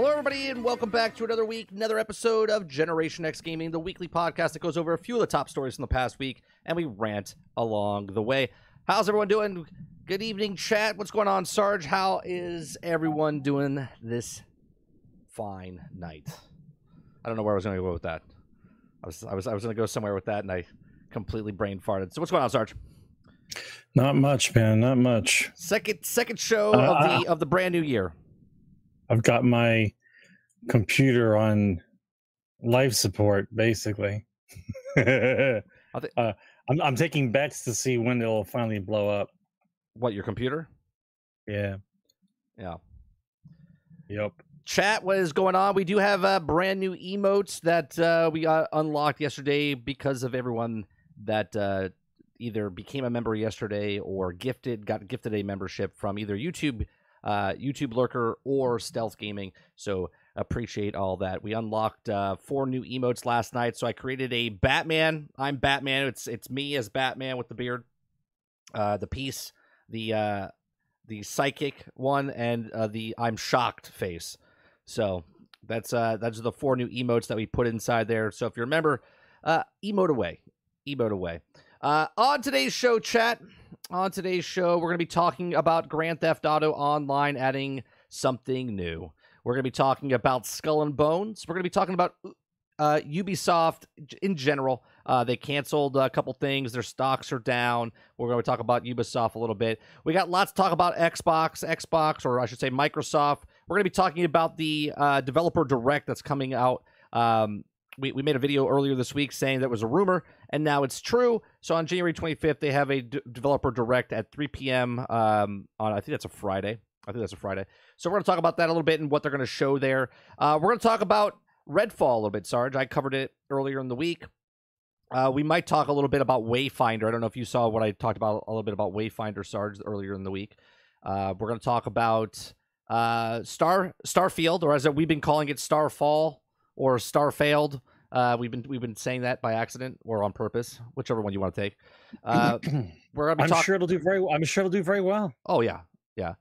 Hello, everybody, and welcome back to another week, another episode of Generation X Gaming, the weekly podcast that goes over a few of the top stories from the past week, and we rant along the way. How's everyone doing? Good evening, chat. What's going on, Sarge? How is everyone doing this fine night? I don't know where I was going to go with that. I was, I was, I was going to go somewhere with that, and I completely brain farted. So, what's going on, Sarge? Not much, man. Not much. Second, second show Uh, of the of the brand new year. I've got my computer on life support, basically. uh, I'm, I'm taking bets to see when it'll finally blow up. What your computer? Yeah. Yeah. Yep. chat what is going on we do have uh, brand new emotes that uh, we got unlocked yesterday because of everyone that uh, either became a member yesterday or gifted got gifted a membership from either youtube uh, youtube lurker or stealth gaming so appreciate all that we unlocked uh, four new emotes last night so i created a batman i'm batman it's it's me as batman with the beard uh, the piece the uh, the psychic one and uh, the i'm shocked face so that's uh that's the four new emotes that we put inside there. So if you remember, uh emote away. Emote away. Uh on today's show, chat, on today's show, we're gonna be talking about Grand Theft Auto Online adding something new. We're gonna be talking about Skull and Bones. We're gonna be talking about uh Ubisoft in general. Uh they canceled a couple things, their stocks are down. We're gonna talk about Ubisoft a little bit. We got lots to talk about Xbox, Xbox, or I should say Microsoft. We're going to be talking about the uh, developer direct that's coming out. Um, we, we made a video earlier this week saying that was a rumor, and now it's true. So on January 25th, they have a d- developer direct at 3 p.m. Um, on I think that's a Friday. I think that's a Friday. So we're going to talk about that a little bit and what they're going to show there. Uh, we're going to talk about Redfall a little bit, Sarge. I covered it earlier in the week. Uh, we might talk a little bit about Wayfinder. I don't know if you saw what I talked about a little bit about Wayfinder, Sarge, earlier in the week. Uh, we're going to talk about uh, Star Starfield, or as we've been calling it, Starfall or Starfailed. Uh, we've been we've been saying that by accident or on purpose, whichever one you want to take. Uh, we're I'm talking. sure it'll do very. I'm sure it'll do very well. Oh yeah, yeah.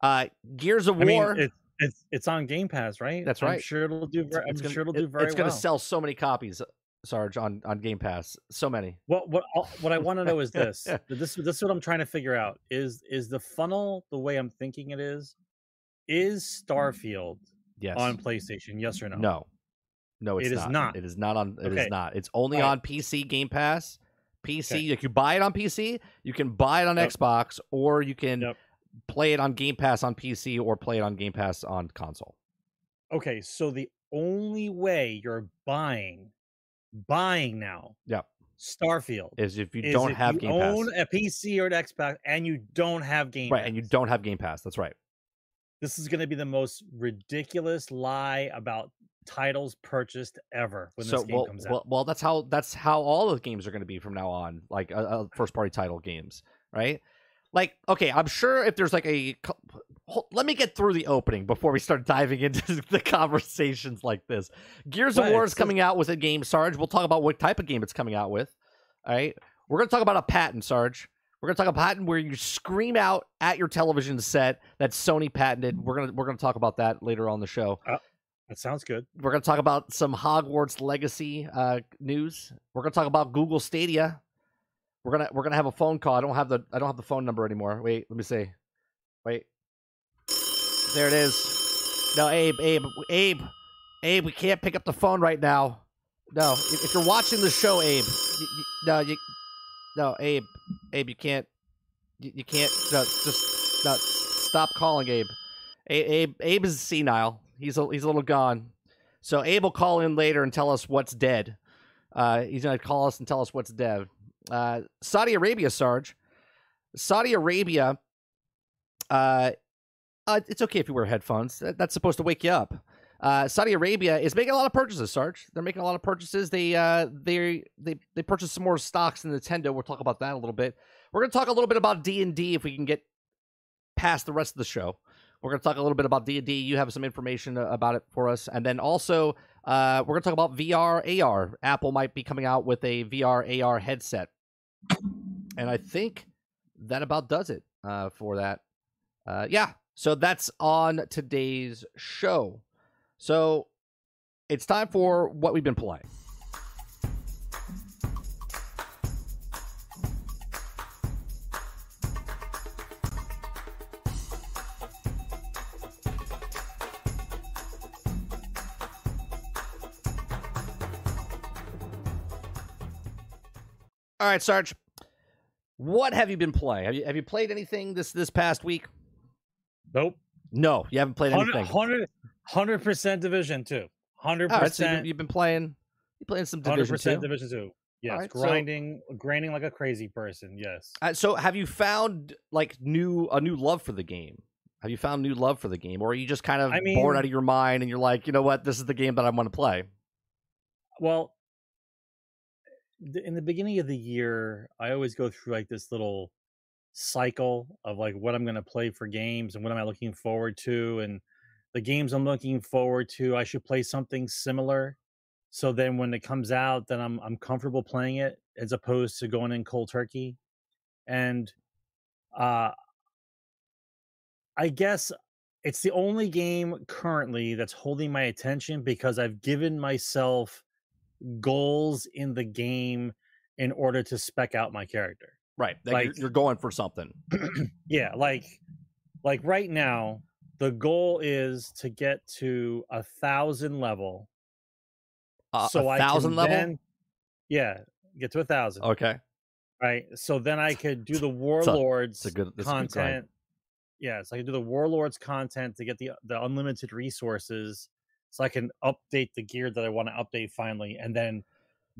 Uh, Gears of I mean, War. it, it's it's on Game Pass, right? That's I'm right. sure it'll do. Very, I'm gonna, sure it'll do very It's gonna sell so many copies, Sarge, on on Game Pass. So many. What what what I want to know is this. this this is what I'm trying to figure out. Is is the funnel the way I'm thinking it is? Is Starfield Yes. on PlayStation? Yes or no? No. No, it's It is not. not. It is not on. It is Okay. not. It's only right. on PC Game Pass. PC. Okay. If you buy it on PC, you can buy it on Yep. Xbox, or you can Yep. play it on Game Pass on PC, or play it on Game Pass on console. Okay, so the only way you're buying, buying now, Yep. Starfield Is if you is don't if have you Game own Pass, a PC or an Xbox and you don't have Game right? Pass. And you don't have Game Pass. That's right. This is going to be the most ridiculous lie about titles purchased ever when so this game well, comes out. well, that's how that's how all the games are going to be from now on, like uh, uh, first party title games, right? Like, okay, I'm sure if there's like a, let me get through the opening before we start diving into the conversations like this. Gears of War is coming out with a game, Sarge. We'll talk about what type of game it's coming out with. All right, we're going to talk about a patent, Sarge. We're going to talk about a patent where you scream out at your television set that Sony patented. We're gonna we're gonna talk about that later on the show That sounds good. we're going to talk about some Hogwarts Legacy uh, news. We're going to talk about Google Stadia. We're gonna we're gonna have a phone call. I don't have the I don't have the phone number anymore. Wait, let me see. Wait, there it is. No, Abe, Abe, Abe, Abe. We can't pick up the phone right now. No, if, if you're watching the show, Abe, you, you, no, you, no, Abe, Abe, you can't, you, you can't. No, just no, stop calling, Abe. A- Abe, Abe is senile. He's a, he's a little gone. So Abe will call in later and tell us what's dead. Uh, he's gonna call us and tell us what's dead. Uh, Saudi Arabia, Sarge. Saudi Arabia. Uh, uh, it's okay if you wear headphones. That- That's supposed to wake you up. Uh, Saudi Arabia is making a lot of purchases. Sarge, they're making a lot of purchases. They uh, they they they purchased some more stocks in Nintendo. We'll talk about that a little bit. We're going to talk a little bit about D and D if we can get past the rest of the show. We're going to talk a little bit about D and D. You have some information uh, about it for us, and then also uh, we're going to talk about VR AR. Apple might be coming out with a VR AR headset, and I think that about does it uh, for that. Uh, yeah, so that's on today's show. So it's time for what we've been playing. All right, Sarge. What have you been playing? Have you have you played anything this this past week? Nope. No, you haven't played anything. 100 percent Division Two. Hundred All right, so you've, percent. you've been playing. You playing some Division percent Two. Division Two. Yes, right, so- grinding, grinding like a crazy person. Yes. Uh, so have you found like new a new love for the game? Have you found new love for the game, or are you just kind of I bored out of your mind and you're like, you know what, this is the game that I want to play? Well, in the beginning of the year, I always go through like this little cycle of like what I'm going to play for games and what am I looking forward to and the games I'm looking forward to, I should play something similar. So then when it comes out, then I'm I'm comfortable playing it as opposed to going in cold turkey. And uh I guess it's the only game currently that's holding my attention because I've given myself goals in the game in order to spec out my character. Right, like, you're, Like- you're going for something. Yeah, like like right now, the goal is to get to a thousand level. Uh, so a I thousand can level. then- yeah, get to a thousand. okay, Right. So then I could do the It's a- warlords it's a good- that's a good content. Yeah, so I can do the warlords content to get the the unlimited resources, so I can update the gear that I want to update finally, and then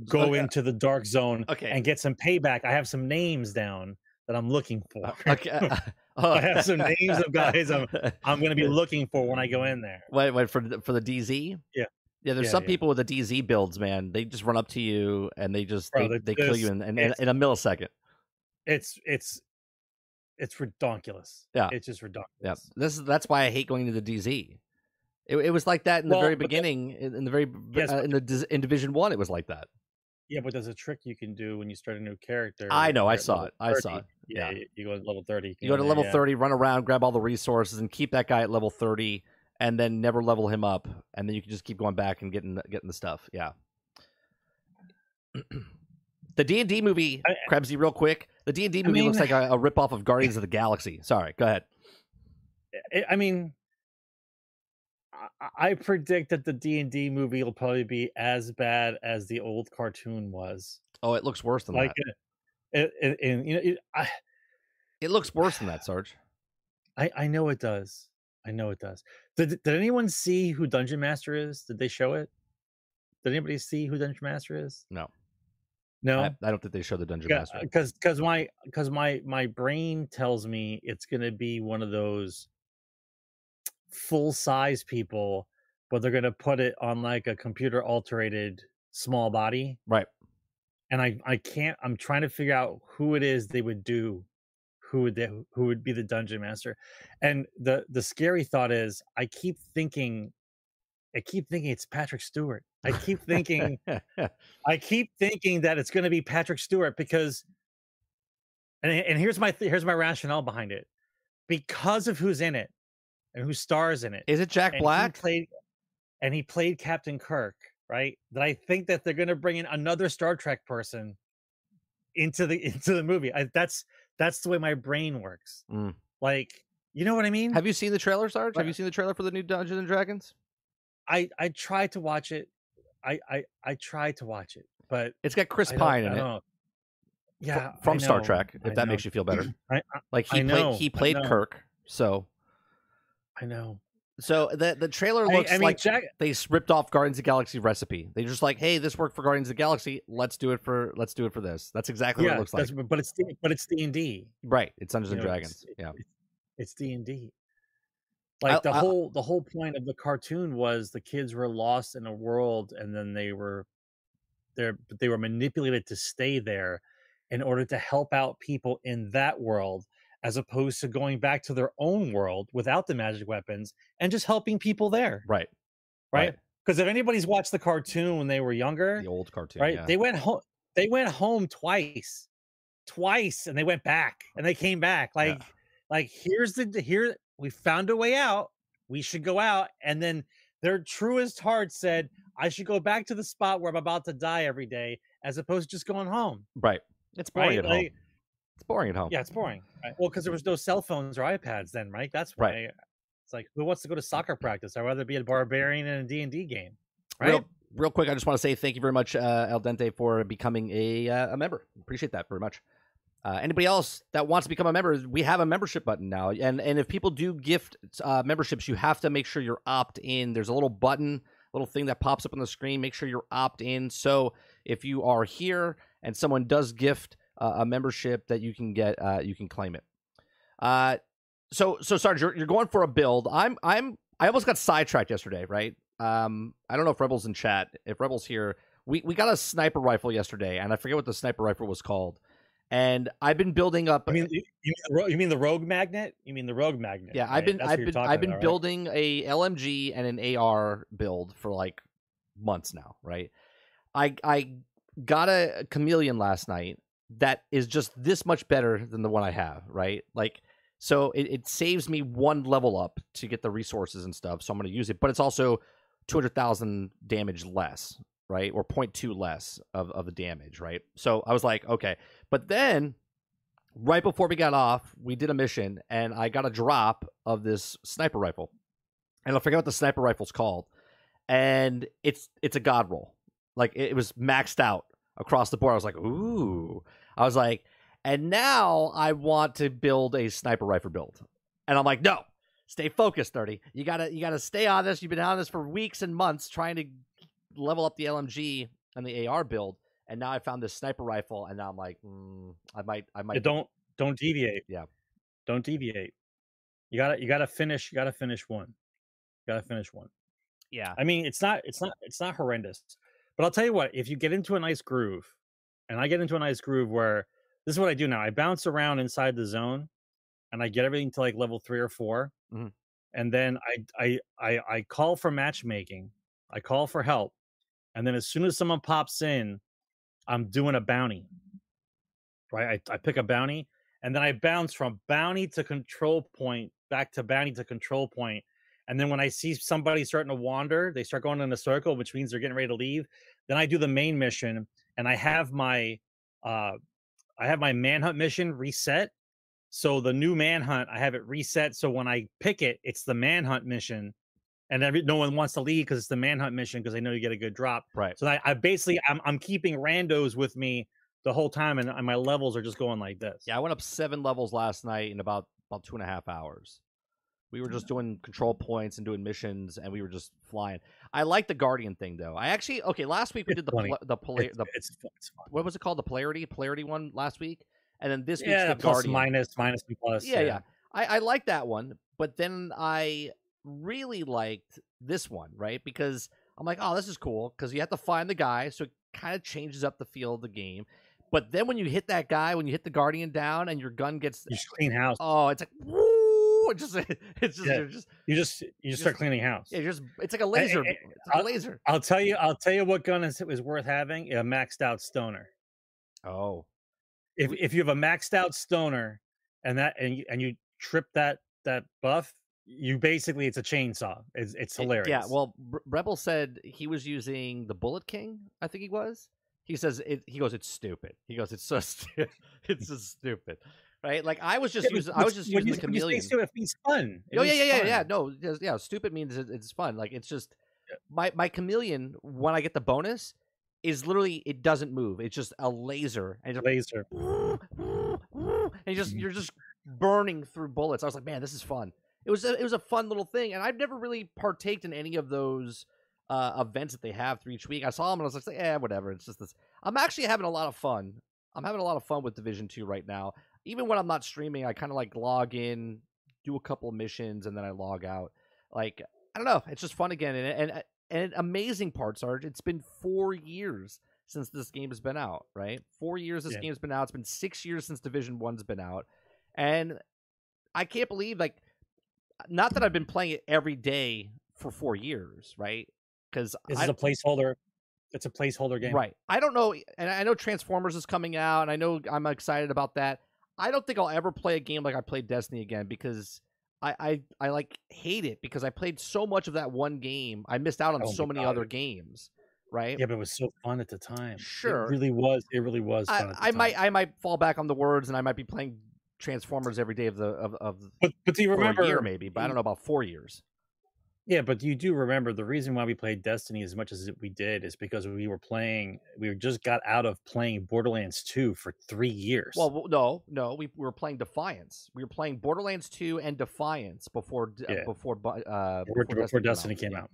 go Okay. into the dark zone Okay. and get some payback. I have some names down that I'm looking for. Uh, okay. Oh. I have some names of guys I'm I'm going to be looking for when I go in there. wait, wait for the, for the DZ. Yeah. Yeah, there's Yeah, some yeah. people with the DZ builds, man. They just run up to you and they just Bro, they, they kill you in, in, in, in a millisecond. It's it's it's redonkulous. Yeah. it's just redonkulous. Yeah, this is that's why I hate going to the DZ. It, it was like that in the very beginning. in, in the very Yes, uh, in the in Division One, it was like that. Yeah, but there's a trick you can do when you start a new character. I know, I saw it, I saw it, Yeah, yeah. you- go to level thirty. You go to level yeah. thirty, run around, grab all the resources, and keep that guy at level thirty, and then never level him up, and then you can just keep going back and getting the- getting the stuff. Yeah. the D and D movie, I- Krebsy, real quick. The D and D movie looks mean- like a, a rip off of Guardians of the Galaxy. Sorry, go ahead. I mean, I- predict that the D and D movie will probably be as bad as the old cartoon was. Oh, it looks worse than Like, that. Uh, it, it, and you know, it, I, It looks worse than that, Sarge. I I know it does. I know it does. Did Did anyone see who Dungeon Master is? Did they show it? Did anybody see who Dungeon Master is? No, No. I, I don't think they showed the Dungeon Master. Uh, because because my because my my brain tells me it's gonna be one of those full size people, but they're gonna put it on like a computer alterated small body, Right. and I I can't. I'm trying to figure out who it is they would do, who would they, who would be the dungeon master, and the the scary thought is I keep thinking. I keep thinking it's Patrick Stewart. I keep thinking I keep thinking that it's going to be Patrick Stewart because, and and here's my th- here's my rationale behind it, because of who's in it and who stars in it. Is it Jack and he Black? played, and he played Captain Kirk, right? That I think that they're going to bring in another Star Trek person into the into the movie. I, that's that's the way my brain works. Mm. Like, you know what I mean? Have you seen the trailer, Sarge? Have you seen the trailer for the new Dungeons and Dragons? I I tried to watch it. I I I tried to watch it, but It's got Chris Pine in it don't know. Yeah, from Star Trek. If I that know. makes you feel better, I, I like he I played he played. Kirk. So I know. so the the trailer looks I mean, like Jack. they ripped off Guardians of the Galaxy recipe. They just like, hey, this worked for Guardians of the Galaxy. Let's do it for let's do it for this. That's exactly what it looks like. but it's but it's D and D. Right. It's Dungeons You and know, Dragons. it's- Yeah. It's D and D. Like I- the I- whole the whole point of the cartoon was the kids were lost in a world and then they were there but they were manipulated to stay there in order to help out people in that world as opposed to going back to their own world without the magic weapons and just helping people there, Right. right? Because if anybody's watched the cartoon when they were younger, The old cartoon. right? Yeah. They went home. They went home twice, twice, and they went back, and they came back. Yeah. Like, like here's the here we found a way out. We should go out, and then their truest heart said, "I should go back to the spot where I'm about to die every day, as opposed to just going home." right. It's boring Right? at home. It's boring at home. yeah, it's boring. Right? Well, because there was no cell phones or iPads then, right? That's why. Right. It's like who wants to go to soccer practice? I'd rather be a barbarian in a D and D game, right? Real, real quick, I just want to say thank you very much, uh, El Dente, for becoming a uh, a member. Appreciate that very much. Uh, anybody else that wants to become a member, we have a membership button now, and and if people do gift uh, memberships, you have to make sure you're opt in. There's a little button, little thing that pops up on the screen. Make sure you're opt in. So if you are here and someone does gift uh, a membership, that you can get, uh, you can claim it. Uh, so so Sarge, you're, you're going for a build. I'm I'm I almost got sidetracked yesterday, right? Um, I don't know if Rebels in chat, if Rebels here, we we got a sniper rifle yesterday, and I forget what the sniper rifle was called. And I've been building up. I mean, you, mean you mean the rogue magnet? You mean the rogue magnet? yeah, I've been That's I've been I've been about, right? building a LMG and an AR build for like months now, right? I I got a chameleon last night that is just this much better than the one I have, right? Like so it, it saves me one level up to get the resources and stuff. So I'm gonna use it, but it's also two hundred thousand damage less, right? Or 0.2 less of, of the damage, right? So I was like, okay. But then right before we got off, we did a mission and I got a drop of this sniper rifle. And I forget what the sniper rifle's called. And it's it's a god roll. Like it, it was maxed out across the board. I was like, ooh. I was like, and now I want to build a sniper rifle build. And I'm like, no, stay focused, 30. You gotta you gotta stay on this. You've been on this for weeks and months trying to level up the LMG and the AR build. And now I found this sniper rifle, and now I'm like, mm, I might, I might. Don't don't deviate. Yeah. Don't deviate. You gotta you gotta finish. You gotta finish one. You gotta finish one. yeah, I mean, it's not it's not it's not horrendous. But I'll tell you what, if you get into a nice groove, and I get into a nice groove where this is what I do now. I bounce around inside the zone and I get everything to like level three or 4 Mhm. And then I I I I call for matchmaking. I call for help. And then as soon as someone pops in, I'm doing a bounty. Right? I, I pick a bounty and then I bounce from bounty to control point back to bounty to control point. And then when I see somebody starting to wander, they start going in a circle, which means they're getting ready to leave. Then I do the main mission and I have my uh I have my manhunt mission reset. So the new manhunt, I have it reset. So when I pick it, it's the manhunt mission. And every no one wants to leave because it's the manhunt mission because they know you get a good drop. right. So I, I basically I'm I'm keeping randos with me the whole time and, and my levels are just going like this. Yeah, I went up seven levels last night in about about two and a half hours. We were just doing control points and doing missions, and we were just flying. I like the Guardian thing though. I actually okay. Last week we did the pla- the polar the it's, it's what was it called the polarity polarity one last week, and then this week's the plus Guardian. minus minus and plus. yeah, yeah. I, I like that one, but then I really liked this one, right? Because I'm like, oh, this is cool because you have to find the guy, so it kind of changes up the feel of the game. But then when you hit that guy, when you hit the Guardian down and your gun gets, You just clean house. oh, it's like, woo! It just, it's just, Yeah. you're just, You just you just start cleaning house. yeah, just, it's like a laser, it's like a I'll- laser. I'll tell you. I'll tell you what gun is, is worth having. A maxed out stoner. Oh, If if you have a maxed out stoner, and that and you, and you trip that that buff, you basically it's a chainsaw. It's it's It- hilarious. Yeah, well, R- Rebel said he was using the Bullet King. I think he was. He says it. He goes, it's stupid. He goes, it's so stupid. it's just stupid, right? Like I was just Yeah, using. I was just using the when you say chameleon. stupid, it means fun. It Oh yeah, yeah, yeah, yeah. No, yeah. Stupid means it- it's fun. Like it's just my my chameleon. When I get the bonus, is literally it doesn't move. It's just a laser, and it's Laser. and you just you're just burning through bullets. I was like, man, this is fun. It was a, it was a fun little thing, and I've never really partaked in any of those uh, events that they have through each week. I saw them and I was like, yeah, whatever. It's just this. I'm actually having a lot of fun. I'm having a lot of fun with Division Two right now. Even when I'm not streaming, I kind of like log in, do a couple of missions, and then I log out. Like I don't know, it's just fun again. And and uh, and amazing part, Sarge. It's been four years since this game has been out, right? Four years this Yeah. game's been out. It's been six years since Division One's been out, and I can't believe like, uh, not that I've been playing it every day for four years, right? Because This is a placeholder. It's a placeholder game. Right. I don't know, and I know Transformers is coming out, and I know I'm excited about that. I don't think I'll ever play a game like I played Destiny again because I I, I like hate it because I played so much of that one game. I missed out on Oh so many God. other games. Right. Yeah, but it was so fun at the time. Sure. It really was. It really was I, at the I time. might I might fall back on the words, and I might be playing Transformers every day of the of of But but do you remember a year maybe, but I don't know about four years. Yeah, but you do remember the reason why we played Destiny as much as we did is because we were playing. We just got out of playing Borderlands 2 for three years. Well, no, no, we, we were playing Defiance. We were playing Borderlands 2 and Defiance before uh, Yeah. before uh before, before Destiny came came out.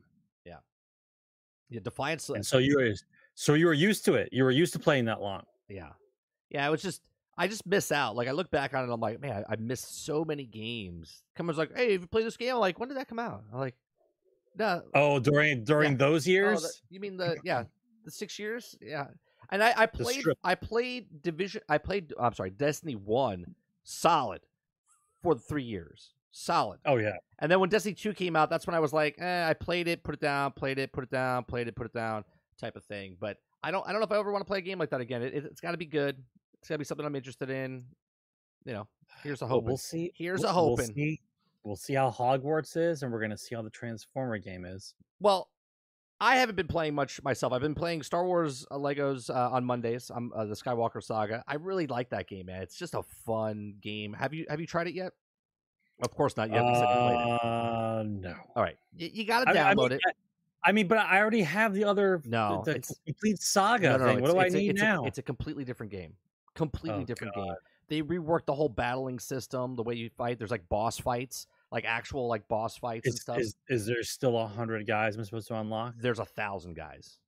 out, Yeah, Defiance. and so you were so you were used to it. You were used to playing that long. Yeah, yeah. It was just I just miss out. Like I look back on it, I'm like, man, I, I missed so many games. Come Someone's like, hey, have you played this game? I'm like, when did that come out? I'm like, no. Oh, during during those oh, years. the- you mean the yeah the six years? Yeah. And I, I played. I played Division I played I'm sorry Destiny one solid for the three years solid. oh yeah, And then when Destiny 2 came out, that's when I was like, eh, I played it, put it down, played it, put it down, played it, put it down, type of thing. But I don't I don't know if I ever want to play a game like that again. It, it, has got to be good. It's got to be something I'm interested in. You know, here's a hope. we'll see. Here's we'll, a We'll hoping. see, we'll see how Hogwarts is, and we're gonna see how the Transformer game is. Well, I haven't been playing much myself. I've been playing Star Wars uh, Legos uh, on Mondays. I'm uh, the Skywalker Saga. I really like that game, man. It's just a fun game. Have you have you tried it yet? Of course not. You haven't said you played it. Uh, no. All right, you, you got to I mean- I download mean, it. I, mean, but I already have the other No, the, the it's- complete saga No, no, thing. What do I it's a- need it's a- now? it's a completely different game. Completely Oh, different God. game. They reworked the whole battling system, the way you fight. There's like boss fights, like actual like boss fights and stuff. is is there still a hundred guys I'm supposed to unlock? there's a thousand guys,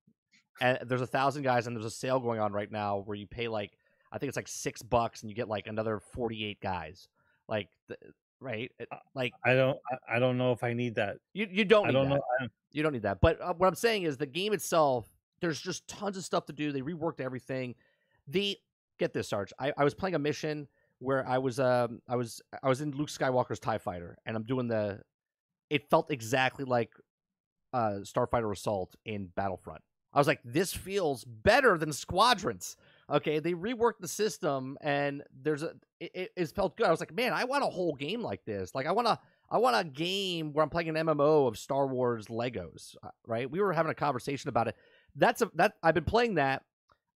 and there's a thousand guys, and there's a sale going on right now where you pay like I think it's like six bucks, and you get like another forty eight guys. Like, right? Like I don't. I, I don't know if I need that. you you don't I don't that. know. I don't- You don't need that. But uh, what I'm saying is the game itself, there's just tons of stuff to do. They reworked everything. The get this, Sarge. I, I was playing a mission where I was um I was I was in Luke Skywalker's TIE fighter and I'm doing the it felt exactly like uh Starfighter Assault in Battlefront. I was like, this feels better than Squadrons. Okay, they reworked the system and there's a it, it, felt good. I was like, man, I want a whole game like this. Like I want to I want a game where I'm playing an MMO of Star Wars Legos, uh, right? We were having a conversation about it. That's a that I've been playing that.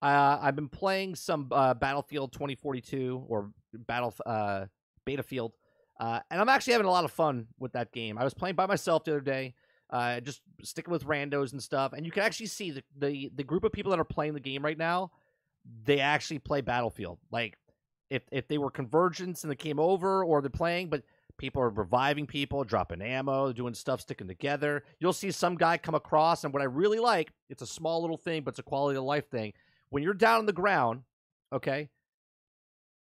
Uh, I've been playing some uh, Battlefield 2042 or Battle uh, Betafield, uh, and I'm actually having a lot of fun with that game. I was playing by myself the other day, uh, just sticking with randos and stuff, and you can actually see the, the the group of people that are playing the game right now. They actually play Battlefield. Like if if they were convergence and they came over, or they're playing, but People are reviving people, dropping ammo, doing stuff, sticking together. You'll see some guy come across, and what I really like, it's a small little thing, but it's a quality of life thing. When you're down on the ground, okay,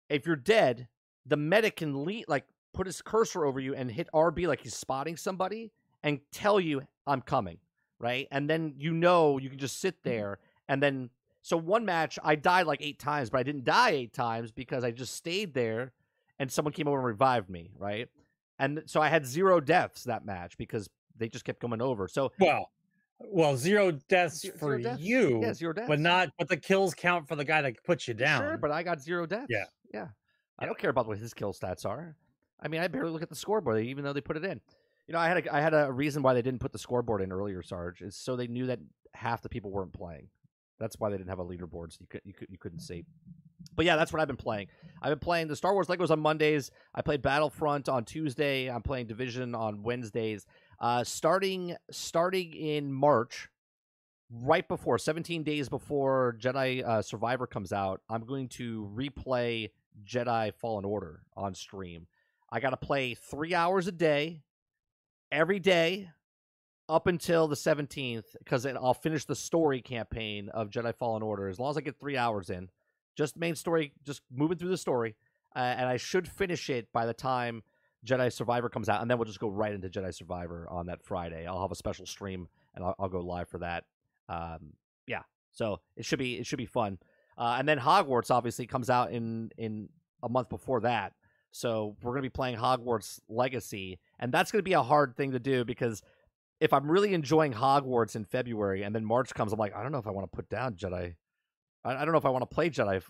if you're dead, the medic can lead, like put his cursor over you and hit RB like he's spotting somebody and tell you I'm coming, right? And then you know you can just sit mm-hmm. there and then so one match I died like eight times, but I didn't die eight times because I just stayed there and someone came over and revived me, right? And so I had zero deaths that match because they just kept coming over. So Well, well, zero deaths Zero- for zero deaths. you, yeah, zero deaths. but not. But the kills count for the guy that puts you down. Sure, but I got zero deaths. Yeah. Yeah. I don't care about what his kill stats are. I mean, I barely look at the scoreboard, even though they put it in. You know, I had a, I had a reason why they didn't put the scoreboard in earlier, Sarge, is so they knew that half the people weren't playing. That's why they didn't have a leaderboard, so you could you could you couldn't see. But yeah, that's what I've been playing. I've been playing the Star Wars Legos on Mondays. I played Battlefront on Tuesday. I'm playing Division on Wednesdays. Uh, starting starting in March, right before 17 days before Jedi uh, Survivor comes out, I'm going to replay Jedi Fallen Order on stream. I got to play three hours a day, every day, up until the 17th, because I'll finish the story campaign of Jedi Fallen Order as long as I get three hours in. Just main story, just moving through the story, uh, and I should finish it by the time Jedi Survivor comes out, and then we'll just go right into Jedi Survivor on that Friday. I'll have a special stream, and I'll, I'll go live for that. Um, yeah, so it should be it should be fun. Uh, and then Hogwarts obviously comes out in in a month before that. So we're gonna be playing Hogwarts Legacy, and that's gonna be a hard thing to do because if I'm really enjoying Hogwarts in February and then March comes, I'm like, I don't know if I want to put down Jedi. I, I don't know if I want to play Jedi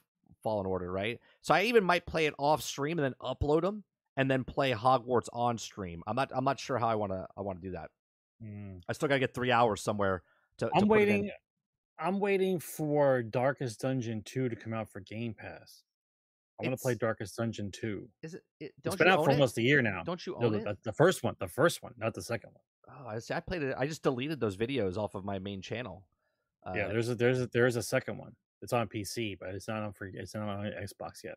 Fallen Order, right? So I even might play it off stream and then upload them and then play Hogwarts on stream. I'm not I'm not sure how I want to I want to do that. Mm. I still got to get 3 hours somewhere to, to I'm in. waiting. I'm waiting for Darkest Dungeon 2 to come out for Game Pass. I want to play Darkest Dungeon 2. Is it, it It's don't been out for it? almost a year now. Don't you No, own the, it? the- first one, the first one, not the second one. Oh, I see. I played it. I just deleted those videos off of my main channel. Uh, yeah, there's a there's a there's a second one. It's on PC, but it's not on for it's not on Xbox yet.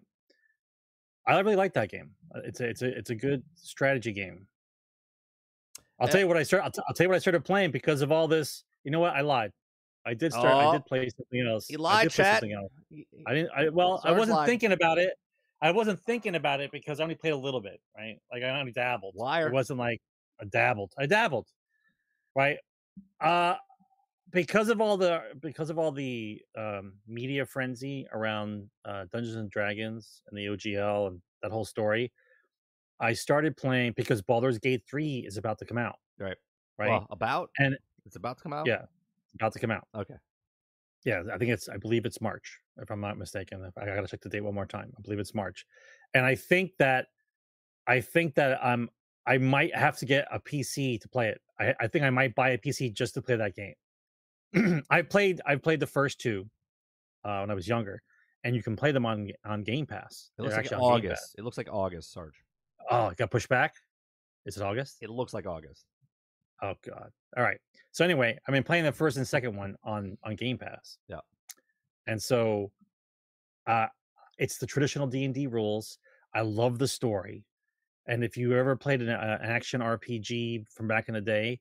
I really like that game. Uh, It's a it's a it's a good strategy game. I'll Eh. tell you what I start. I'll, t- I'll tell you what I started playing because of all this. You know what? I lied. I did start. I Oh. did play something else. You I lied, did play chat. something else. I didn't. I well, I wasn't lied. thinking about it. I wasn't thinking about it because I only played a little bit, right? Like I only dabbled. Liar. It wasn't like I dabbled. I dabbled, right? Uh because of all the because of all the um, media frenzy around uh, Dungeons and Dragons and the OGL and that whole story, I started playing because Baldur's Gate three is about to come out. Right. Right. Well, about And- it's about to come out. Yeah. About to come out. Okay. Yeah, I think it's I believe it's March, if I'm not mistaken. I gotta check the date one more time. I believe it's March. And I think that I think that um I might have to get a PC to play it. I, I think I might buy a PC just to play that game. I played I played the first two uh, when I was younger, and you can play them on on Game Pass. It looks They're like actually on Game August. It looks like August, Sarge. Oh, it got pushed back. Is it August? It looks like August. Oh god. All right. So anyway, I've been playing the first and second one on on Game Pass. Yeah. And so uh it's the traditional D&D rules. I love the story. And if you ever played an, uh, an action RPG from back in the day,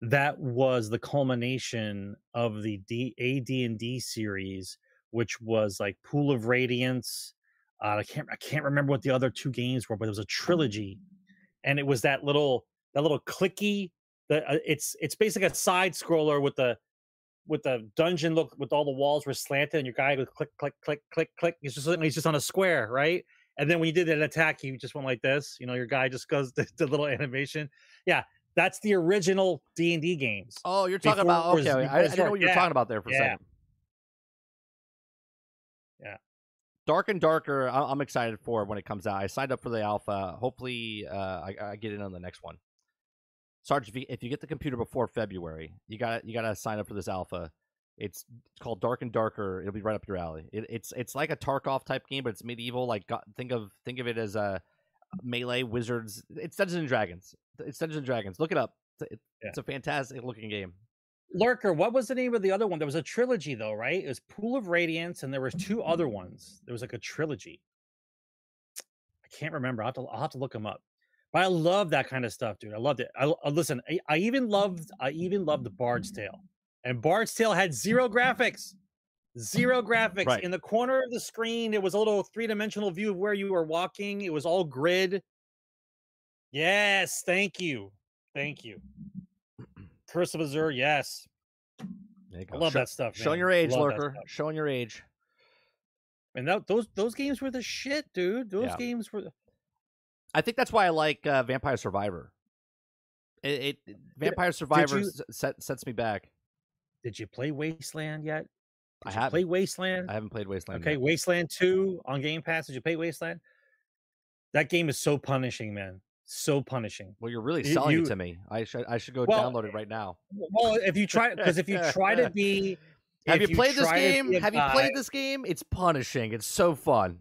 that was the culmination of the D- AD&D series which was like Pool of Radiance. Uh, I can't I can't remember what the other two games were, but it was a trilogy. And it was that little that little clicky the uh, it's it's basically a side scroller with the with the dungeon look with all the walls were slanted and your guy would click click click click click he's just he's just on a square right and then when you did an attack he just went like this you know your guy just goes the, the little animation yeah that's the original d&d games Oh, you're talking Before about okay. I, I didn't know what you were yeah, talking about there for a second. Yeah. Dark and Darker. I'm excited for when it comes out. I signed up for the alpha. Hopefully, uh, I, I get in on the next one. Sarge, if you, if you get the computer before February, you got to you got to sign up for this alpha. It's it's called Dark and Darker. It'll be right up your alley. It, it's it's like a Tarkov type game, but it's medieval. Like go- think of think of it as a melee wizards. It's Dungeons and Dragons. It's Dungeons and Dragons. Look it up. It's, it- Yeah. it's a fantastic looking game. lurker what was the name of the other one there was a trilogy though right it was pool of radiance and there was two other ones there was like a trilogy i can't remember i'll have to, I'll have to look them up but i love that kind of stuff dude i loved it i, I uh, listen I, I even loved i even loved the bard's tale and bard's tale had zero graphics zero graphics Right. in the corner of the screen it was a little three-dimensional view of where you were walking it was all grid yes thank you thank you curse of azure yes I love Show- that stuff. Showing your age, Love lurker. Showing your age. And that, those those games were the shit, dude. Those Yeah. games were. I think that's why I like uh, Vampire Survivor. It, it Vampire Survivor you- set, sets me back. Did you play Wasteland yet? I Did you haven't. play Wasteland. I haven't played Wasteland. Okay, yet. Wasteland Two on Game Pass. Did you play Wasteland? That game is so punishing, man. So punishing. Well, you're really selling you- it to me. I should I should go Well, download it right now. Well, if you try, because if you try to be, Have if you played this game? Have you played this game? It's punishing. It's so fun.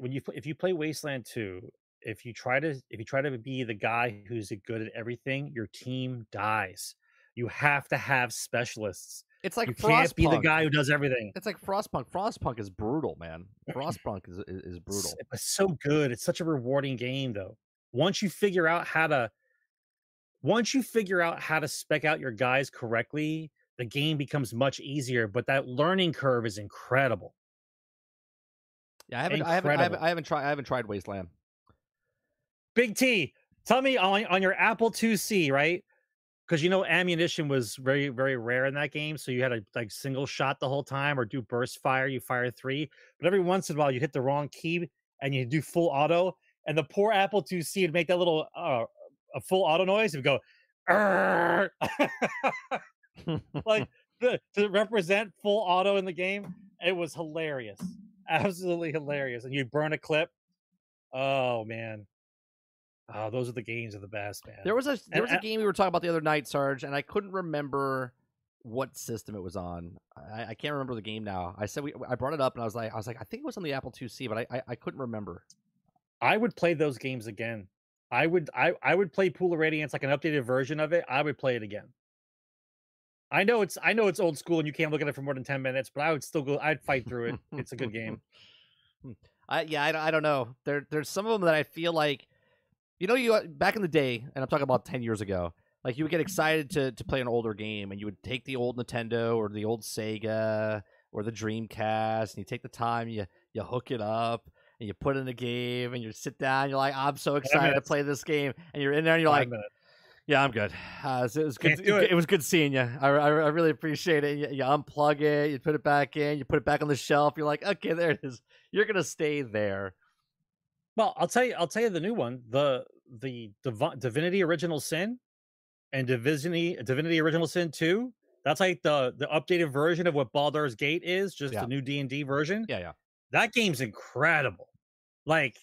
When you if you play Wasteland 2, if you try to if you try to be the guy who's good at everything, your team dies. You have to have specialists. It's like you can't be the guy who does everything. It's like Frostpunk. Frostpunk is brutal, man. Frostpunk is, is is brutal. S- It's so good. It's such a rewarding game, though. Once you figure out how to, once you figure out how to spec out your guys correctly, the game becomes much easier. But that learning curve is incredible. Yeah, I haven't, I haven't, I haven't, I haven't tried, I haven't tried Wasteland. Big T, tell me on, on your Apple IIc, right? Because you know ammunition was very, very rare in that game. So you had a like single shot the whole time or do burst fire, you fire three. But every once in a while you hit the wrong key and you do full auto. And the poor Apple IIc would make that little uh, a full auto noise. It would go, like the, to represent full auto in the game. It was hilarious. Absolutely hilarious. And you burn a clip. Oh man. Oh, those are the games of the best, man. There was a there And was a game we were talking about the other night, Sarge, and I couldn't remember what system it was on. I, I can't remember the game now. I said we I brought it up and I was like I was like I think it was on the Apple IIc, but I I, I couldn't remember. I would play those games again. I would I I would play Pool of Radiance like an updated version of it. I would play it again. I know it's I know it's old school and you can't look at it for more than 10 minutes, but I would still go I'd fight through it. It's a good game. Hmm. I yeah, I, don't- I don't know. There there's some of them that I feel like, you know, you uh, back in the day, and I'm talking about ten years ago. Like you would get excited to to play an older game, and you would take the old Nintendo or the old Sega or the Dreamcast, and you take the time, you you hook it up, and you put in the game, and you sit down. You're like, I'm so excited to play this game, and you're in there, and you're Five like, minutes. Yeah, I'm good. Uh, so it was good. It. It was good seeing you. I, I, I really appreciate it. You, you unplug it, you put it back in, you put it back on the shelf. You're like, okay, there it is. You're gonna stay there. Well, I'll tell you. I'll tell you the new one. The the Divi- Divinity Original Sin and Divinity Divinity Original Sin Two. That's like the the updated version of what Baldur's Gate is, just Yeah. the new D and D version. Yeah, yeah. That game's incredible. Like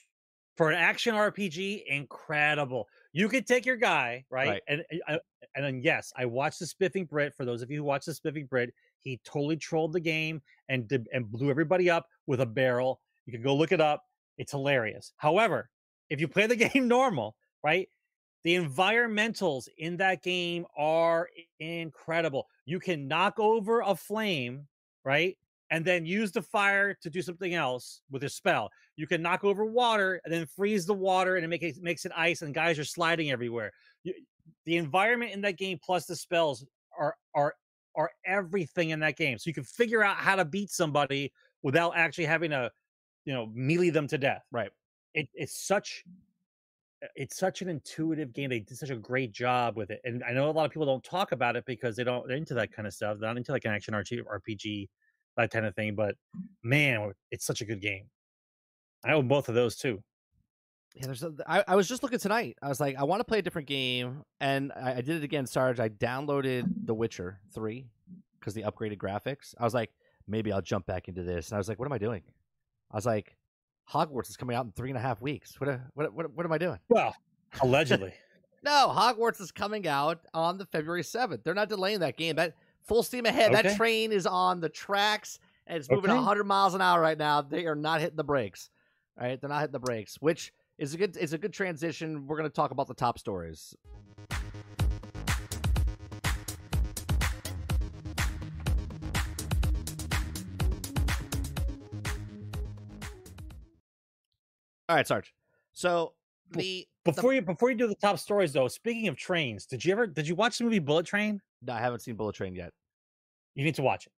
for an action RPG, incredible. You could take your guy right, Right. and eh, and then yes, I watched the Spiffing Brit. For those of you who watched the Spiffing Brit, he totally trolled the game and did, and blew everybody up with a barrel. You can go look it up. It's hilarious. However, if you play the game normal, right, the environmentals in that game are incredible. You can knock over a flame, right, and then use the fire to do something else with a spell. You can knock over water and then freeze the water and it make it makes it ice, and guys are sliding everywhere. You, the environment in that game plus the spells are are are everything in that game. So you can figure out how to beat somebody without actually having to, you know, melee them to death. Right. It, it's such it's such an intuitive game. They did such a great job with it, and I know a lot of people don't talk about it because they don't they're into that kind of stuff. They're not into like an action RPG, that kind of thing. But man, it's such a good game. I own both of those too. Yeah, there's. A, I, I was just looking tonight. I was like, I want to play a different game, and I, I did it again, Sarge. I downloaded The Witcher Three because the upgraded graphics. I was like, maybe I'll jump back into this, and I was like, what am I doing? I was like, Hogwarts is coming out in three and a half weeks. What a- what what, what am I doing? Well, allegedly. No, Hogwarts is coming out on the February seventh. They're not delaying that game. That full steam ahead. That train is on the tracks and it's moving Okay. 100 miles an hour right now. They are not hitting the brakes. All right, they're not hitting the brakes, which is a good is a good transition. We're going to talk about the top stories. All right, Sarge. So the Before you before you do the top stories though, speaking of trains, did you ever did you watch the movie Bullet Train? No, I haven't seen Bullet Train yet. You need to watch it.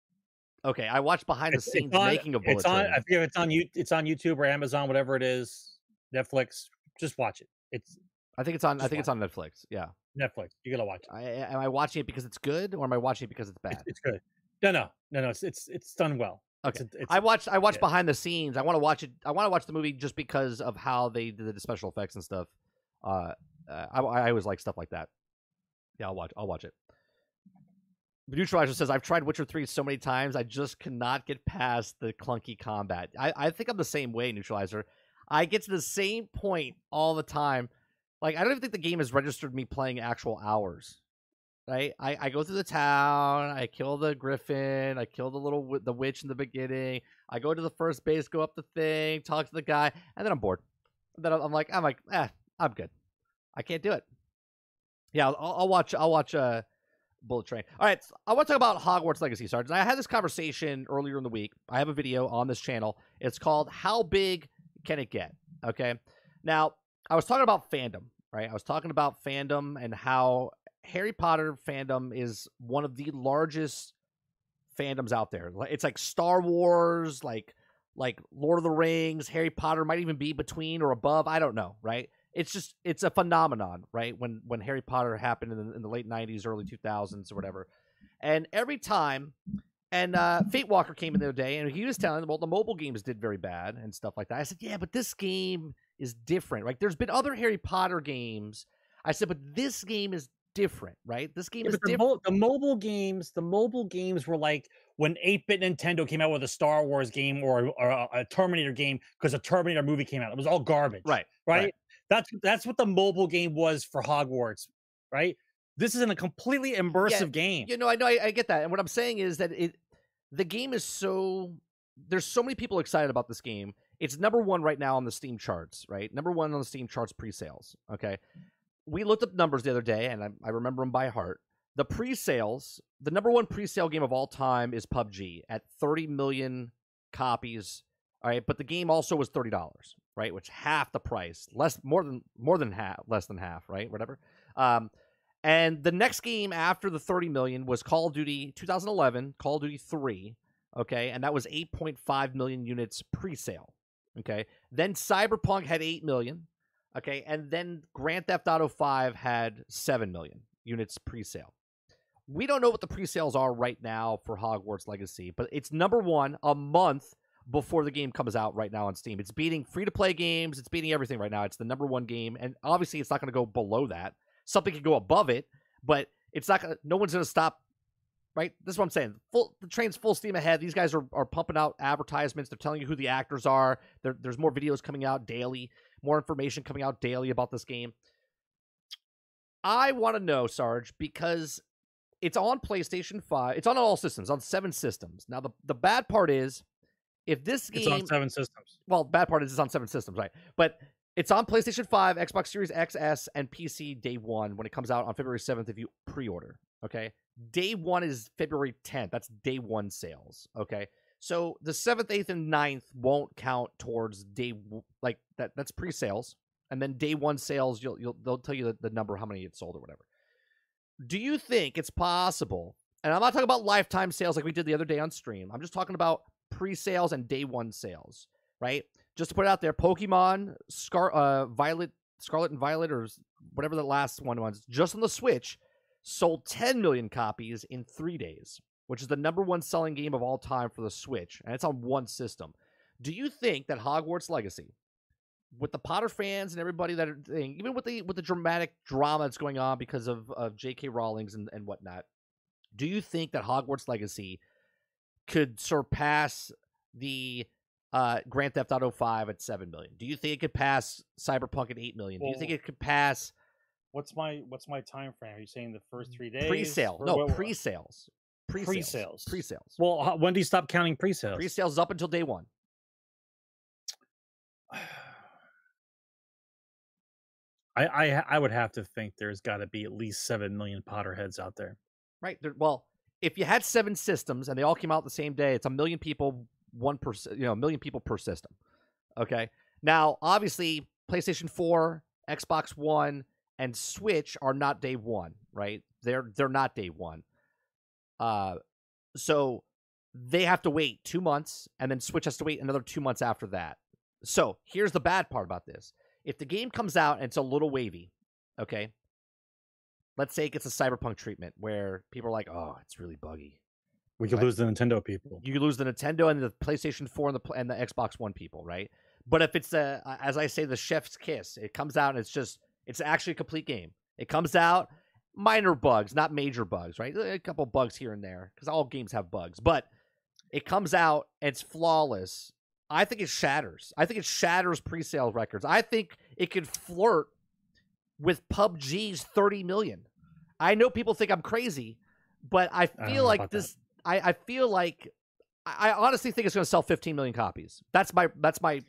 Okay, I watched behind It's- the scenes on- making of Bullet it's on, Train. I forget it's on you it's on YouTube or Amazon, whatever it is, Netflix. Just watch it. It's I think it's on. I think it's on Netflix. Yeah. Netflix. You gotta watch it. I, am I watching it because it's good, or am I watching it because it's bad? It's, it's good. No, no, no, no. It's it's it's done well. Okay. It's, it's, I watched. I watched yeah. behind the scenes. I want to watch it. I want to watch the movie just because of how they did the special effects and stuff. Uh, uh, I, I always like stuff like that. Yeah, I'll watch. I'll watch it. Neutralizer says, "I've tried Witcher three so many times, I just cannot get past the clunky combat. I, I think I'm the same way, Neutralizer. I get to the same point all the time. Like I don't even think the game has registered me playing actual hours. Right? I, I go through the town, I kill the griffin, I kill the little the witch in the beginning. I go to the first base, go up the thing, talk to the guy, and then I'm bored. then I'm like, I'm like, eh, I'm good. I can't do it. Yeah, I'll, I'll watch. I'll watch. Uh, Bullet Train. All right, I want to talk about Hogwarts Legacy, Sergeant. I had this conversation earlier in the week. I have a video on this channel. It's called "How Big Can It Get?" Okay. Now, I was talking about fandom, right? I was talking about fandom and how Harry Potter fandom is one of the largest fandoms out there. It's like Star Wars, like like Lord of the Rings, Harry Potter might even be between or above. I don't know, right? It's just it's a phenomenon, right? When when Harry Potter happened in the, in the late '90s, early 2000s, or whatever, and every time, and uh, Fate Walker came in the other day, and he was telling, well, the mobile games did very bad and stuff like that. I said, yeah, but this game is different. Like, there's been other Harry Potter games. I said, but this game is different, right? This game Yeah, is the, different. mo- the mobile games, the mobile games were like when 8-bit Nintendo came out with a Star Wars game or, or a, a Terminator game because a Terminator movie came out. It was all garbage. Right, Right. right. That's that's what the mobile game was for Hogwarts. Right. This isn't a completely immersive game. You know, I know, I, I get that, and what I'm saying is that it, the game is so. There's so many people excited about this game. It's number one right now on the Steam charts, right? Number one on the Steam charts pre-sales. Okay, we looked up numbers the other day, and I, I remember them by heart. The pre-sales, the number one pre-sale game of all time is PUBG at 30 million copies. All right, but the game also was thirty dollars, right? Which half the price, less, more than more than half, less than half, right? Whatever. Um, and the next game after the 30 million was Call of Duty 2011, Call of Duty 3, okay? And that was 8.5 million units pre-sale, okay? Then Cyberpunk had 8 million, okay? And then Grand Theft Auto 5 had 7 million units pre-sale. We don't know what the pre-sales are right now for Hogwarts Legacy, but it's number 1 a month before the game comes out right now on Steam. It's beating free-to-play games, it's beating everything right now. It's the number 1 game and obviously it's not going to go below that something could go above it, but it's not gonna. No one's gonna stop. Right, this is what I'm saying. Full the train's full steam ahead. These guys are, are pumping out advertisements. They're telling you who the actors are. There, there's more videos coming out daily, more information coming out daily about this game. I want to know, Sarge, because it's on PlayStation Five. It's on all systems, on seven systems. Now the the bad part is, if this It's game on seven systems. well, bad part is it's on seven systems, right? But it's on PlayStation 5, Xbox Series XS, and PC day one when it comes out on February 7th if you pre order. Okay. Day one is February 10th. That's day one sales. Okay. So the 7th, 8th, and 9th won't count towards day like that. That's pre sales. And then day one sales, you'll, you'll they'll tell you the, the number, how many it sold or whatever. Do you think it's possible? And I'm not talking about lifetime sales like we did the other day on stream. I'm just talking about pre sales and day one sales, right? just to put it out there, Pokemon Scar uh Violet Scarlet and Violet or whatever the last one was, just on the Switch, sold 10 million copies in 3 days, which is the number one selling game of all time for the Switch, and it's on one system. Do you think that Hogwarts Legacy with the Potter fans and everybody that are thing, even with the with the dramatic drama that's going on because of, of J.K. Rowling's and, and whatnot, do you think that Hogwarts Legacy could surpass the uh, Grand Theft Auto 5 at 7 million? Do you think it could pass Cyberpunk at 8 million? Do you think it could pass What's my what's my time frame? Are you saying the first three days? pre-sale? No, what- pre-sales. Pre-sales. Pre-sales. Pre-sales. Well, when do you stop counting pre-sales? Pre-sales up until day 1. I, I I would have to think there's got to be at least seven million Potterheads out there. Right? There, well, if you had 7 systems and they all came out the same day, it's a million people one per you know, a million people per system. Okay? Now, obviously, PlayStation 4, Xbox 1, and Switch are not day 1, right? They're they're not day 1. Uh so they have to wait 2 months and then Switch has to wait another 2 months after that. So, here's the bad part about this. If the game comes out and it's a little wavy, okay? Let's say it gets a cyberpunk treatment where people are like, "Oh, it's really buggy." We could Right. lose the Nintendo people. you lose the Nintendo and the PlayStation 4 and the and the Xbox One people, right? But if it's a as I say the chef's kiss, it comes out and it's just it's actually a complete game. It comes out minor bugs, not major bugs, right? A couple bugs here and there cuz all games have bugs, but it comes out it's flawless. I think it shatters. I think it shatters pre-sale records. I think it could flirt with PUBG's 30 million. I know people think I'm crazy, but I feel know like this I, I feel like I I honestly think it's going to sell 15 million copies. That's my that's my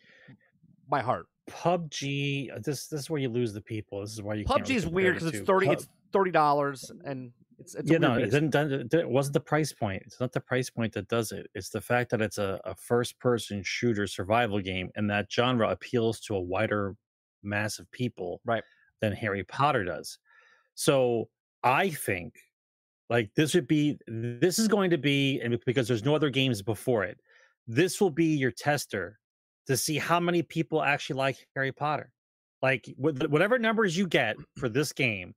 my heart. PUBG. uh, This this is where you lose the people. This is why you. PUBG is weird because it's 30 Pub- it's 30 dollars and it's it's yeah, no, it didn't- it wasn't the price point. It's not the price point that does it. It's the fact that it's a, a first person shooter survival game, and that genre appeals to a wider mass of people Right. than Harry Potter does. So I think like this would be this is going to be and because there's no other games before it. this will be your tester to see how many people actually like Harry Potter. Like whatever numbers you get for this game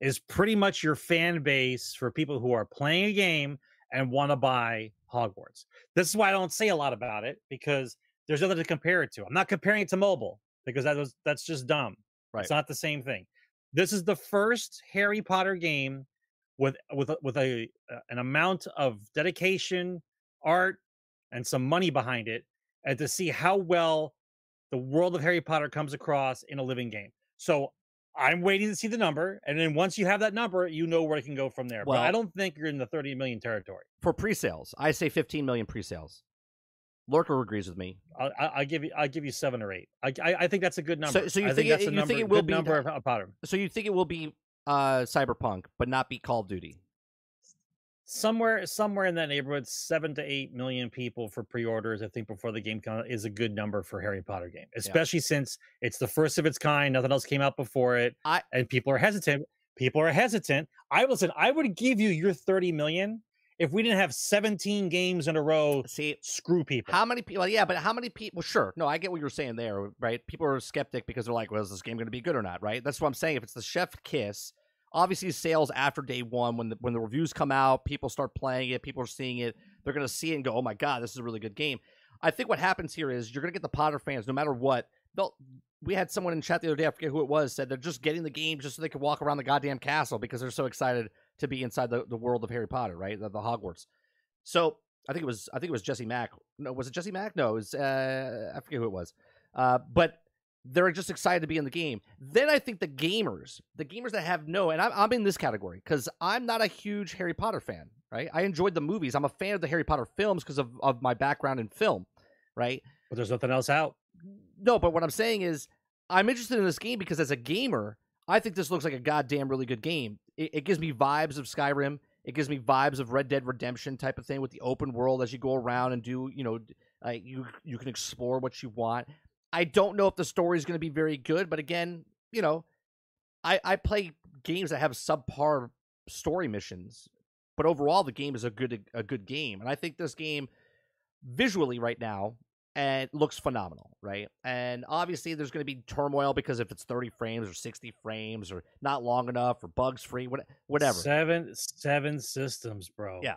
is pretty much your fan base for people who are playing a game and want to buy Hogwarts. This is why I don't say a lot about it because there's nothing to compare it to. I'm not comparing it to mobile because that was that's just dumb. Right. It's not the same thing. This is the first Harry Potter game with with with a an amount of dedication, art, and some money behind it, and to see how well the world of Harry Potter comes across in a living game. So I'm waiting to see the number, and then once you have that number, you know where it can go from there. Well, but I don't think you're in the 30 million territory for pre-sales. I say 15 million pre-sales. Lurker agrees with me. I'll give you. I'll give you seven or eight. I, I, I think that's a good number. So, so you I think, think, it, you number, think it will be number of Potter. So you think it will be uh, Cyberpunk, but not be Call of Duty? somewhere somewhere in that neighborhood seven to eight million people for pre-orders i think before the game comes is a good number for harry potter game especially yeah. since it's the first of its kind nothing else came out before it I, and people are hesitant people are hesitant i listen i would give you your 30 million if we didn't have 17 games in a row see screw people. how many people yeah but how many people sure no i get what you're saying there right? People are skeptic because they're like well is this game going to be good or not? Right? That's what i'm saying if it's the chef kiss obviously sales after day one when the when the reviews come out people start playing it people are seeing it they're going to see it and go oh my god this is a really good game. I think what happens here is you're going to get the potter fans no matter what they'll we had someone in chat the other day i forget who it was said they're just getting the game just so they can walk around the goddamn castle because they're so excited to be inside the, the world of harry potter right the, the hogwarts so i think it was i think it was jesse mack no was it jesse mack no it was uh, i forget who it was uh, but they're just excited to be in the game. Then I think the gamers, the gamers that have no, and I'm, I'm in this category because I'm not a huge Harry Potter fan, right? I enjoyed the movies. I'm a fan of the Harry Potter films because of, of my background in film, right? But there's nothing else out. No, but what I'm saying is I'm interested in this game because as a gamer, I think this looks like a goddamn really good game. It, it gives me vibes of Skyrim. It gives me vibes of Red Dead Redemption type of thing with the open world as you go around and do, you know, uh, you you can explore what you want. I don't know if the story is going to be very good, but again, you know, I I play games that have subpar story missions, but overall the game is a good a good game, and I think this game visually right now and it looks phenomenal, right? And obviously there's going to be turmoil because if it's 30 frames or 60 frames or not long enough or bugs free, whatever. Seven seven systems, bro. Yeah.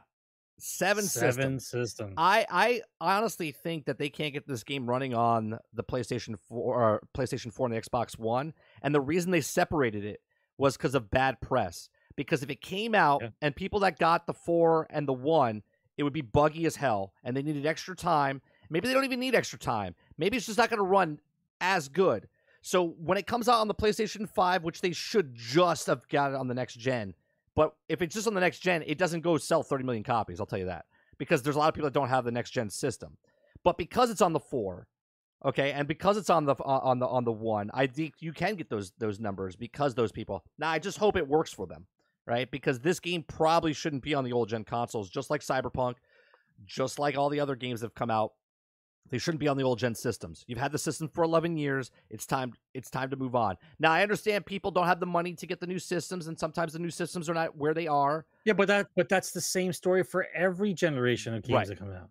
Seven, Seven systems. systems. I, I honestly think that they can't get this game running on the PlayStation 4 or PlayStation 4 and the Xbox One. And the reason they separated it was because of bad press. Because if it came out yeah. and people that got the 4 and the 1, it would be buggy as hell and they needed extra time. Maybe they don't even need extra time. Maybe it's just not going to run as good. So when it comes out on the PlayStation 5, which they should just have got it on the next gen, but if it's just on the next gen, it doesn't go sell 30 million copies. I'll tell you that because there's a lot of people that don't have the next gen system. But because it's on the four, okay, and because it's on the uh, on the on the one, I think you can get those those numbers because those people. Now I just hope it works for them, right? Because this game probably shouldn't be on the old gen consoles, just like Cyberpunk, just like all the other games that have come out they shouldn't be on the old gen systems. You've had the system for 11 years. It's time it's time to move on. Now, I understand people don't have the money to get the new systems and sometimes the new systems are not where they are. Yeah, but that but that's the same story for every generation of games right. that come out.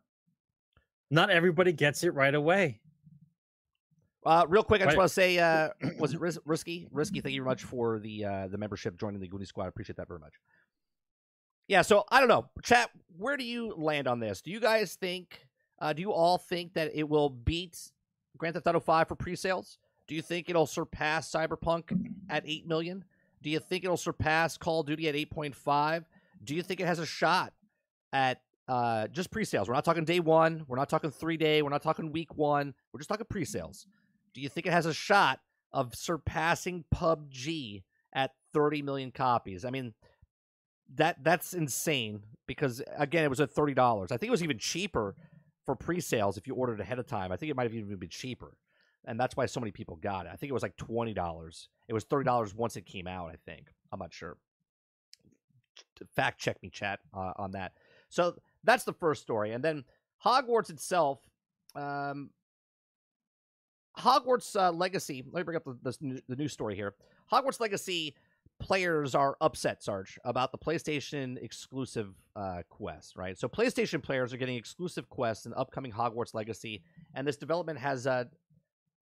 Not everybody gets it right away. Uh, real quick, I just want to say, uh, was it ris- risky? Risky, thank you very much for the uh, the membership, joining the Goonie Squad. I appreciate that very much. Yeah, so I don't know, chat. Where do you land on this? Do you guys think uh, do you all think that it will beat Grand Theft Auto 5 for pre-sales? Do you think it'll surpass Cyberpunk at 8 million? Do you think it'll surpass Call of Duty at 8.5? Do you think it has a shot at uh, just pre-sales? We're not talking day one. We're not talking three day. We're not talking week one. We're just talking pre-sales. Do you think it has a shot of surpassing PUBG at 30 million copies? I mean, that that's insane because again, it was at thirty dollars. I think it was even cheaper for pre-sales if you ordered ahead of time. I think it might have even been cheaper, and that's why so many people got it. I think it was like twenty dollars. It was thirty dollars once it came out. I think I'm not sure. Fact check me, chat, uh, on that. So that's the first story, and then Hogwarts itself. Um, Hogwarts uh, Legacy. Let me bring up the, the, the news story here. Hogwarts Legacy players are upset, Sarge, about the PlayStation exclusive uh, quest, right? So PlayStation players are getting exclusive quests in upcoming Hogwarts Legacy, and this development has uh,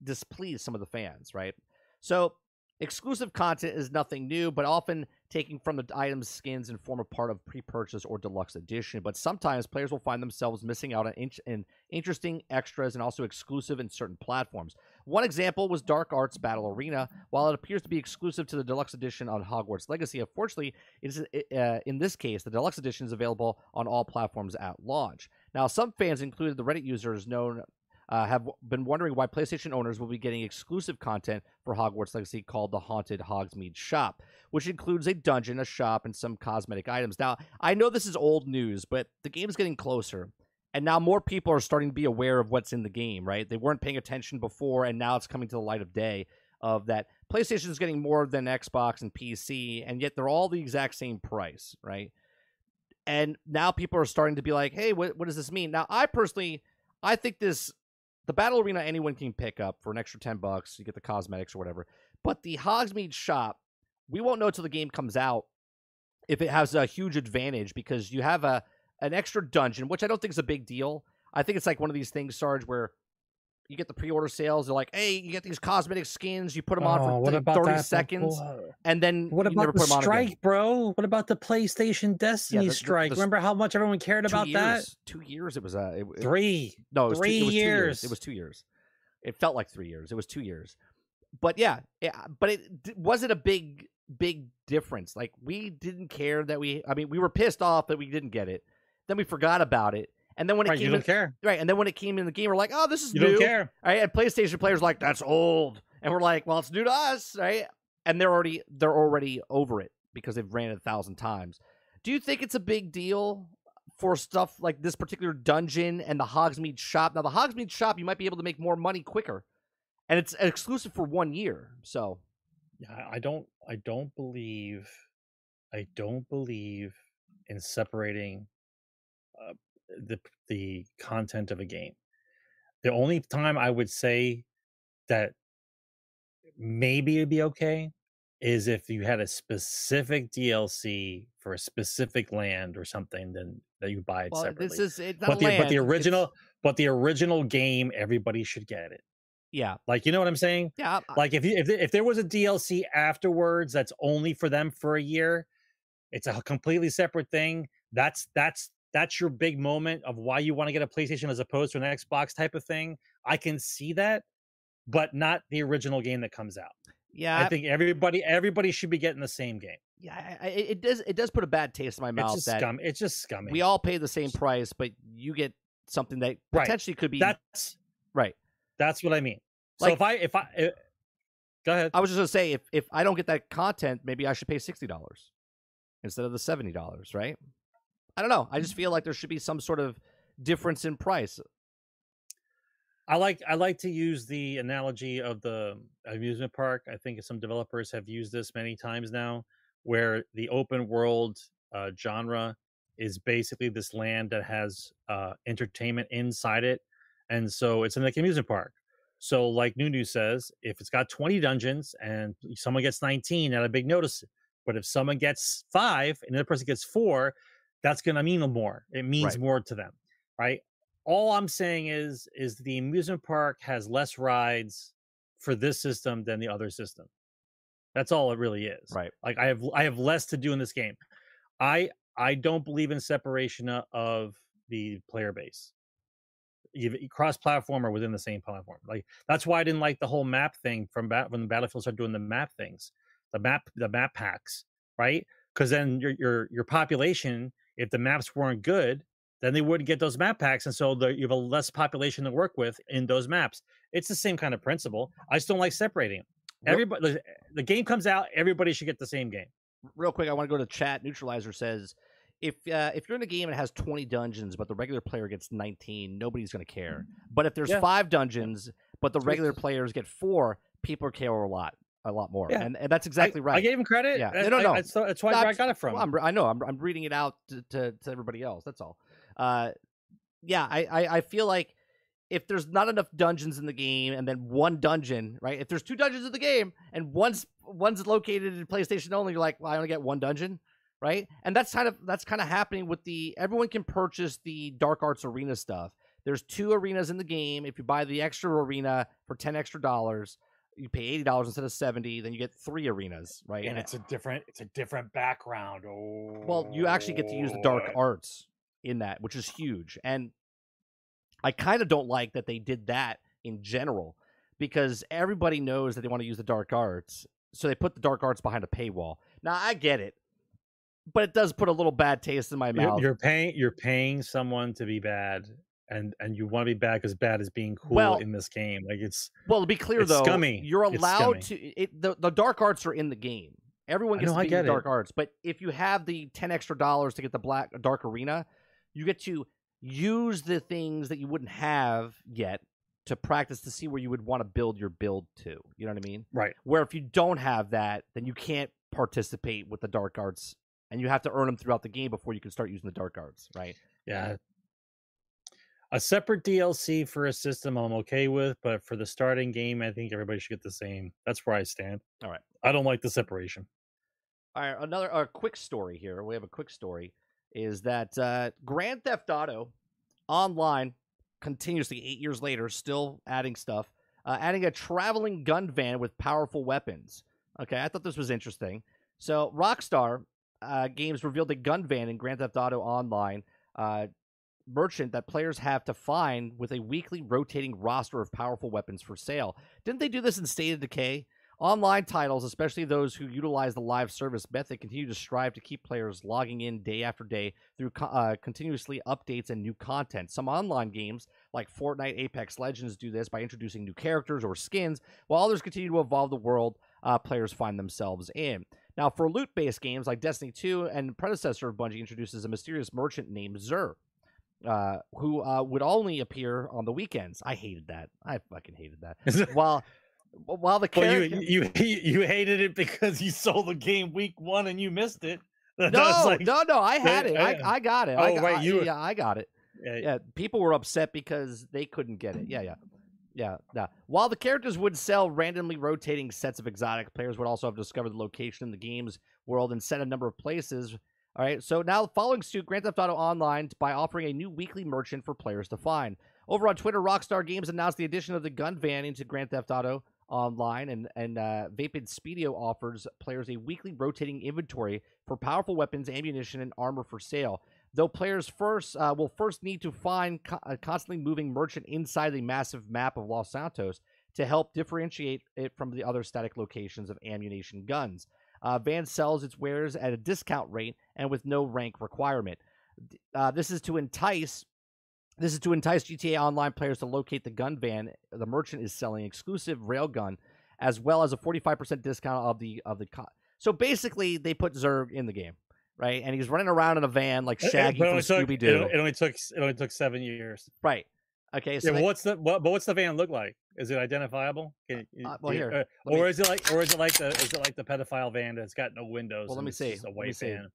displeased some of the fans, right? So exclusive content is nothing new, but often taking from the item's skins and form a part of pre-purchase or deluxe edition. But sometimes players will find themselves missing out on in- in interesting extras and also exclusive in certain platforms. One example was Dark Arts Battle Arena. While it appears to be exclusive to the deluxe edition on Hogwarts Legacy, unfortunately, uh, in this case, the deluxe edition is available on all platforms at launch. Now, some fans, included the Reddit users known uh, have been wondering why PlayStation owners will be getting exclusive content for Hogwarts Legacy called the Haunted Hogsmeade Shop, which includes a dungeon, a shop, and some cosmetic items. Now, I know this is old news, but the game is getting closer. And now more people are starting to be aware of what's in the game, right? They weren't paying attention before, and now it's coming to the light of day of that PlayStation is getting more than Xbox and PC, and yet they're all the exact same price, right? And now people are starting to be like, hey, what, what does this mean? Now, I personally, I think this the battle arena anyone can pick up for an extra 10 bucks. You get the cosmetics or whatever. But the Hogsmeade shop, we won't know until the game comes out if it has a huge advantage because you have a an extra dungeon, which I don't think is a big deal. I think it's like one of these things, Sarge, where you get the pre-order sales. They're like, "Hey, you get these cosmetic skins. You put them on Oh, for what th- about thirty that? seconds, and then What you never about put the on strike, bro? What about the PlayStation Destiny the- the- strike? the- Remember how much everyone cared about that? Two years. It was uh, it, Three. No, it was Three two, it years. years. It was two years. It felt like three years. It was two years. But yeah, yeah but it d- wasn't a big, big difference. Like we didn't care that we. I mean, we were pissed off that we didn't get it. Then we forgot about it, and then when it Right, you came don't in, care. right, and then when it came in the game, we're like, oh, this is You new. don't care. Right, and PlayStation players like that's old, and we're like, well, it's new to us, right? And they're already they're already over it because they've ran it a thousand times. Do you think it's a big deal for stuff like this particular dungeon and the Hogsmeade shop? Now, the Hogsmeade shop, you might be able to make more money quicker, and it's exclusive for one year. So, Yeah, I- don't. I don't believe. I don't believe in separating the the content of a game. The only time I would say that maybe it'd be okay is if you had a specific DLC for a specific land or something, then that you buy it well, separately. this is it's not but the but land, the it's- original but the original game, everybody should get it. yeah, Like you know what I'm saying? yeah, like if you if, if there was a DLC afterwards that's only for them for a year, it's a completely separate thing. That's that's that's your big moment of why you want to get a PlayStation as opposed to an Xbox type of thing. I can see that, but not the original game that comes out. yeah. I think everybody everybody should be getting the same game. yeah, I- I- it, it does it does put a bad taste in my mouth. It's just that scum. It's just scummy. we all pay the same price, but you get something that Right. potentially could be that's right. that's what I mean. So if I if I uh, go ahead. I was just gonna say if if I don't get that content, maybe I should pay sixty dollars instead of the seventy dollars, right? I don't know. I just feel like there should be some sort of difference in price. I like I like to use the analogy of the amusement park. I think some developers have used this many times now, where the open world uh, genre is basically this land that has uh, entertainment inside it, and so it's in like an amusement park. So, like Nunu says, if it's got twenty dungeons and someone gets nineteen, not a big notice. But if someone gets five and another person gets four, that's going to mean more. It means Right. more to them, right? all I'm saying is is the amusement park has less rides for this system than the other system. That's all it really is. Right. Like I have I have less to do in this game. I I don't believe in separation of the player base. You cross platform or within the same platform. Like that's why I didn't like the whole map thing from bat- when the Battlefield started doing the map things, the map the map packs, right? Because then your your your population, if the maps weren't good, then they wouldn't get those map packs, and so the, you have a less population to work with in those maps. It's the same kind of principle. I just don't like separating them. Everybody, the- the game comes out, everybody should get the same game. Real quick, I want to go to chat. Neutralizer says if uh, if you're in a game and it has 20 dungeons, but the regular player gets 19, nobody's going to care. But if there's Yeah. five dungeons, but the regular players get four, people care a lot, a lot more. Yeah. And, and that's exactly I, right. I gave him credit. Yeah. I- No, no, I-. That's, that's why No, I got it from. Well, I'm, I know. I'm, I'm reading it out to, to, to everybody else. That's all. Uh, yeah, I, I, I feel like if there's not enough dungeons in the game and then one dungeon, right? If there's two dungeons in the game and one's one's located in PlayStation only, you're like, well, I only get one dungeon, right? And that's kind of that's kind of happening with the everyone can purchase the Dark Arts Arena stuff. There's two arenas in the game. If you buy the extra arena for 10 extra dollars, you pay $80 instead of 70, then you get three arenas, right? and it's a different it's a different background. Oh, Well, you actually get to use the dark oh. arts in that, which is huge. And I kind of don't like that they did that in general because everybody knows that they want to use the dark arts. So they put the dark arts behind a paywall. Now, I get it, but it does put a little bad taste in my mouth. you're paying you're paying someone to be bad, and and you want to be back as bad as being cool Well- in this game. Like it's well, to be clear, though, scummy. you're allowed scummy. to. It, the, the dark arts are in the game. Everyone gets know, to be get the dark it. arts, but if you have the ten extra dollars to get the black dark arena, you get to use the things that you wouldn't have yet to practice to see where you would want to build your build to. You know what I mean? right. Where if you don't have that, then you can't participate with the dark arts, and you have to earn them throughout the game before you can start using the dark arts. Right? Yeah. A separate DLC for a system I'm okay with, but for the starting game, I think everybody should get the same. That's where I stand. All right. I don't like the separation. All right, another a quick story here. We have a quick story is that uh, Grand Theft Auto online continuously eight years later still adding stuff, uh, adding a traveling gun van with powerful weapons. Okay, I thought this was interesting. So Rockstar uh, Games revealed a gun van in Grand Theft Auto Online uh, merchant that players have to find with a weekly rotating roster of powerful weapons for sale. Didn't they do this in State of Decay? Online titles, especially those who utilize the live service method, continue to strive to keep players logging in day after day through uh, continuously updates and new content. Some online games, like Fortnite, Apex Legends, do this by introducing new characters or skins, while others continue to evolve the world uh, players find themselves in. Now, for loot based games like Destiny 2 and predecessor of Bungie introduces a mysterious merchant named Xur. Uh, who uh, would only appear on the weekends? I hated that. I fucking hated that. While while the well, character, you, you you hated it because you sold the game week one and you missed it. No, like- no, no, I had it. I. I got it. I Oh, got, right, I- you- yeah, I got it. yeah, Yeah, people were upset because they couldn't get it. Yeah, yeah. Yeah, yeah. While the characters would sell randomly rotating sets of exotic, players would also have discovered the location in the game's world and set a number of places. All right, so now following suit, Grand Theft Auto Online by offering a new weekly merchant for players to find. Over on Twitter, Rockstar Games announced the addition of the gun van into Grand Theft Auto Online, and and uh, Vapid Speedio offers players a weekly rotating inventory for powerful weapons, ammunition, and armor for sale though players first uh, will first need to find co- a constantly moving merchant inside the massive map of Los Santos to help differentiate it from the other static locations of ammunition guns. Uh, Van sells its wares at a discount rate and with no rank requirement. Uh, this is to entice. This is to entice GTA Online players to locate the gun van. The merchant is selling exclusive railgun, as well as a forty-five percent discount of the of the. Co- so basically, they put Zerg in the game, right? And he's running around in a van like Shaggy it from Scooby Doo, it only took it only took seven years. right? Okay, so yeah, they- what's the what, but what's the van look like? Is it identifiable? Can, Uh, well, you- here, uh, let me- or is it like or is it like the is it like the pedophile van that's got no windows? Well, let me see, a white van.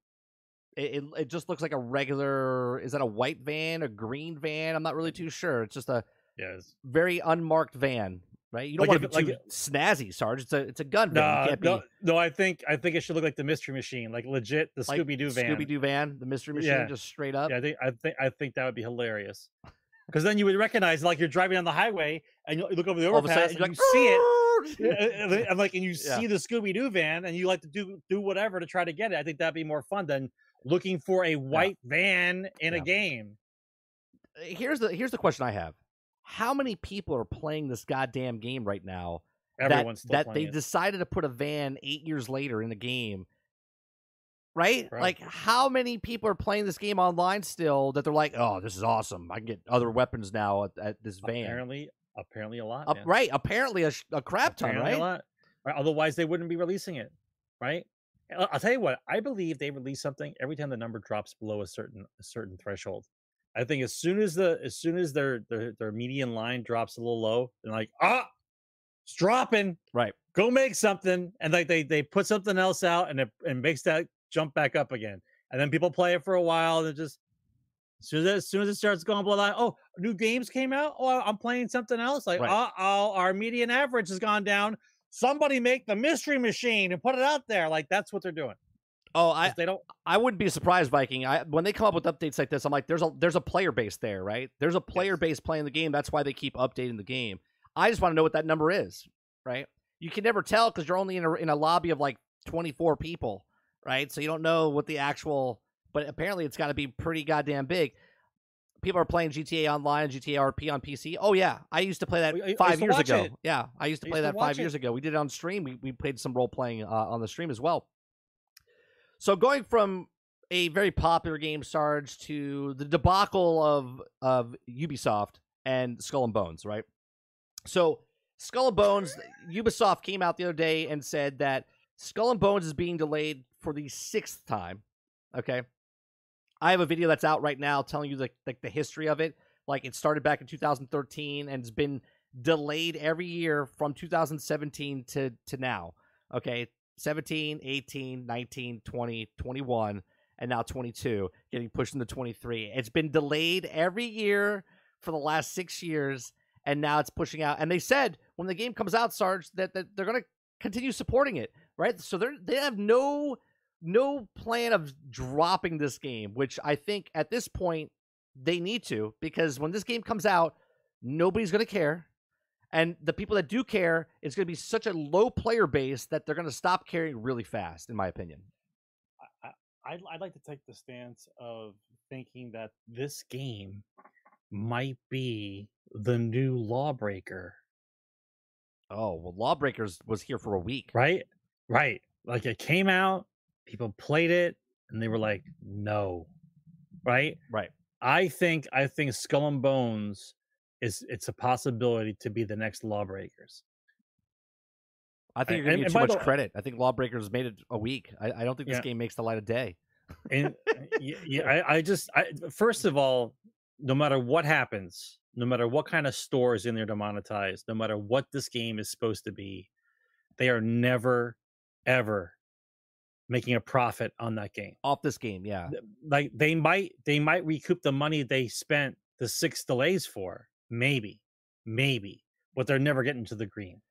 It, it it just looks like a regular. Is that a white van, a green van? I'm not really too sure. It's just a Yes. very unmarked van, right? You don't Like want if to be it- too like snazzy, Sarge. It's a it's a gun van. No, you can't no, be no. I think I think it should look like the Mystery Machine, like legit the like Scooby Doo van. Scooby Doo van, the mystery machine, Yeah. just straight up. Yeah, I think I think I think that would be hilarious. Because then you would recognize like you're driving on the highway and you look over the overpass and you're you see it. and, like and you Yeah. see the Scooby Doo van and you like to do do whatever to try to get it. I think that'd be more fun than looking for a white van in Yeah. a game. here's the here's the question I have: How many people are playing this goddamn game right now Everyone's that that they it. decided to put a van eight years later in the game. Right? Right. Like how many people are playing this game online still that they're like, oh, this is awesome. I can get other weapons now at, at this van. Apparently, apparently a lot. Uh, right. Apparently a, a crap ton, Apparently a right? lot. Right, Otherwise, they wouldn't be releasing it. Right. I'll tell you what. I believe they release something every time the number drops below a certain a certain threshold. I think as soon as the as soon as their their, their median line drops a little low, they're like, ah, it's dropping. Right. Go make something, and like they they put something else out, and it and makes that jump back up again, and then people play it for a while, and it just As soon as, as soon as it starts going below that, oh, new games came out. Oh, I'm playing something else. Like, Right. uh oh, our median average has gone down. Somebody make the mystery machine and put it out there. Like that's what they're doing. Oh, I they don't. I wouldn't be surprised, Viking. I, when they come up with updates like this, I'm like, there's a there's a player base there, right? There's a player Yes. base playing the game. That's why they keep updating the game. I just want to know what that number is, right? You can never tell because you're only in a in a lobby of like 24 people, right? So you don't know what the actual. But apparently, it's got to be pretty goddamn big. People are playing GTA Online, GTA RP on PC. Oh yeah, I used to play that I- I five to years ago. it. Yeah, I used to I play used to that five watch years ago. We did it on stream. We we played some role playing uh, on the stream as well. So going from a very popular game, Sarge, to the debacle of of Ubisoft and Skull and Bones, right? So Skull and Bones, Ubisoft came out the other day and said that Skull and Bones is being delayed for the sixth time. Okay, I have a video that's out right now telling you the like the history of it. Like it started back in 2013 and it's been delayed every year from 2017 to to now. Okay, 17, 18, 19, 20, 21, and now 22, getting pushed into 23. It's been delayed every year for the last six years, and now it's pushing out. And they said when the game comes out, Sarge, that, that they're going to continue supporting it, right? So they're they have no no plan of dropping this game, which I think at this point they need to because when this game comes out, nobody's going to care. And the people that do care, it's going to be such a low player base that they're going to stop caring really fast, in my opinion. I, I, I'd, I'd like to take the stance of thinking that this game might be the new Lawbreaker. Oh, well, Lawbreakers was here for a week. Right? Right. Like it came out, people played it, and they were like, no. Right? Right. I think I think Skull and Bones is it's a possibility to be the next Lawbreakers. I think you're giving too much the- credit. I think Lawbreakers made it a week. I, I don't think this Yeah. game makes the light of day. And uh, yeah, yeah I, I just I first of all, no matter what happens, no matter what kind of store is in there to monetize, no matter what this game is supposed to be, they are never ever making a profit on that game. Off this game, yeah. Like they might they might recoup the money they spent the six delays for, maybe, maybe, but they're never getting to the green.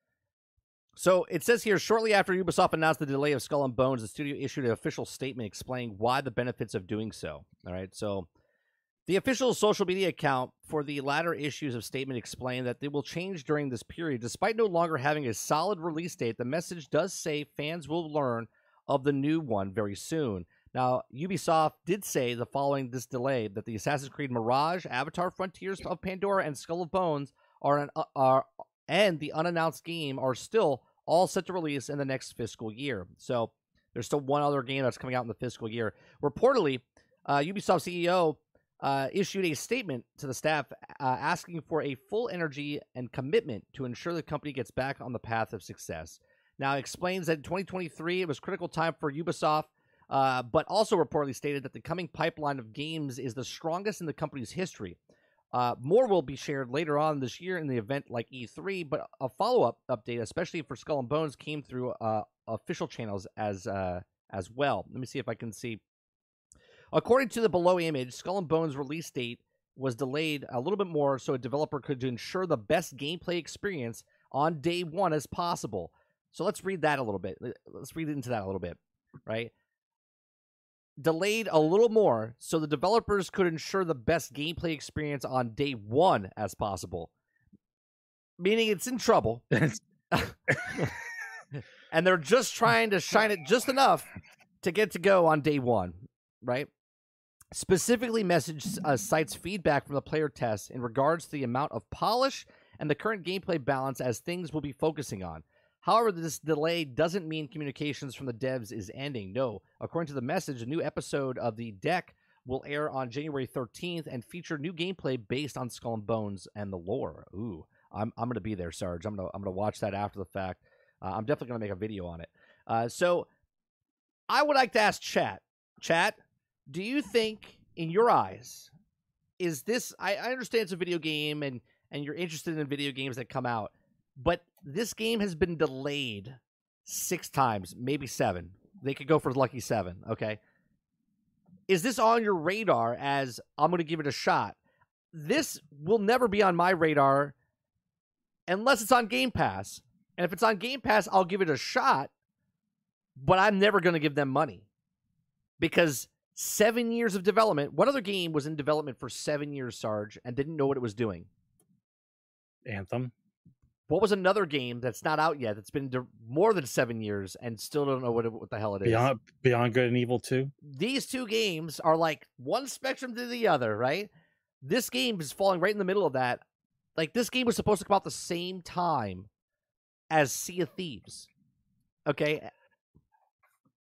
So it says here shortly after Ubisoft announced the delay of Skull and Bones, the studio issued an official statement explaining why the benefits of doing so. All right. So the official social media account for the latter issues of statement explained that they will change during this period. Despite no longer having a solid release date, the message does say fans will learn of the new one very soon. Now, Ubisoft did say the following this delay that the Assassin's Creed Mirage, Avatar Frontiers of Pandora, and Skull of Bones are an, uh, are and the unannounced game are still all set to release in the next fiscal year. So there's still one other game that's coming out in the fiscal year. Reportedly, uh, Ubisoft CEO uh, issued a statement to the staff uh, asking for a full energy and commitment to ensure the company gets back on the path of success. Now, explains that in 2023 it was critical time for Ubisoft, uh, but also reportedly stated that the coming pipeline of games is the strongest in the company's history. Uh, more will be shared later on this year in the event like E3, but a follow up update, especially for Skull and Bones, came through uh, official channels as uh, as well. Let me see if I can see. According to the below image, Skull and Bones release date was delayed a little bit more so a developer could ensure the best gameplay experience on day one as possible. So let's read that a little bit. Let's read into that a little bit, right? delayed a little more so the developers could ensure the best gameplay experience on day one as possible. Meaning it's in trouble. and they're just trying to shine it just enough to get to go on day one, right? Specifically, message uh, cites feedback from the player test in regards to the amount of polish and the current gameplay balance as things will be focusing on. However, this delay doesn't mean communications from the devs is ending. No, according to the message, a new episode of the deck will air on January 13th and feature new gameplay based on Skull and Bones and the lore. Ooh, I'm I'm gonna be there, Sarge. I'm gonna I'm gonna watch that after the fact. Uh, I'm definitely gonna make a video on it. Uh, so, I would like to ask Chat. Chat, do you think, in your eyes, is this? I, I understand it's a video game and and you're interested in video games that come out, but this game has been delayed six times, maybe seven. They could go for lucky seven. Okay. is this on your radar as I'm going to give it a shot? This will never be on my radar unless it's on Game Pass. And if it's on Game Pass, I'll give it a shot, but I'm never going to give them money because seven years of development. What other game was in development for seven years, Sarge, and didn't know what it was doing? Anthem. What was another game that's not out yet that's been more than seven years and still don't know what, it, what the hell it is? Beyond Beyond Good and Evil 2. These two games are like one spectrum to the other, right? This game is falling right in the middle of that. Like this game was supposed to come out the same time as Sea of Thieves. Okay,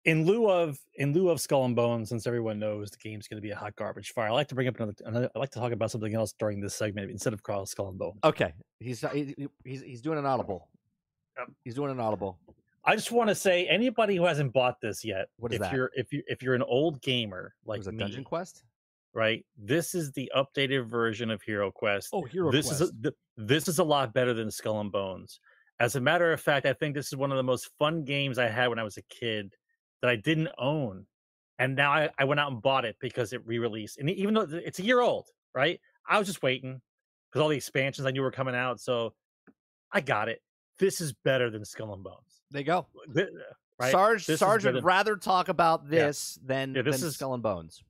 In lieu of in lieu of Skull and Bones, since everyone knows the game's going to be a hot garbage fire, I like to bring up another, another. I like to talk about something else during this segment instead of Carl Skull and Bones. okay. He's he- he's he's doing an audible. Yep. He's doing an audible. I just want to say, anybody who hasn't bought this yet, What is if that? you're if you if you're an old gamer like was me, Dungeon Quest? right? This is the updated version of Hero Quest. Oh, Hero this is a, th- this is a lot better than Skull and Bones. As a matter of fact, I think this is one of the most fun games I had when I was a kid that I didn't own, and now I, I went out and bought it because it re-released. And even though it's a year old, right? I was just waiting because all the expansions I knew were coming out, so I got it. This is better than Skull and Bones. there you go. Th- Right? Sarge This Sarge would better- rather talk about Yeah. this than Yeah, this than is- Skull and Bones.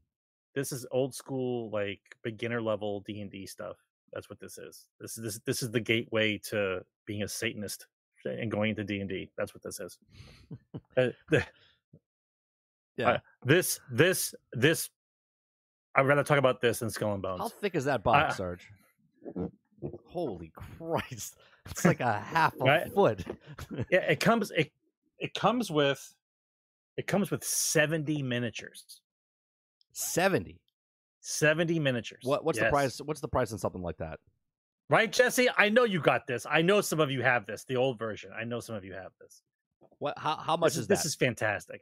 this is old school like beginner level d&d stuff that's what this is this is this, this is the gateway to being a satanist and going into d&d that's what this is Uh, the- Yeah. uh, this this this i'd rather talk about this than skull and bones How thick is that box, I- Sarge? Holy Christ! It's like a half a Right? foot. yeah it comes it it comes with it comes with 70 miniatures Seventy. 70 miniatures What? What's the price? What's the price on something like that? right jesse i know you got this i know some of you have this the old version i know some of you have this What? How? How much this is, that? this is fantastic.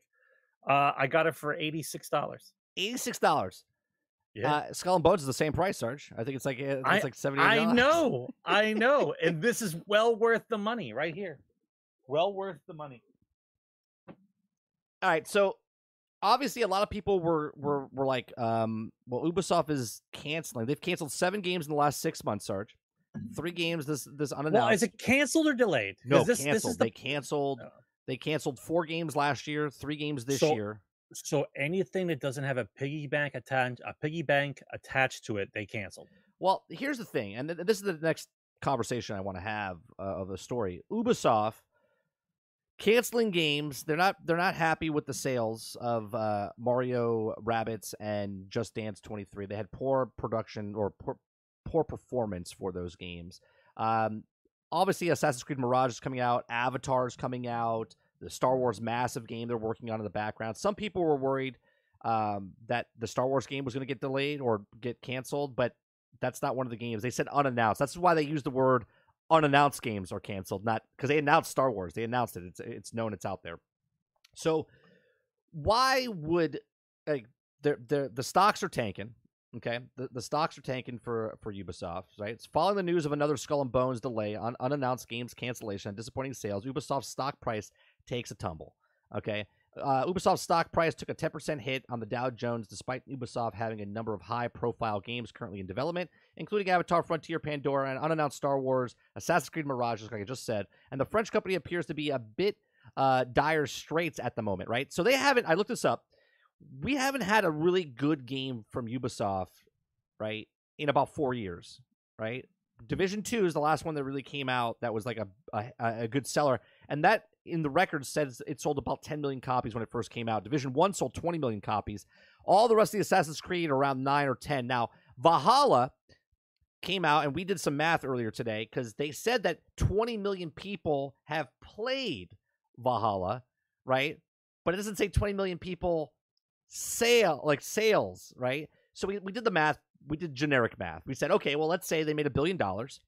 Uh, I got it for eighty six dollars. Eighty six dollars. Yeah, Uh, Skull and Bones is the same price, Sarge. I think it's like I- it's like seventy. I know, I know, and this is well worth the money right here. Well worth the money. All right, so obviously a lot of people were were were like, um, well, Ubisoft is canceling. They've canceled seven games in the last six months, Sarge. Three games this this unannounced. Well, is it canceled or delayed? no, this, canceled. This is the, They canceled. Oh. They canceled four games last year, three games this So- year. so anything that doesn't have a piggy bank attached, a piggy bank attached to it, they canceled. Well, here's the thing, and th- this is the next conversation I want to have uh, of the story. Ubisoft canceling games. They're not. They're not happy with the sales of uh, Mario Rabbids and Just Dance 23. They had poor production or poor, poor performance for those games. Um, obviously, Assassin's Creed Mirage is coming out. Avatar is coming out. The Star Wars massive game they're working on in the background. Some people were worried um, that the Star Wars game was going to get delayed or get canceled, but that's not one of the games. They said unannounced. That's why they use the word unannounced games are canceled, not because they announced Star Wars. They announced it. It's it's known. It's out there. So why would like the the the stocks are tanking? Okay, the, the stocks are tanking for for Ubisoft. Right, it's following the news of another Skull and Bones delay on unannounced games cancellation and disappointing sales. Ubisoft's stock price takes a tumble. Okay, uh, Ubisoft's stock price took a 10% hit on the Dow Jones, despite Ubisoft having a number of high-profile games currently in development, including Avatar: Frontier, Pandora, and unannounced Star Wars, Assassin's Creed Mirage, like I just said. And the French company appears to be a bit uh, dire straits at the moment, right? So they haven't. I looked this up. We haven't had a really good game from Ubisoft, right, in about four years, right? Division Two is the last one that really came out that was like a a, a good seller, and that in the record says it sold about 10 million copies when it first came out. Division One sold 20 million copies. All the rest of the Assassin's Creed around nine or 10. Now Valhalla came out, and we did some math earlier today because they said that 20 million people have played Valhalla, right? But it doesn't say 20 million people sale like sales, right? So we, we did the math. We did generic math. We said, okay, well, let's say they made a billion dollars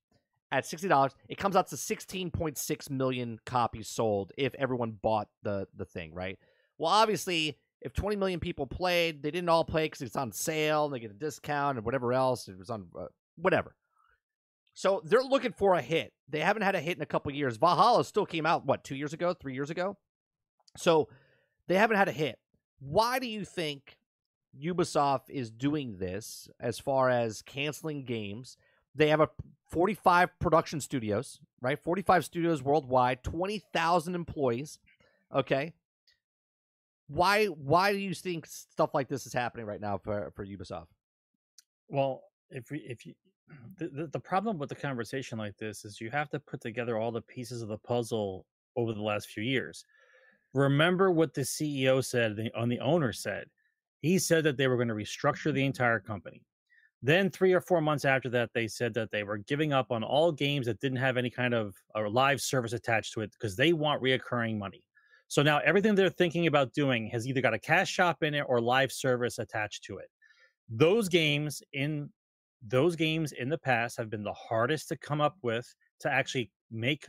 at sixty dollars. It comes out to sixteen point six million copies sold if everyone bought the the thing, right? Well, obviously, if twenty million people played, they didn't all play because it's on sale and they get a discount and whatever else. It was on uh, whatever. So they're looking for a hit. They haven't had a hit in a couple years. Valhalla still came out what two years ago, three years ago. So they haven't had a hit. Why do you think Ubisoft is doing this as far as canceling games. They have a 45 production studios, right? 45 studios worldwide, 20,000 employees. Okay. Why why do you think stuff like this is happening right now for for Ubisoft? Well, if we, if you the, the the problem with the conversation like this is you have to put together all the pieces of the puzzle over the last few years. Remember what the CEO said on the owner said. He said that they were going to restructure the entire company. Then three or four months after that, they said that they were giving up on all games that didn't have any kind of a live service attached to it because they want reoccurring money. So now everything they're thinking about doing has either got a cash shop in it or live service attached to it. Those games in those games in the past have been the hardest to come up with to actually make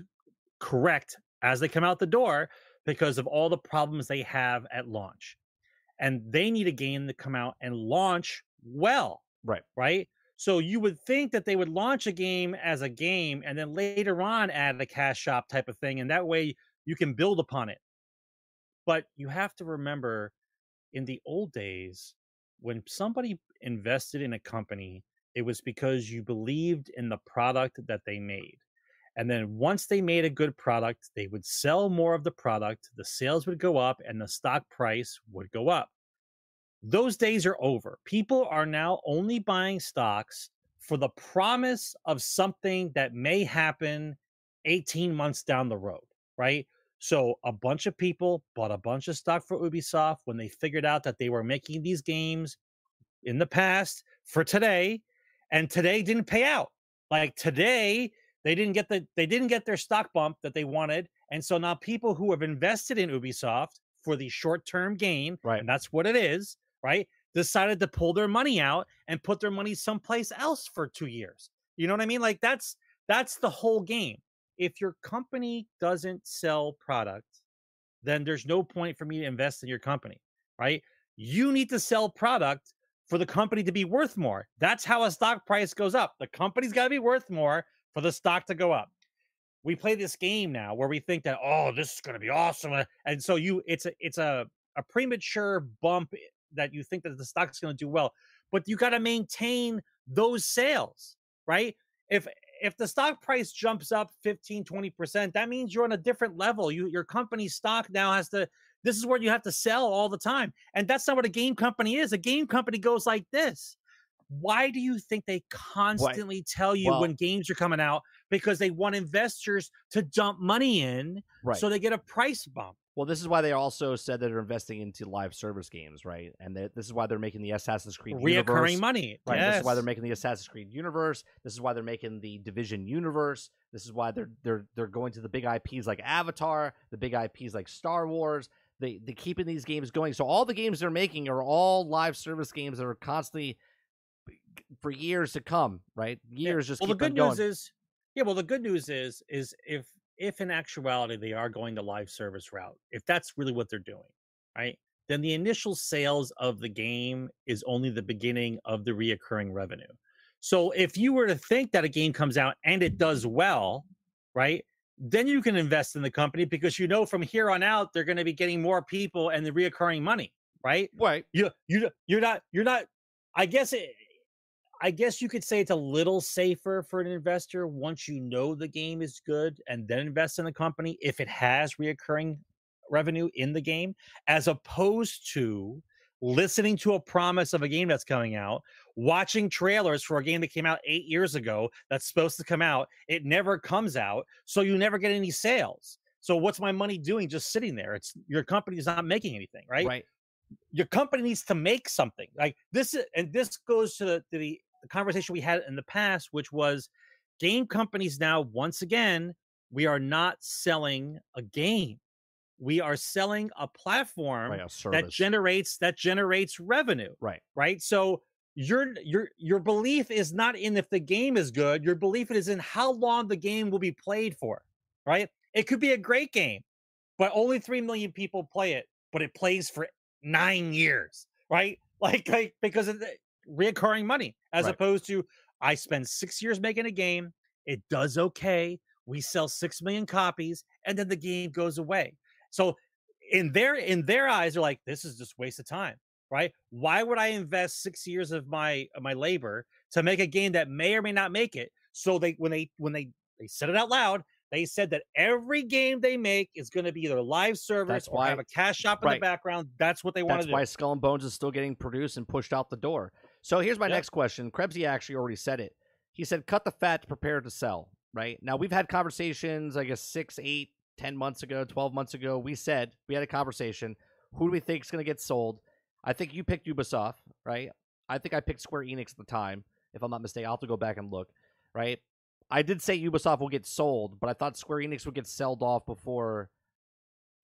correct as they come out the door because of all the problems they have at launch. And they need a game to come out and launch well. Right. Right. So you would think that they would launch a game as a game and then later on add a cash shop type of thing. And that way you can build upon it. But you have to remember in the old days, when somebody invested in a company, it was because you believed in the product that they made. And then once they made a good product, they would sell more of the product, the sales would go up, and the stock price would go up. Those days are over. People are now only buying stocks for the promise of something that may happen 18 months down the road, right? So a bunch of people bought a bunch of stock for Ubisoft when they figured out that they were making these games in the past for today, and today didn't pay out. Like today, they didn't get the they didn't get their stock bump that they wanted, and so now people who have invested in Ubisoft for the short term gain, Right. and that's what it is, right? Decided to pull their money out and put their money someplace else for two years. You know what I mean? Like that's that's the whole game. If your company doesn't sell product, then there's no point for me to invest in your company, right? You need to sell product for the company to be worth more. That's how a stock price goes up. The company's got to be worth more for the stock to go up. We play this game now where we think that oh, this is going to be awesome, uh, and so you it's a it's a a premature bump that you think that the stock's going to do well, but you got to maintain those sales, right? If if the stock price jumps up 15 20% that means you're on a different level you your company's stock now has to this is where you have to sell all the time and that's not what a game company is a game company goes like this why do you think they constantly tell you Well- when games are coming out because they want investors to dump money in Right. so they get a price bump Well, this is why they also said that they're investing into live service games, right? And that this is why they're making the Assassin's Creed universe. reoccurring money Right. This is why they're making the Assassin's Creed universe. This is why they're making the Division universe. This is why they're they're they're going to the big IPs like Avatar, the big IPs like Star Wars. They they keeping these games going. So all the games they're making are all live service games that are constantly for years to come, right? Yeah. Years just well keep the good going. news is yeah well the good news is is if if in actuality they are going the live service route if that's really what they're doing right then the initial sales of the game is only the beginning of the reoccurring revenue so if you were to think that a game comes out and it does well right then you can invest in the company because you know from here on out they're going to be getting more people and the reoccurring money right right. you you you're not you're not i guess it i guess you could say it's a little safer for an investor once you know the game is good and then invest in the company if it has reoccurring revenue in the game as opposed to listening to a promise of a game that's coming out watching trailers for a game that came out 8 years ago that's supposed to come out it never comes out so you never get any sales. So what's my money doing just sitting there? It's your company's not making anything right? Right. your company needs to make something like this is, and this goes to the, to the, the conversation we had in the past which was game companies now once again we are not selling a game we are selling a platform Right. A that generates that generates revenue right. right so your your your belief is not in if the game is good your belief is in how long the game will be played for right it could be a great game but only 3 million people play it but it plays for 9 years right like like because of the reoccurring money as Right. opposed to i spend 6 years making a game it does okay we sell 6 million copies and then the game goes away so in their in their eyes they're like this is just waste of time right? Why would I invest six years of my of my labor to make a game that may or may not make it? So they when they when they they said it out loud, they said that every game they make is going to be either live service That's or why- have a cash shop in right. the background. That's what they want That's why do. Skull and Bones is still getting produced and pushed out the door. So here's my Yep. next question. Krebsy actually already said it. He said, "Cut the fat to prepare to sell." Right now, we've had conversations. I guess six, eight, ten months ago, twelve months ago. We said we had a conversation. Who do we think is going to get sold? I think you picked Ubisoft, right? I think I picked Square Enix at the time, if I'm not mistaken. I'll have to go back and look, right? I did say Ubisoft will get sold, but I thought Square Enix would get sold off before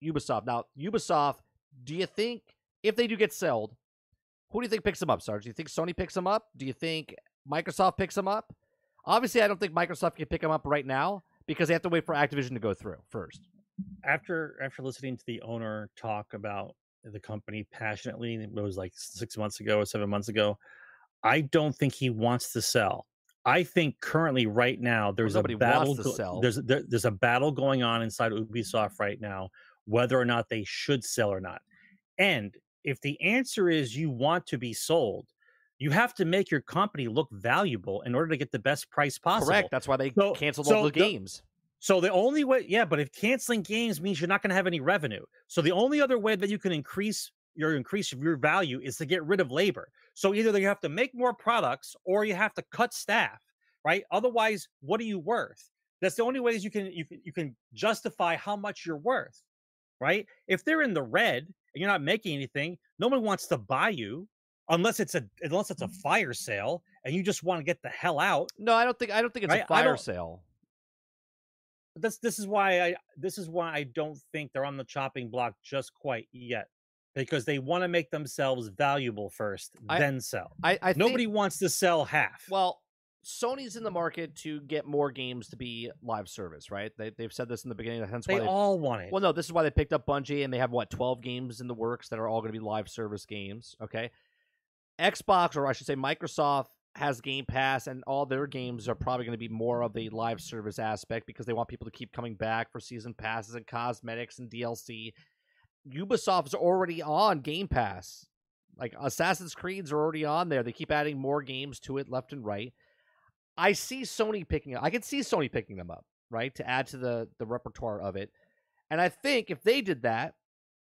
Ubisoft. Now, Ubisoft, do you think if they do get sold, who do you think picks them up, Sarge? Do you think Sony picks them up? Do you think Microsoft picks them up? Obviously, I don't think Microsoft can pick them up right now because they have to wait for Activision to go through first. after after listening to the owner talk about the company passionately, it was like six months ago or seven months ago. I don't think he wants to sell. I think currently, right now, there's a battle. to go- sell. There's there, there's a battle going on inside Ubisoft right now, whether or not they should sell or not. And if the answer is you want to be sold, you have to make your company look valuable in order to get the best price possible. Correct. That's why they So- canceled so all the the- games. So the only way, yeah, but if canceling games means you're not going to have any revenue, so the only other way that you can increase your increase your value is to get rid of labor. So either you have to make more products or you have to cut staff, right? Otherwise, what are you worth? That's the only ways you can you can you can justify how much you're worth, right? If they're in the red and you're not making anything, nobody wants to buy you unless it's a unless it's a mm. fire sale and you just want to get the hell out. No, I don't think I don't think it's Right, a fire sale. this this is why I this is why I don't think they're on the chopping block just quite yet because they want to make themselves valuable first, I- then sell. I, I think- Nobody wants to sell half. Well, Sony's in the market to get more games to be live service, right? They, they've said this in the beginning. Hence they why they, all want it. Well, no, this is why they picked up Bungie, and they have what twelve games in the works that are all going to be live service games. Okay, Xbox, or I should say, Microsoft has Game Pass, and all their games are probably going to be more of a live service aspect because they want people to keep coming back for season passes and cosmetics and DLC. Ubisoft's already on Game Pass. Like Assassin's Creed's are already on there. They keep adding more games to it left and right. I see Sony picking up. I could see Sony picking them up, right, to add to the the repertoire of it. And I think if they did that,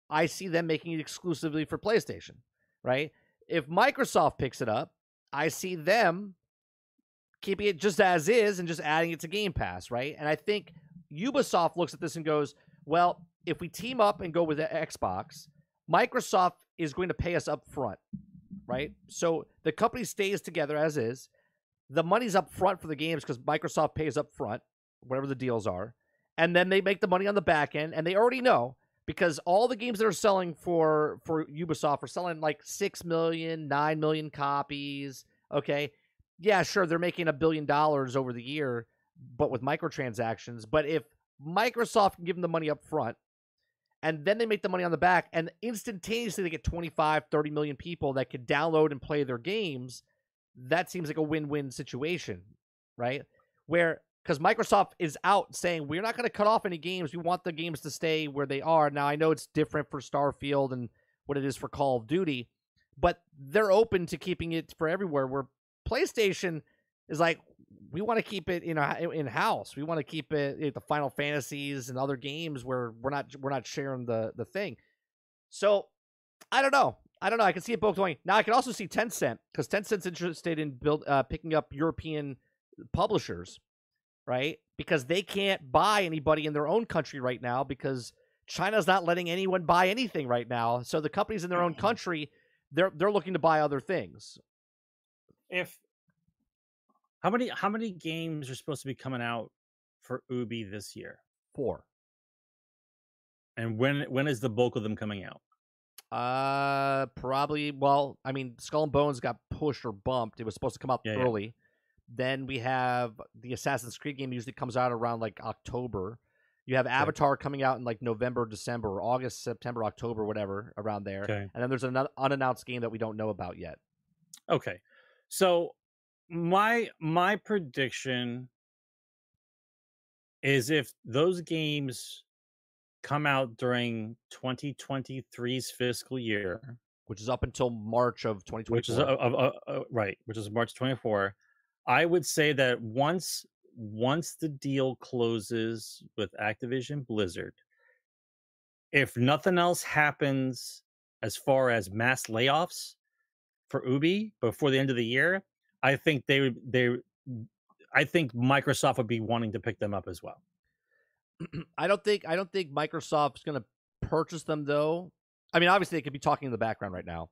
I see them making it exclusively for PlayStation, right? If Microsoft picks it up, I see them keeping it just as is and just adding it to Game Pass, right? And I think Ubisoft looks at this and goes, well, if we team up and go with Xbox, Microsoft is going to pay us up front, right? So the company stays together as is. The money's up front for the games because Microsoft pays up front, whatever the deals are. And then they make the money on the back end, and they already know because all the games that are selling for for Ubisoft are selling like 6 million, 9 million copies. Okay. Yeah, sure, they're making a billion dollars over the year, but with microtransactions. But if Microsoft can give them the money up front, and then they make the money on the back, and instantaneously they get 25, 30 million people that could download and play their games, that seems like a win win situation, right? Where because Microsoft is out saying we're not going to cut off any games. We want the games to stay where they are. Now I know it's different for Starfield and what it is for Call of Duty, but they're open to keeping it for everywhere. Where PlayStation is like we want to keep it in in house. We want to keep it at the Final Fantasies and other games where we're not we're not sharing the the thing. So I don't know. I don't know. I can see it both going. Now I can also see Tencent because Tencent's interested in build uh, picking up European publishers, right? Because they can't buy anybody in their own country right now because China's not letting anyone buy anything right now. So the companies in their own country, they're they're looking to buy other things. if how many how many games are supposed to be coming out for Ubi this year? Four. And when when is the bulk of them coming out? Uh, probably. Well, I mean, Skull and Bones got pushed or bumped. It was supposed to come out Yeah, yeah. early. Then we have the Assassin's Creed game. Usually comes out around like October. You have Avatar coming out in like November, December, or August, September, October, whatever around there. Okay. And then there's an unannounced game that we don't know about yet. Okay. So my my prediction is if those games come out during 2023's fiscal year, which is up until March of 2024. which is uh, uh, uh, right, which is March 24. I would say that once once the deal closes with Activision Blizzard, if nothing else happens as far as mass layoffs for Ubi before the end of the year, I think they would they I think Microsoft would be wanting to pick them up as well. I don't think I don't think Microsoft's going to purchase them though. I mean, obviously they could be talking in the background right now,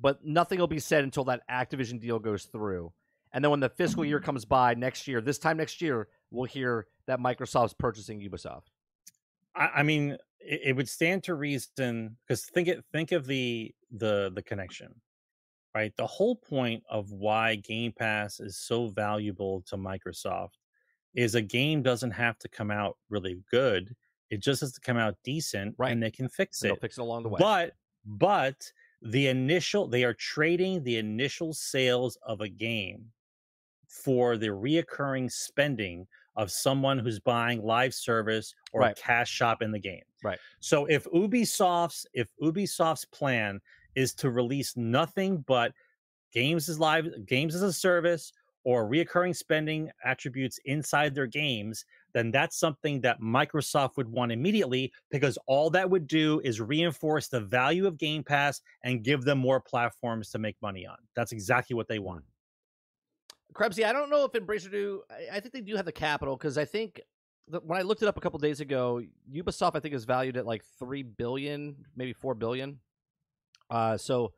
but nothing will be said until that Activision deal goes through. And then when the fiscal year mm-hmm. comes by next year, this time next year, we'll hear that Microsoft's purchasing Ubisoft. I, I mean, it, it would stand to reason because think it think of the the the connection, right? The whole point of why Game Pass is so valuable to Microsoft is a game doesn't have to come out really good; it just has to come out decent, Right. and they can fix it. They'll fix it along the way. But but the initial they are trading the initial sales of a game for the reoccurring spending of someone who's buying live service or Right. a cash shop in the game. Right. So if Ubisoft's if Ubisoft's plan is to release nothing but games as live games as a service or reoccurring spending attributes inside their games, then that's something that Microsoft would want immediately because all that would do is reinforce the value of Game Pass and give them more platforms to make money on. That's exactly what they want. Krebsy, I don't know if Embracer do. I, think they do have the capital because I think when I looked it up a couple days ago, Ubisoft I think is valued at like three billion, maybe four billion. Uh, so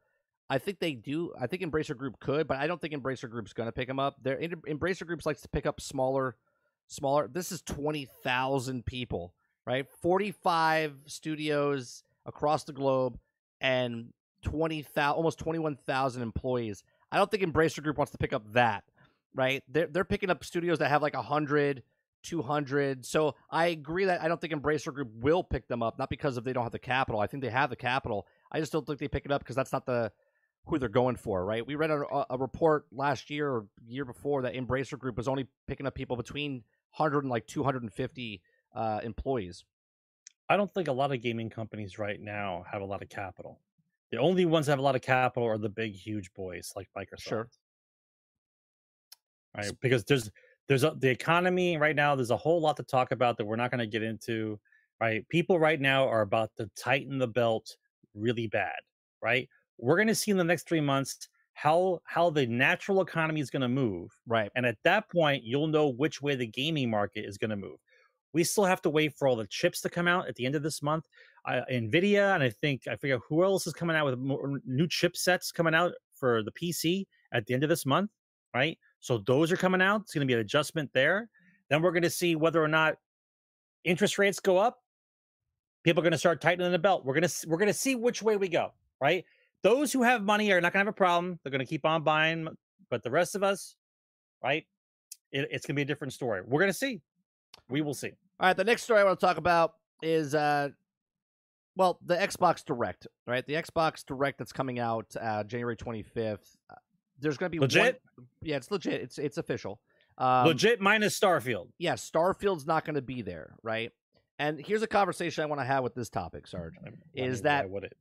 I think they do. I think Embracer Group could, but I don't think Embracer Group's going to pick them up. Their Embracer Groups likes to pick up smaller, smaller. This is twenty thousand people, right? Forty-five studios across the globe, and twenty thousand, almost twenty-one thousand employees. I don't think Embracer Group wants to pick up that, right? They're they're picking up studios that have like 100, 200. So I agree that I don't think Embracer Group will pick them up, not because of they don't have the capital. I think they have the capital. I just don't think they pick it up because that's not the who they're going for, right? We read a, a report last year or year before that Embracer Group was only picking up people between 100 and like 250 uh, employees. I don't think a lot of gaming companies right now have a lot of capital. The only ones that have a lot of capital are the big, huge boys like Microsoft. Sure. Right, because there's there's a, the economy right now. There's a whole lot to talk about that we're not going to get into. Right, people right now are about to tighten the belt really bad. Right, we're going to see in the next three months how how the natural economy is going to move, Right. and at that point, you'll know which way the gaming market is going to move. We still have to wait for all the chips to come out at the end of this month. Uh, Nvidia and I think I forget who else is coming out with more new chipsets coming out for the PC at the end of this month, right? So those are coming out. It's going to be an adjustment there. Then we're going to see whether or not interest rates go up. People are going to start tightening the belt. We're going to we're going to see which way we go, right? Those who have money are not going to have a problem. They're going to keep on buying, but the rest of us, right? It, it's going to be a different story. We're going to see. We will see. All right, the next story I want to talk about is uh well, the Xbox Direct, right? The Xbox Direct that's coming out uh January 25th. Uh, there's going to be one- Legit? yeah, it's legit. It's it's official. Um, Legit minus Starfield. Yeah, Starfield's not going to be there, right? And here's a conversation I want to have with this topic, Sarge. I- I Is mean, that- why would it?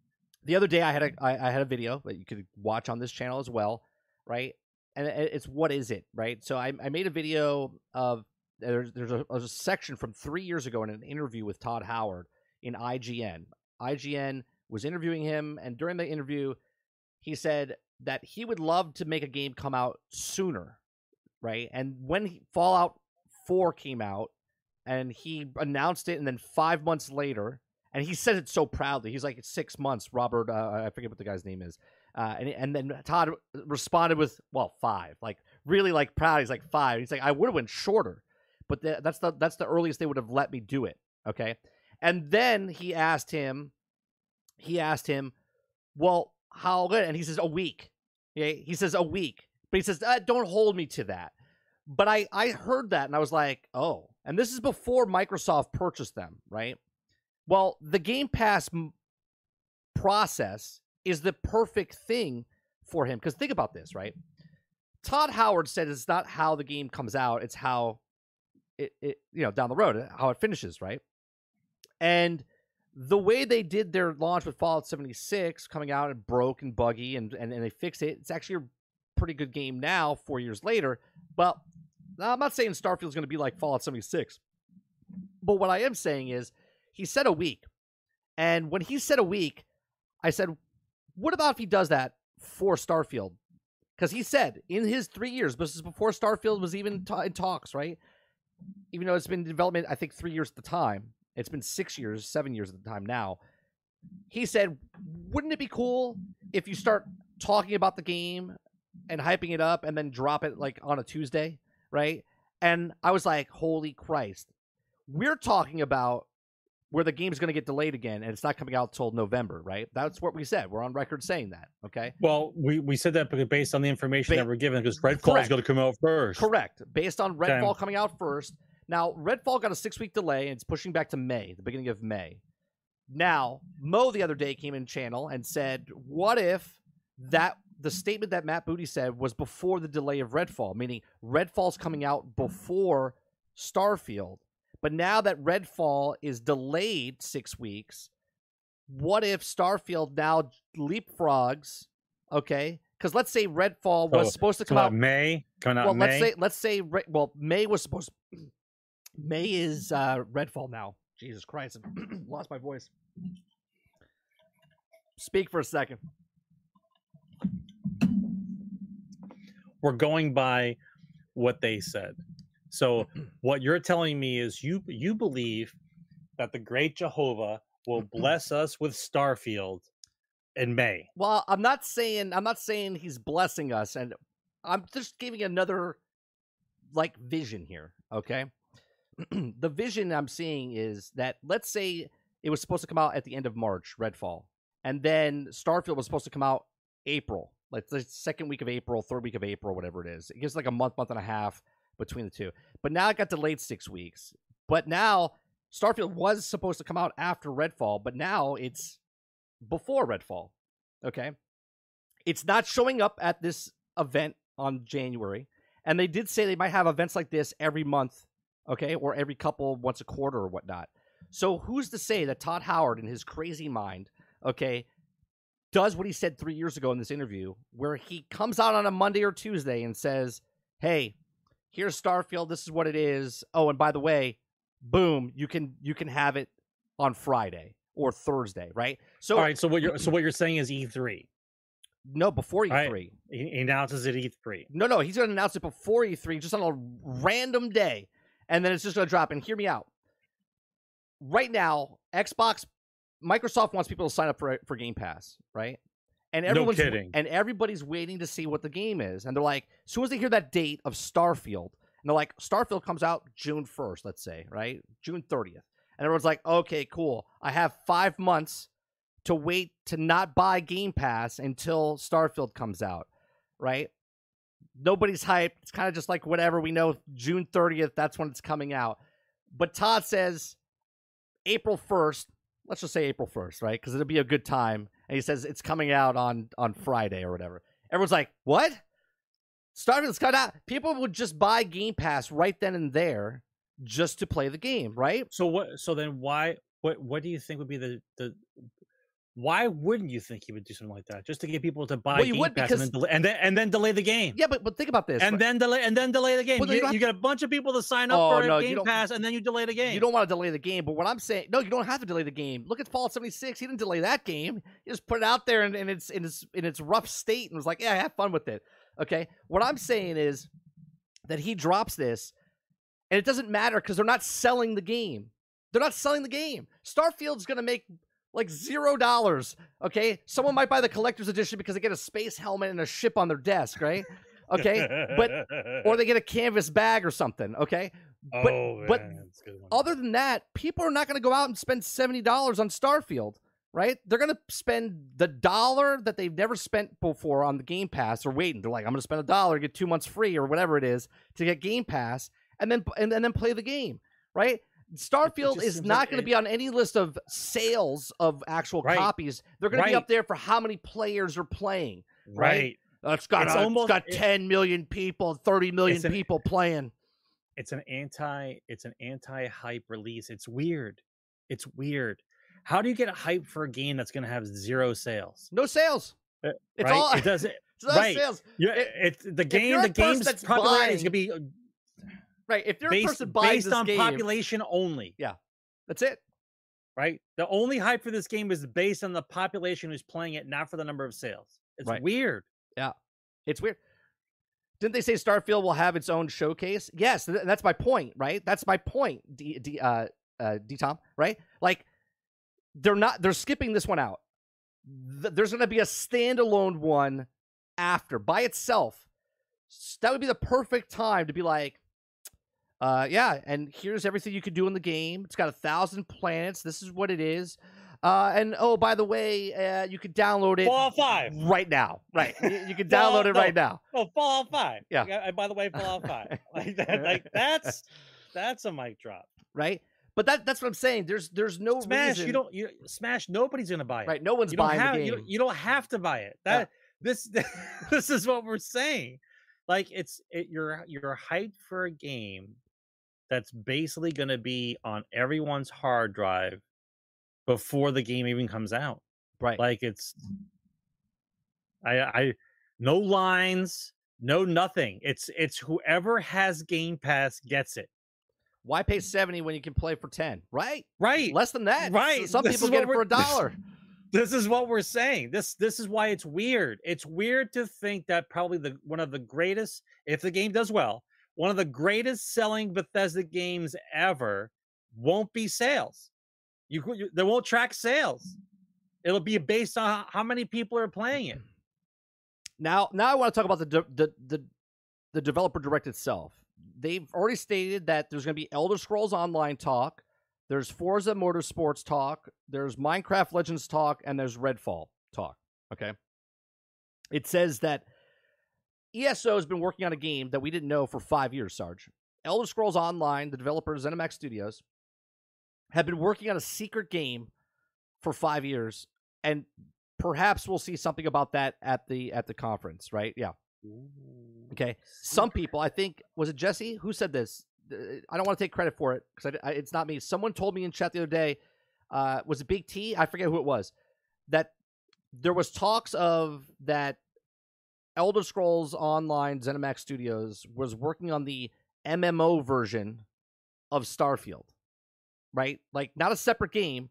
The other day I had a I, I had a video that you could watch on this channel as well, right? And it's what is it, right? So I, I made a video of there's there's a, there's a section from three years ago in an interview with Todd Howard in IGN. IGN was interviewing him, and during the interview, he said that he would love to make a game come out sooner, right? And when he, Fallout Four came out, and he announced it, and then five months later, and he said it so proudly. He's like, "It's six months." Robert, uh, I forget what the guy's name is, uh, and and then Todd responded with, "Well, five. Like really, like proud. He's like five. He's like, "I would have went shorter, but the, that's the that's the earliest they would have let me do it." Okay, and then he asked him, he asked him, "Well, how good?" And he says, "A week." Yeah, he says a week, but he says, uh, "Don't hold me to that." But I I heard that and I was like, "Oh," and this is before Microsoft purchased them, right? Well, the Game Pass m- process is the perfect thing for him because think about this, right? Todd Howard said it's not how the game comes out; it's how it, it you know down the road how it finishes, right? And the way they did their launch with Fallout 76 coming out and broke and buggy and, and, and they fixed it, it's actually a pretty good game now, four years later. But I'm not saying Starfield's going to be like Fallout 76. But what I am saying is he said a week. And when he said a week, I said, what about if he does that for Starfield? Because he said in his three years, this is before Starfield was even ta- in talks, right? Even though it's been in development, I think three years at the time. It's been six years, seven years at the time now. He said, wouldn't it be cool if you start talking about the game and hyping it up and then drop it like on a Tuesday, right? And I was like, holy Christ. We're talking about where the game's going to get delayed again and it's not coming out till November, right? That's what we said. We're on record saying that, okay? Well, we, we said that based on the information Ba- that we're given, because Redfall is going to come out first. Correct. Based on Okay. Redfall coming out first. Now, Redfall got a six week delay and it's pushing back to May, the beginning of May. Now, Mo the other day came in channel and said, What if that the statement that Matt Booty said was before the delay of Redfall, meaning Redfall's coming out before Starfield. But now that Redfall is delayed six weeks, what if Starfield now leapfrogs? Okay, because let's say Redfall was So, supposed to Come out out. May. Coming out Well, May. let's say let's say well May was supposed. May is uh, Redfall now. Jesus Christ, I lost my voice. Speak for a second. we're going by what they said. So what you're telling me is you you believe that the great Jehovah will bless us with Starfield in May. Well, I'm not saying I'm not saying he's blessing us, and I'm just giving another like vision here. Okay, the vision I'm seeing is that let's say it was supposed to come out at the end of March, Redfall, and then Starfield was supposed to come out April, like the second week of April, third week of April, whatever it is. It gives like a month, month and a half between the two. But now it got delayed six weeks. But now Starfield was supposed to come out after Redfall, but now it's before Redfall. Okay. It's not showing up at this event on January. And they did say they might have events like this every month, okay, or every couple, once a quarter or whatnot. So who's to say that Todd Howard, in his crazy mind, okay, does what he said three years ago in this interview, where he comes out on a Monday or Tuesday and says, Hey, here's Starfield, this is what it is. Oh, and by the way, boom, you can you can have it on Friday or Thursday, right? So All right, so what you're so what you're saying is E3. no, before E3. right. He he announces it E3. No, no, he's going to announce it before E3, just on a random day, and then it's just going to drop. And hear me out. Right now, Xbox, Microsoft wants people to sign up for for Game Pass, right? And No everyone's kidding. and everybody's waiting to see what the game is, and they're like, as soon as they hear that date of Starfield, and they're like, Starfield comes out June first, let's say, right? June thirtieth, and everyone's like, okay, cool. I have five months to wait to not buy Game Pass until Starfield comes out, right? Nobody's hyped. It's kind of just like whatever we know. June 30th, that's when it's coming out. But Todd says April 1st. Let's just say April 1st, right? Because it'll be a good time. And he says it's coming out on on Friday or whatever. Everyone's like, "What? Starfield's coming out." People would just buy Game Pass right then and there just to play the game, right? So what so then why what what do you think would be the the why wouldn't you think he would do something like that? Just to get people to buy Well, you Game would Pass because- and, then delay, and then and then delay the game. Yeah, but but think about this. and right? then delay and then delay the game. Well, you you, you get a bunch of people to sign up Oh, for no, a Game Pass, and then you delay the game. You don't want to delay the game, but what I'm saying, no, you don't have to delay the game. Look at Fallout 76. He didn't delay that game. He just put it out there in, in its in its in its rough state and was like, "Yeah, have fun with it." Okay. What I'm saying is that he drops this, and it doesn't matter because they're not selling the game. They're not selling the game. Starfield's gonna make like zero dollars. Okay. Someone might buy the collector's edition because they get a space helmet and a ship on their desk, right? Okay. but- or they get a canvas bag or something. Okay. but- oh, but man, that's a good one. other than that, people are not going to go out and spend seventy dollars on Starfield, right? They're going to spend the dollar that they've never spent before on the Game Pass. Or waiting, they're like, I'm going to spend a dollar, get two months free, or whatever it is, to get Game Pass, and then and, and then play the game, right? Starfield is not going to be on any list of sales of actual Right. copies. They're going to be up there for how many players are playing. right. Uh, it's got It's uh, almost- it's got it- 10 million people, 30 million an- people playing. It's an anti. It's an anti-hype release. It's weird. It's weird. How do you get a hype for a game that's going to have zero sales? No sales. Uh, It's right? all it doesn't. it's not right. sales. You, It- it's the game. The game's that's popularity is going to be Right. If you're a based, person buying based on game, population only. Yeah. That's it. Right. The only hype for this game is based on the population who's playing it, not for the number of sales. It's Right. weird. Yeah. It's weird. Didn't they say Starfield will have its own showcase? Yes, th- that's my point, right? That's my point, D, D, uh, uh, D Tom, right? Like, they're not, they're skipping this one out. Th- there's going to be a standalone one after by itself. S- That would be the perfect time to be like, uh, yeah, and here's everything you can do in the game. It's got a thousand planets. This is what it is. Uh, and oh, by the way, uh, you could download it Fallout Five. right now. Right, you, you can download it no. right now. Oh, Fallout Five. Yeah. And by the way, Fallout Five. Like that. Like that's that's a mic drop. right? But that that's what I'm saying. There's there's no Smash. reason. You don't. You Smash. Nobody's gonna buy it. right. No one's You don't buying have. the You game. don't, you don't have to buy it. Yeah. That this this is what we're saying. Like it's it, you're you're hyped for a game that's basically going to be on everyone's hard drive before the game even comes out. right. Like it's I I no lines, no nothing. It's it's whoever has Game Pass gets it. Why pay seventy when you can play for ten? Right. Right. Less than that. Right, Some this people get it for a dollar. this is what we're saying. This this is why it's weird. It's weird to think that probably the one of the greatest, if the game does well, one of the greatest selling Bethesda games ever won't be sales. You, you they won't track sales. It'll be based on how- many people are playing it. Now, now I want to talk about the de- the the the developer direct itself. They've already stated that there's going to be Elder Scrolls Online talk, there's Forza Motorsports talk, there's Minecraft Legends talk, and there's Redfall talk. Okay. It says that ESO has been working on a game that we didn't know for five years, Sarge. Elder Scrolls Online, the developer ZeniMax Studios, have been working on a secret game for five years, and perhaps we'll see something about that at the at the conference, right? Yeah. Okay. Some people, I think, was it Jesse who said this? I don't want to take credit for it because I, I- it's not me. Someone told me in chat the other day. Uh, was it Big T? I forget who it was. That there was talks of that Elder Scrolls Online ZeniMax Studios was working on the MMO version of Starfield, right? Like not a separate game,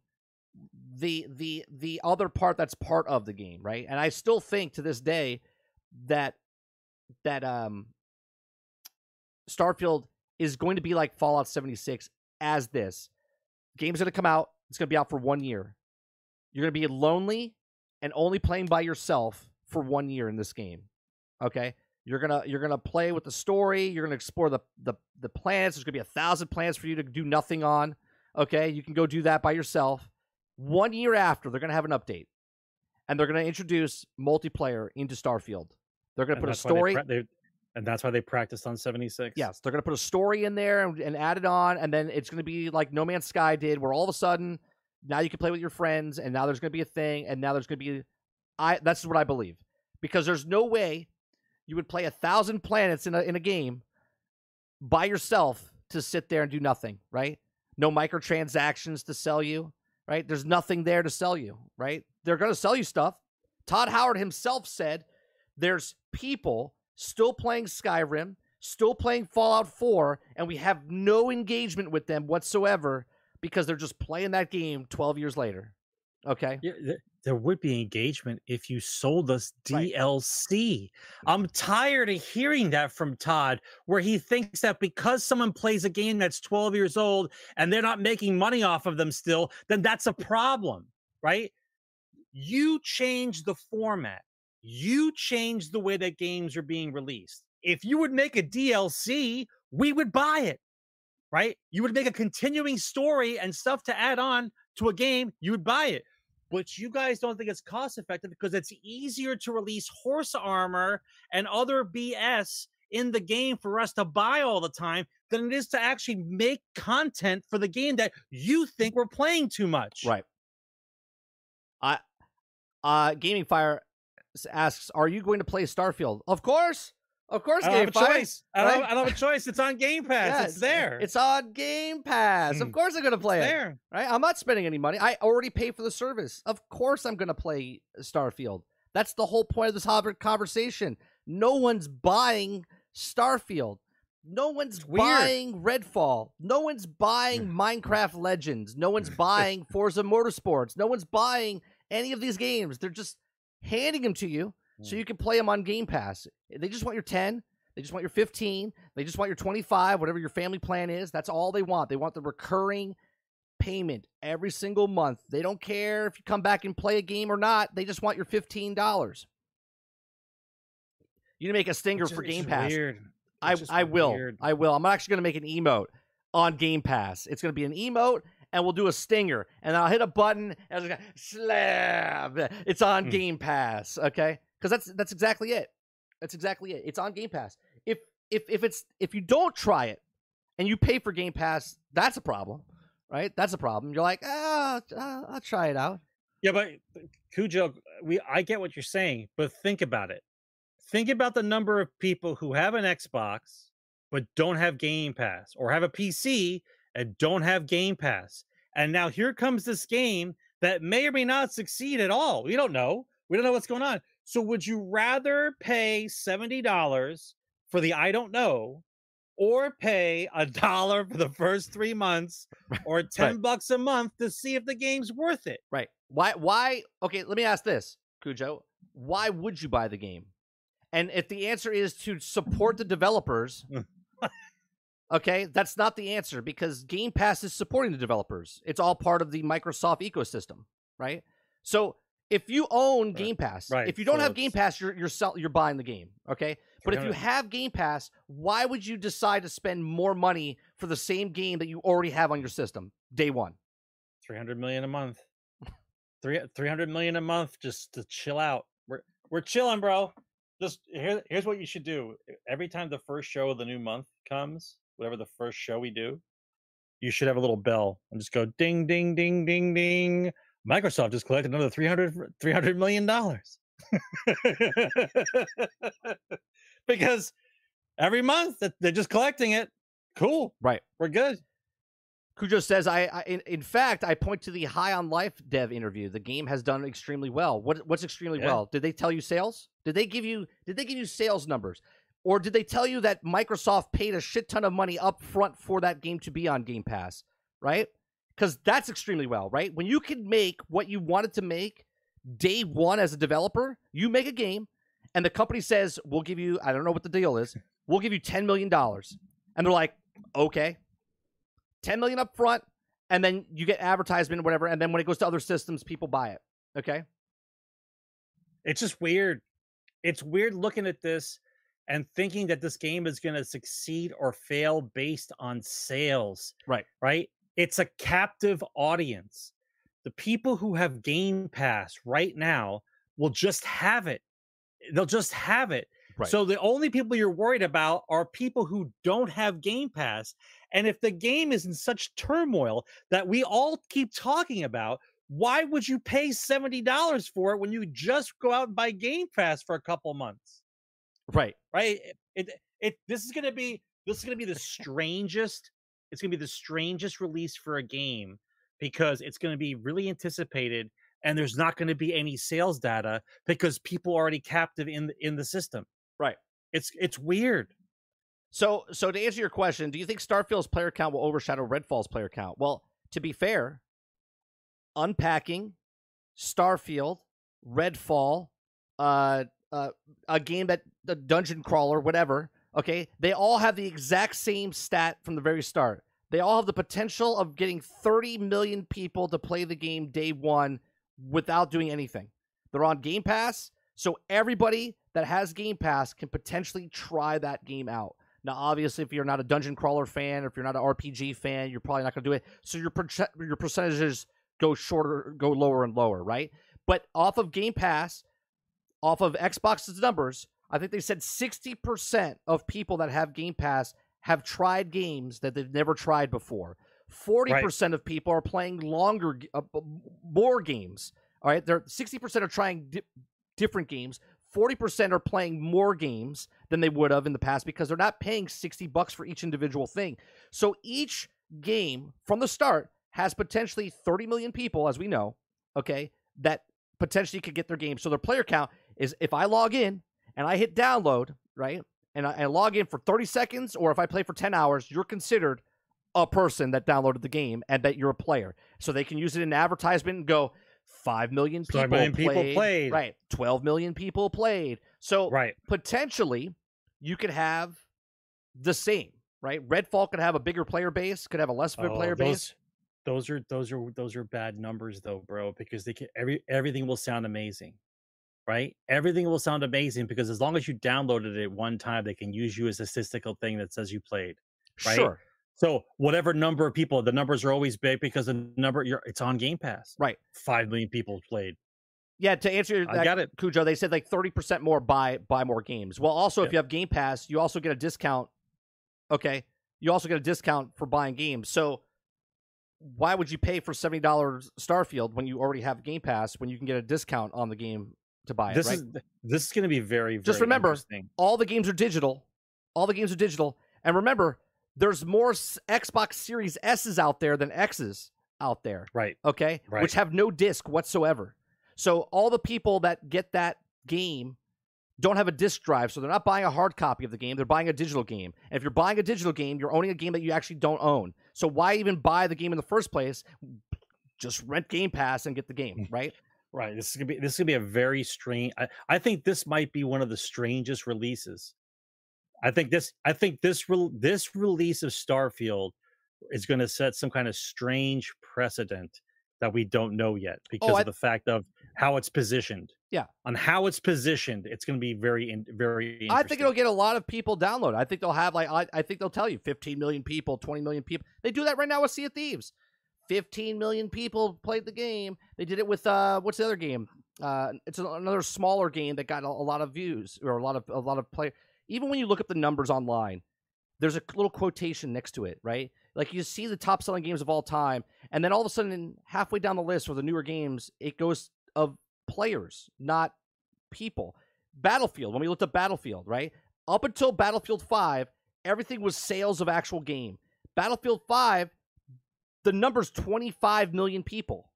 the the the other part that's part of the game, right? And I still think to this day that that um Starfield is going to be like Fallout 76 as this. Game's going to come out, it's going to be out for 1 year. You're going to be lonely and only playing by yourself for 1 year in this game. Okay? You're going to you're to play with the story, you're going to explore the the the planets. There's going to be a thousand planets for you to do nothing on. Okay? You can go do that by yourself. 1 year after, they're going to have an update. And they're going to introduce multiplayer into Starfield. They're going to And put a why they story. pra- they- and that's why they practiced on 76. Yes, they're going to put a story in there and, and add it on, and then it's going to be like No Man's Sky did, where all of a sudden now you can play with your friends, and now there's going to be a thing, and now there's going to be, I that's what I believe, because there's no way you would play a thousand planets in a in a game by yourself to sit there and do nothing, right? No microtransactions to sell you, right? There's nothing there to sell you, right? They're going to sell you stuff. Todd Howard himself said there's people still playing Skyrim, still playing Fallout 4, and we have no engagement with them whatsoever because they're just playing that game 12 years later. Okay? Yeah, th- there would be engagement if you sold us Right. DLC. I'm tired of hearing that from Todd, where he thinks that because someone plays a game that's 12 years old and they're not making money off of them still, then that's a problem, right? You change the format, you change the way that games are being released. If you would make a DLC, we would buy it, right? You would make a continuing story and stuff to add on to a game, you would buy it but you guys don't think it's cost effective because it's easier to release horse armor and other BS in the game for us to buy all the time than it is to actually make content for the game that you think we're playing too much. Right. I uh Gaming Fire asks, "Are you going to play Starfield?" Of course. Of course, I don't have a GameFi. choice. I don't, right? I don't have a choice. It's on Game Pass. Yeah, it's there. It's on Game Pass. Of Mm. course, I'm gonna play It's it. there. Right? I'm not spending any money. I already pay for the service. Of course, I'm gonna play Starfield. That's the whole point of this conversation. No one's buying Starfield. No one's buying Redfall. No one's buying Minecraft Legends. No one's buying Forza Motorsports. No one's buying any of these games. They're just handing them to you so Mm. you can play them on Game Pass. They just want your 10. They just want your 15. They just want your 25, whatever your family plan is. That's all they want. They want the recurring payment every single month. They don't care if you come back and play a game or not. They just want your $15. You going to make a stinger It's for Game Pass. Weird. I, I will. weird. I will. I'm actually going to make an emote on Game Pass. It's going to be an emote, and we'll do a stinger, and I'll hit a button, and it's slab. It's on Hmm. Game Pass, okay? Because that's that's exactly it. That's exactly it. It's on Game Pass. If if if it's if you don't try it, and you pay for Game Pass, that's a problem, right? That's a problem. You're like, ah, uh, I'll try it out. Yeah, but Cujo, we I get what you're saying, but think about it. Think about the number of people who have an Xbox but don't have Game Pass, or have a PC and don't have Game Pass. And now here comes this game that may or may not succeed at all. We don't know. We don't know what's going on. So would you rather pay $70 for the I don't know or pay a dollar for the first 3 months or 10 bucks a month to see if the game's worth it? Right. Why why okay, let me ask this, Cujo. Why would you buy the game? And if the answer is to support the developers, okay, that's not the answer because Game Pass is supporting the developers. It's all part of the Microsoft ecosystem, right? So if you own Game Pass, right, if you don't so have Game Pass, you're you're sell, you're buying the game, okay? But if you have Game Pass, why would you decide to spend more money for the same game that you already have on your system day one? 300 million a month. Three, 300 million a month just to chill out. We're we're chilling, bro. Just here, here's what you should do. Every time the first show of the new month comes, whatever the first show we do, you should have a little bell and just go ding ding ding ding ding. Microsoft just collected another 300 300 million dollars. because every month they're just collecting it. Cool. Right. We're good. Cujo says, "I, I in, in fact, I point to the High on Life dev interview. The game has done extremely well. What what's extremely Yeah. well? Did they tell you sales? Did they give you did they give you sales numbers, or did they tell you that Microsoft paid a shit ton of money up front for that game to be on Game Pass? Right? Because that's extremely well. Right? When you can make what you wanted to make day one as a developer, you make a game, and the company says, "We'll give you. I don't know what the deal is. We'll give you ten million dollars," and they're like, "Okay." 10 million up front and then you get advertisement or whatever and then when it goes to other systems people buy it okay it's just weird. It's weird looking at this and thinking that this game is going to succeed or fail based on sales. Right. Right? It's a captive audience. The people who have Game Pass right now will just have it. They'll just have it. Right. So the only people you're worried about are people who don't have Game Pass. And if the game is in such turmoil that we all keep talking about, why would you pay $70 for it when you just go out and buy Game Pass for a couple months? right Right? It, it, it this is gonna be this is gonna be the strangest, it's gonna be the strangest release for a game because it's gonna be really anticipated and there's not gonna be any sales data because people are already captive in the in the system. Right. It's it's weird. so so to answer your question do you think starfield's player count will overshadow redfall's player count well to be fair unpacking starfield redfall uh uh a game that the dungeon crawler whatever okay? They all have the exact same stat from the very start. They all have the potential of getting 30 million people to play the game day one without doing anything. They're on game pass so everybody that has game pass can potentially try that game out. Now obviously if you're not a dungeon crawler fan or if you're not an rpg fan you're probably not going to do it. So your perce- your percentages go shorter go lower and lower right? But off of game pass off of xbox's numbers i think they said 60% of people that have game pass have tried games that they've never tried before 40% of people are playing longer uh, more games all right they're 60% are trying di- different games 40% are playing more games than they would have in the past because they're not paying 60 bucks for each individual thing. So each game from the start has potentially 30 million people, as we know, okay, that potentially could get their game. So their player count is if I log in and I hit download, right, and I, I log in for 30 seconds, or if I play for 10 hours, you're considered a person that downloaded the game and that you're a player. So they can use it in advertisement and go, 5 million people, 5 million played, people played. Right. 12 million people played. So Right. potentially you could have the same, right? Redfall could have a bigger player base, could have a less of a Oh, player base. those, those are those are those are bad numbers though, bro, because they can every everything will sound amazing. Right? Everything will sound amazing because as long as you downloaded it one time, they can use you as a statistical thing that says you played. right? Sure. So whatever number of people, the numbers are always big because the number you're it's on Game Pass. Right. Five million people played. Yeah, to answer I got it. Cujo, they said like 30% more buy buy more games. Well, also if you have Game Pass, you also get a discount. Okay. You also get a discount for buying games. So why would you pay for $70 Starfield when you already have Game Pass when you can get a discount on the game to buy it, This right? is this is going to be very, very Just remember, all the games are digital. All the games are digital. And remember, there's more Xbox Series S's out there than X's out there, Right. okay? Right. Which have no disc whatsoever. So all the people that get that game don't have a disc drive, so they're not buying a hard copy of the game, they're buying a digital game. And if you're buying a digital game, you're owning a game that you actually don't own. So why even buy the game in the first place? Just rent Game Pass and get the game, mm. right? Right. This is gonna be this is gonna be a very strange. I, I think this might be one of the strangest releases. I think this. I think this. Re, this release of Starfield is going to set some kind of strange precedent that we don't know yet oh, because Oh, I- of the fact of how it's positioned. Yeah. On how it's positioned, it's going to be very, in, very. Interesting. I think it'll get a lot of people download. I think they'll have like I, I think they'll tell you 15 million people, 20 million people. They do that right now with Sea of Thieves. 15 million people played the game. They did it with uh what's the other game? Uh it's another smaller game that got a, a lot of views or a lot of a lot of play. Even when you look up the numbers online, there's a little quotation next to it, right? Like you see the top selling games of all time, and then all of a sudden, halfway down the list for the newer games, it goes of players, not people. Battlefield, when we looked at Battlefield, right? Up until Battlefield 5, everything was sales of actual game. Battlefield 5, the number's 25 million people.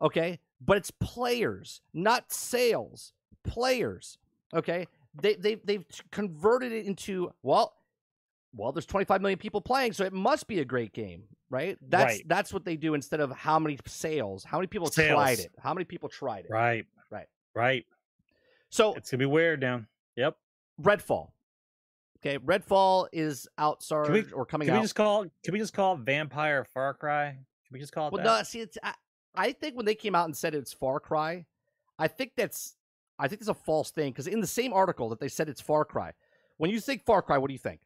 Okay? But it's players, not sales. Players. Okay? They they they've converted it into well, well, there's 25 million people playing, so it must be a great game, right? That's Right. that's what they do instead of how many sales, how many people Sales. tried it, how many people tried it. Right. Right. Right. So It's gonna be weird now. Yep. Redfall. Okay, Redfall is out, Sorry, we- or coming Can out. we just call? Can we just call it Vampire Far Cry? Can we just call it well, that? no, see, it's I, I think when they came out and said it's Far Cry, I think that's I think that's a false thing because in the same article that they said it's Far Cry, when you think Far Cry, what do you think?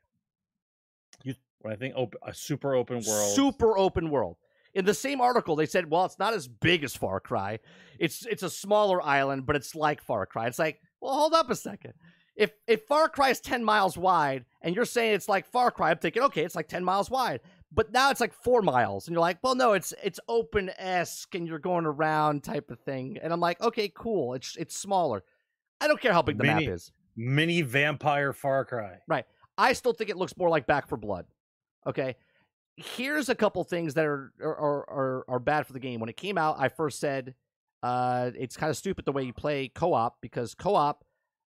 You When I think open, a super open world. Super open world. In the same article, they said, well, it's not as big as Far Cry. It's it's a smaller island, but it's like Far Cry. It's like, well, hold up a second. If if Far Cry is ten miles wide, and you're saying it's like Far Cry, I'm thinking, okay, it's like ten miles wide. But now it's like four miles, and you're like, well, no, it's it's open esque, and you're going around type of thing. And I'm like, okay, cool. It's it's smaller. I don't care how big the Mini- map is. Mini Vampire Far Cry. Right. I still think it looks more like Back 4 Blood. Okay. Here's a couple things that are are, are, are, are bad for the game. When it came out, I first said uh, it's kind of stupid the way you play co-op because co-op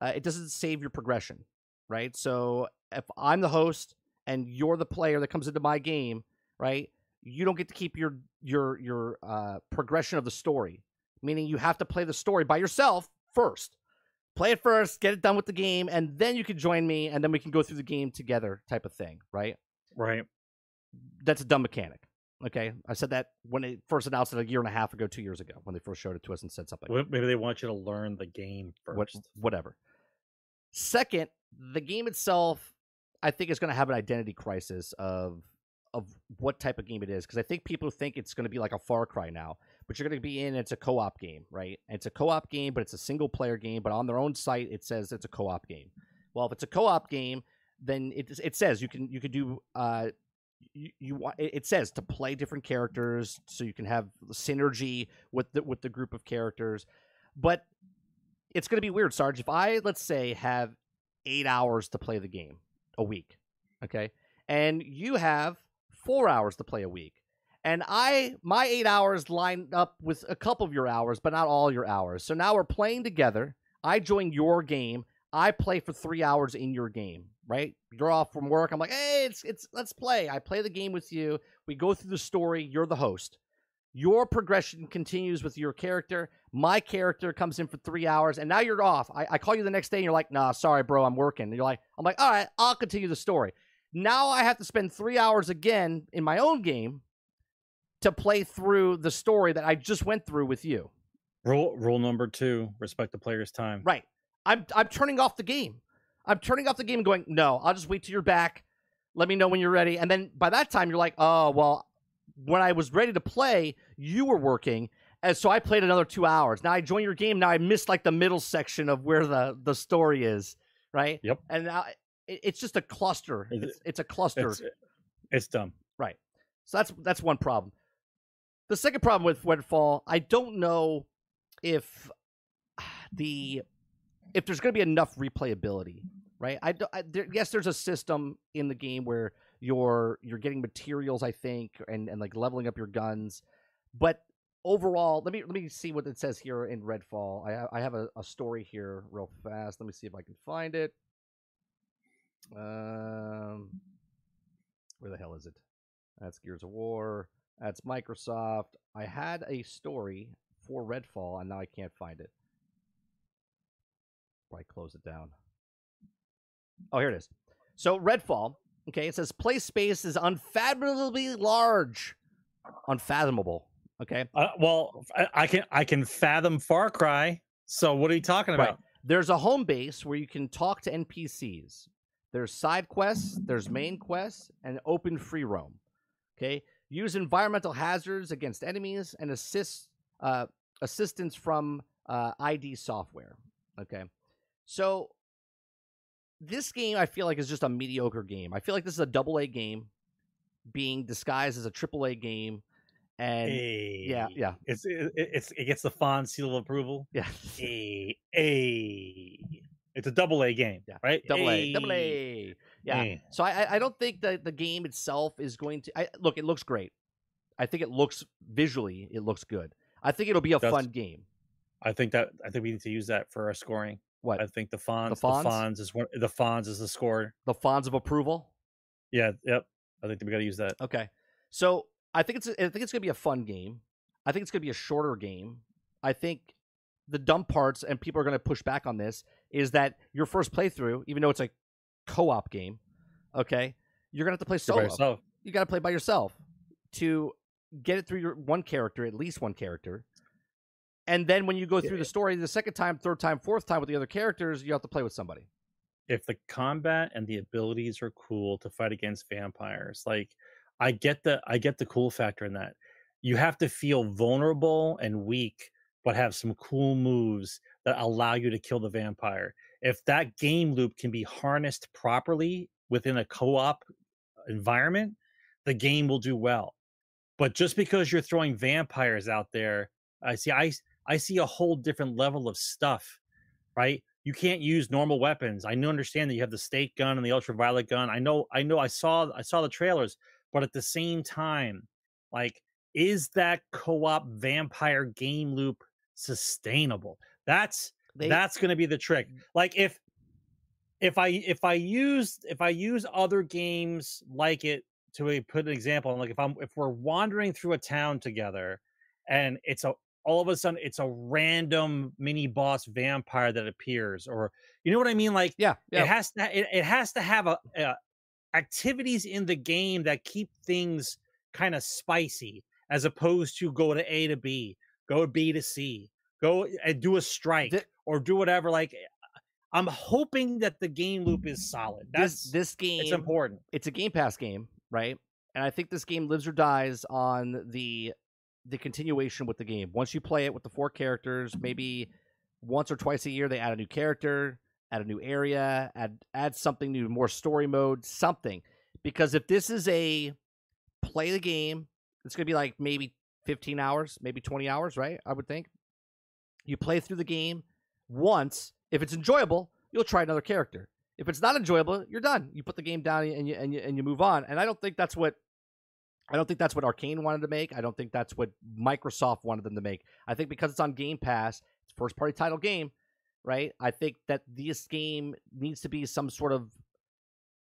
uh, it doesn't save your progression, right? So if I'm the host and you're the player that comes into my game, right? You don't get to keep your your your uh, progression of the story, meaning you have to play the story by yourself first. Play it first, get it done with the game, and then you can join me, and then we can go through the game together, type of thing, right? Right. That's a dumb mechanic. Okay, I said that when it first announced it a year and a half ago, two years ago, when they first showed it to us and said something. Maybe they want you to learn the game first. what, whatever. Second, the game itself, I think, is going to have an identity crisis of of what type of game it is because I think people think it's going to be like a Far Cry now, but you're going to be in. It's a co-op game, right? And it's a co-op game, but it's a single player game. But on their own site, it says it's a co-op game. Well, if it's a co-op game, then it it says you can you can do uh you, you want it says to play different characters so you can have synergy with the with the group of characters but it's going to be weird, Sarge. If I let's say have eight hours to play the game a week, okay, and you have four hours to play a week, and I my eight hours lined up with a couple of your hours, but not all your hours. So now we're playing together. I join your game. I play for three hours in your game. Right? You're off from work. I'm like, hey, it's it's let's play. I play the game with you. We go through the story. You're the host. Your progression continues with your character. My character comes in for three hours, and now you're off. I, I call you the next day, and you're like, "Nah, sorry, bro, I'm working." And you're like, "I'm like, all right, I'll continue the story." Now I have to spend three hours again in my own game to play through the story that I just went through with you. Rule rule number two: respect the player's time. Right. I'm I'm turning off the game. I'm turning off the game and going, no, I'll just wait till you're back. Let me know when you're ready. And then by that time, you're like, oh, well, when I was ready to play, you were working. And so I played another two hours. Now I join your game. Now I missed like the middle section of where the, the story is. Right. Yep. And now it, it's just a cluster. Is it- It's, it's a cluster. It's, it's dumb. Right. So that's that's one problem. The second problem with Redfall, I don't know if the if there's going to be enough replayability, right? I, I there, yes, there's a system in the game where you're you're getting materials, I think, and and like leveling up your guns, but overall, let me let me see what it says here in Redfall. I I have a, a story here real fast. Let me see if I can find it. Um, where the hell is it? That's Gears of War. That's Microsoft. I had a story for Redfall, and now I can't find it. Probably close it down. Oh, here it is. So Redfall. Okay, it says play space is unfathomably large. Unfathomable. Okay. Uh, well, I, I can I can fathom Far Cry. So what are you talking Right. about? There's a home base where you can talk to NPCs. There's side quests, there's main quests, and open free roam. Okay, use environmental hazards against enemies and assist uh, assistance from uh, ID software. Okay, so this game I feel like is just a mediocre game. I feel like this is a double A game being disguised as a triple A game, and yeah, Hey. yeah, It's it, it's it gets the fond seal of approval. yeah, A A. It's a double A game, Yeah, right? double A, double A. Yeah. So I I- don't think that the game itself is going to. I, look, it looks great. I think it looks visually, it looks good. I think it'll be a Does. fun game. I think that I think we need to use that for our scoring. What I think the Fonz, the Fonz? Fonz, is one. The Fonz is the score. the Fonz of approval? Yeah, yep. I think we got to use that. Okay. So I think it's I think it's gonna be a fun game. I think it's gonna be a shorter game. I think the dumb parts, and people are gonna push back on this, is that your first playthrough, even though it's a co-op game, okay, you're gonna have to play solo. you got to play by yourself to get it through your one character, at least one character. And then when you go through the eh story the second time, third time, fourth time with the other characters, you have to play with somebody. if the combat and the abilities are cool to fight against vampires like i get the i get the cool factor in that. You have to feel vulnerable and weak but have some cool moves that allow you to kill the vampire. If that game loop can be harnessed properly within a co-op environment the game will do well. But just because you're throwing vampires out there i see i i see a whole different level of stuff right? You can't use normal weapons. I understand that you have the stake gun and the ultraviolet gun. I know I know I saw I saw the trailers, but at the same time, like is that co-op vampire game loop sustainable? That's They, that's going to be the trick. Mm. Like if if I if I used if I use other games like it to put an example, like if I'm if we're wandering through a town together and it's a all of a sudden it's a random mini boss vampire that appears or you know what I mean like yeah, yeah. it has to it, it has to have a, a activities in the game that keep things kind of spicy as opposed to go to A to B, go to B to C, go eh, and do a strike Thi- or do whatever. Like eh, I'm hoping that the game loop is solid. That's this this game it's important. it's a Game Pass game, right? And I think this game lives or dies on the the continuation with the game. Once you play it with the four characters, maybe once or twice a year they add a new character, add a new area, add add something new, more story mode, something. Because if this is a play the game, it's gonna be like maybe 15 hours, maybe 20 hours, right? I would think. You play through the game, once. If it's enjoyable, you'll try another character. If it's not enjoyable, you're done. You put the game down and you and you and you move on. And I don't think that's what I don't think that's what Arkane wanted to make. I don't think that's what Microsoft wanted them to make. I think because it's on Game Pass, it's first party title game, right? I think that this game needs to be some sort of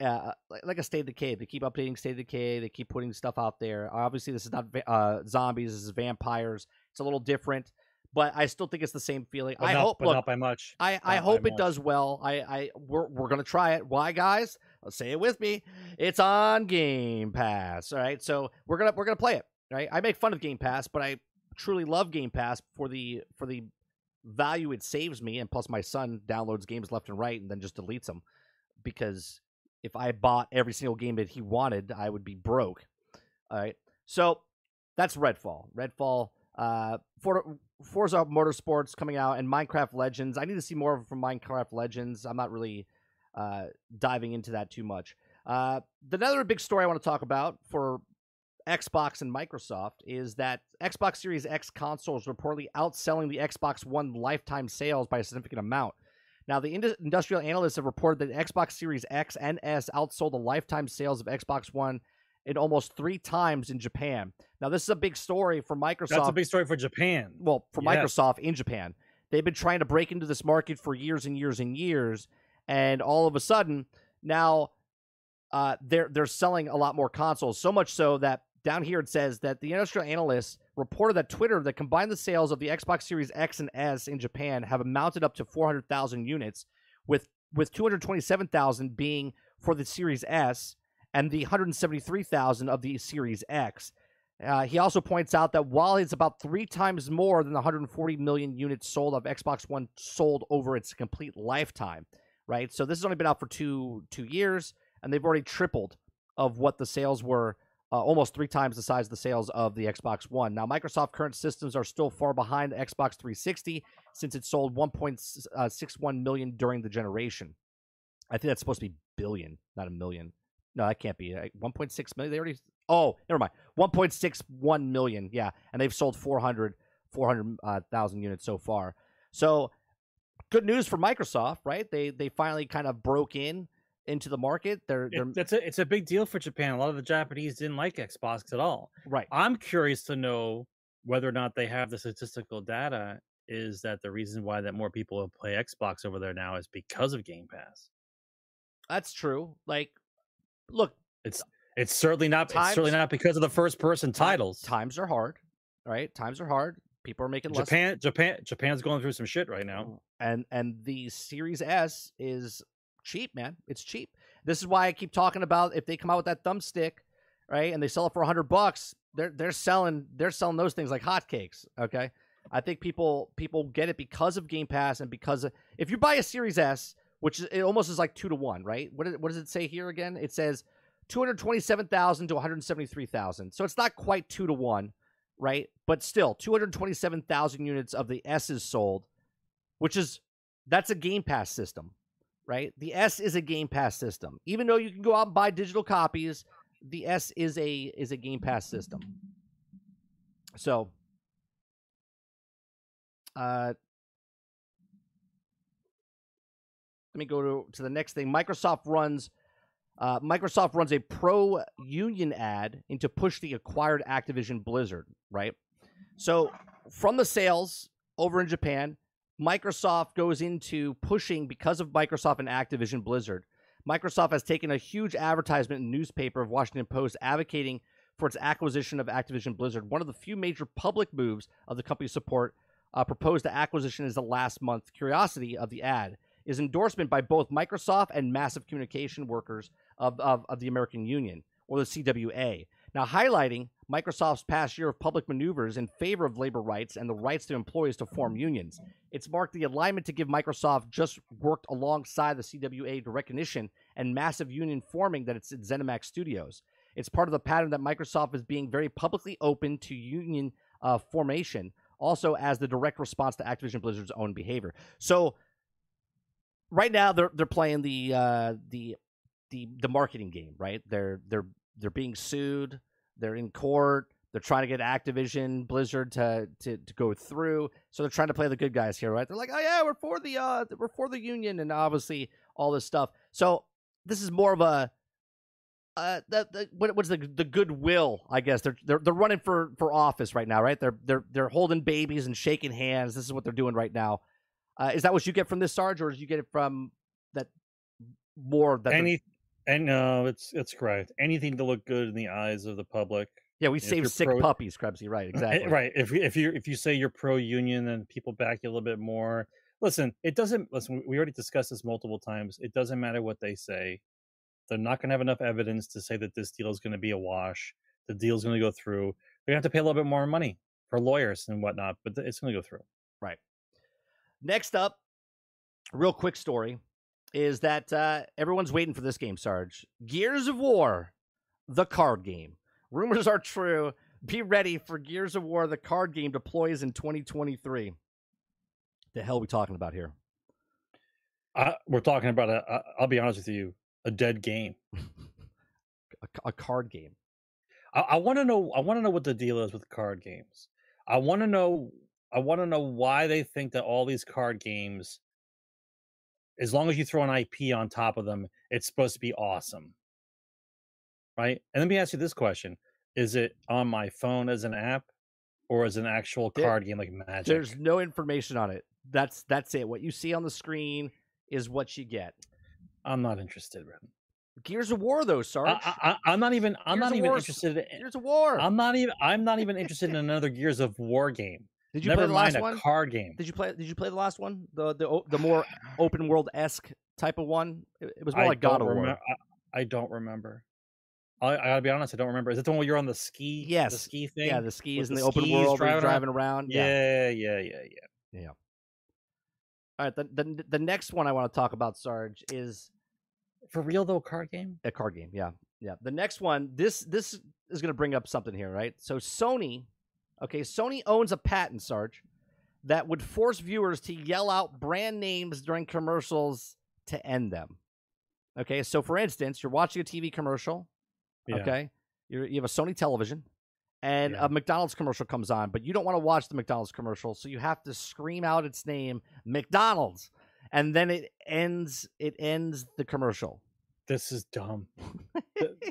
uh, like a State of Decay. They keep updating State of Decay. They keep putting stuff out there. Obviously, this is not uh, zombies. This is vampires. It's a little different, but I still think it's the same feeling. But I not, hope. but Look, not by much. I, I Not hope it does well. I, I we're we're gonna try it. Why, guys? Say it with me. It's on Game Pass. All right, so we're gonna we're gonna play it. Right. I make fun of Game Pass, but I truly love Game Pass for the for the value it saves me, and plus my son downloads games left and right and then just deletes them because if I bought every single game that he wanted, I would be broke. All right, so that's Redfall. Redfall. Uh, for Forza Motorsports coming out and Minecraft Legends. I need to see more from Minecraft Legends. I'm not really uh, diving into that too much. Uh, another big story I want to talk about for Xbox and Microsoft is that Xbox Series X consoles reportedly outselling the Xbox One lifetime sales by a significant amount. Now, the ind- industrial analysts have reported that Xbox Series X and S outsold the lifetime sales of Xbox One in almost three times in Japan. Now, this is a big story for Microsoft That's a big story for Japan. well for Yes. Microsoft in Japan. They've been trying to break into this market for years and years and years, and all of a sudden now uh, they're they're selling a lot more consoles. So much so that down here it says that the industrial analysts reported that Twitter that combined the sales of the Xbox Series X and S in Japan have amounted up to 400,000 units, with with 227,000 being for the Series S and the 173,000 of the Series X. Uh, he also points out that while it's about three times more than the 140 million units sold of Xbox One sold over its complete lifetime, right? So this has only been out for two two years, and they've already tripled of what the sales were, uh, almost three times the size of the sales of the Xbox One. Now, Microsoft current systems are still far behind the Xbox 360 since it sold 1.61 million during the generation. I think that's supposed to be billion, not a million. No, that can't be. 1.6 million. They already. Oh, never mind. 1.61 million. Yeah, and they've sold 400 400,000 uh, units so far. So, good news for Microsoft, right? They they finally kind of broke in into the market. They're they're It, that's a, it's a big deal for Japan. A lot of the Japanese didn't like Xbox at all. right. I'm curious to know whether or not they have the statistical data. Is that the reason why that more people will play Xbox over there now is because of Game Pass? That's true. Like, look, It's it's certainly not. it's certainly not because of the first person titles. times are hard, right? Times are hard. People are making less Japan, Japan, Japan's going through some shit right now. and and the Series S is cheap, man. It's cheap. This is why I keep talking about if they come out with that thumbstick, right, and they sell it for hundred bucks, they're they're selling they're selling those things like hotcakes. Okay, I think people people get it because of Game Pass and because of, if you buy a Series S, which is, it almost is like two to one, right? What what does it say here again? It says two hundred twenty seven thousand to one hundred seventy three thousand. So it's not quite two to one, right? But still, two hundred twenty seven thousand units of the S is sold, which is that's a Game Pass system, right? The S is a Game Pass system. Even though you can go out and buy digital copies, the S is a is a Game Pass system. So, uh, let me go to, to the next thing. Microsoft runs uh, Microsoft runs a pro union ad into push the acquired Activision Blizzard, right? So from the sales over in Japan, Microsoft goes into pushing because of Microsoft and Activision Blizzard. Microsoft has taken a huge advertisement in newspaper of Washington Post advocating for its acquisition of Activision Blizzard. One of the few major public moves of the company's support uh, proposed the acquisition is the last month curiosity of the ad is endorsement by both Microsoft and massive communication workers of, of, of the American Union or the CWA. Now, highlighting Microsoft's past year of public maneuvers in favor of labor rights and the rights to employees to form unions. It's marked the alignment to give Microsoft just worked alongside the CWA to recognition and massive union forming that it's at ZeniMax Studios. It's part of the pattern that Microsoft is being very publicly open to union uh, formation, also as the direct response to Activision Blizzard's own behavior. So, right now they're they're playing the uh, the the the marketing game, right? They're they're they're being sued. They're in court. They're trying to get Activision, Blizzard to, to to go through. So they're trying to play the good guys here, right? They're like, oh yeah, we're for the uh we're for the union, and obviously all this stuff. So this is more of a uh the, the what, what's the the goodwill? I guess they're they're they're running for for office right now, right? They're they're they're holding babies and shaking hands. This is what they're doing right now. Uh, is that what you get from this, Sarge, or did you get it from that more that Any and no, it's it's correct. Anything to look good in the eyes of the public. yeah, we save sick pro- puppies, Krebsy, right? Eh, Exactly. Right. If you- if you if you say you're pro union, then people back you a little bit more. Listen, it doesn't. Listen, we already discussed this multiple times. It doesn't matter what they say. They're not going to have enough evidence to say that this deal is going to be a wash. The deal's going to go through. They're going to have to pay a little bit more money for lawyers and whatnot, but th- it's going to go through. Right. Next up, real quick story is that uh, everyone's waiting for this game, Sarge. Gears of War, the card game. Rumors are true. Be ready for Gears of War, the card game deploys in 2023. The hell are we talking about here? Uh, we're talking about a. I'll be honest with you, a dead game. A, a card game. I, I want to know. I want to know what the deal is with card games. I want to know. I want to know why they think that all these card games, as long as you throw an IP on top of them, it's supposed to be awesome, right? And let me ask you this question: Is it on my phone as an app, or as an actual card game like Magic? There's no information on it. That's that's it. What you see on the screen is what you get. I'm not interested. Bro. Gears of War, though, Sarge. I, I'm not even. I'm Gears not even War- interested. In, Gears of War. I'm not even. I'm not even interested in another Gears of War game. Did you Never play the last one? card game. Did you play? Did you play the last one? The the the more open world esque type of one. It, it was more I like God of War. I, I don't remember. I, I gotta be honest. I don't remember. Is it the one where you're on the ski? Yes. The ski thing. Yeah, the skis in the the open world, where you're driving driving around. Yeah, yeah, yeah, yeah. Yeah. All right. The, the the next one I want to talk about, Sarge, is For real though, card game. a card game. Yeah, yeah. The next one. This this is going to bring up something here, right? So Sony, okay, Sony owns a patent, Sarge, that would force viewers to yell out brand names during commercials to end them. Okay, so for instance, you're watching a TV commercial. Yeah. Okay, you're, you have a Sony television, and Yeah. a McDonald's commercial comes on, but you don't want to watch the McDonald's commercial, so you have to scream out its name, McDonald's, and then it ends. It ends the commercial. This is dumb.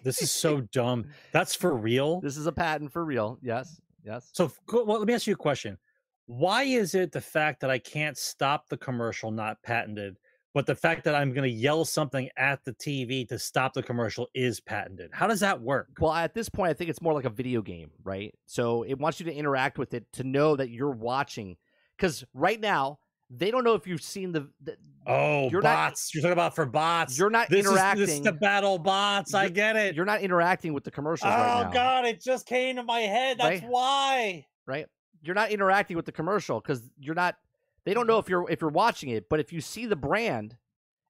This is so dumb. That's for real. This is a patent for real. Yes, yes. So, well, let me ask you a question. Why is it the fact that I can't stop the commercial not patented, but the fact that I'm going to yell something at the TV to stop the commercial is patented? How does that work? Well, at this point, I think it's more like a video game, right? So it wants you to interact with it to know that you're watching. Because right now, they don't know if you've seen the. the Oh, You're not- bots! You're talking about for bots. you're not this interacting. Is, this is to battle bots. I get it. you're not interacting with the commercials oh right now. God! It just came to my head. That's Right? why. right? You're not interacting with the commercial because you're not. They don't know mm-hmm. if you're if you're watching it, but if you see the brand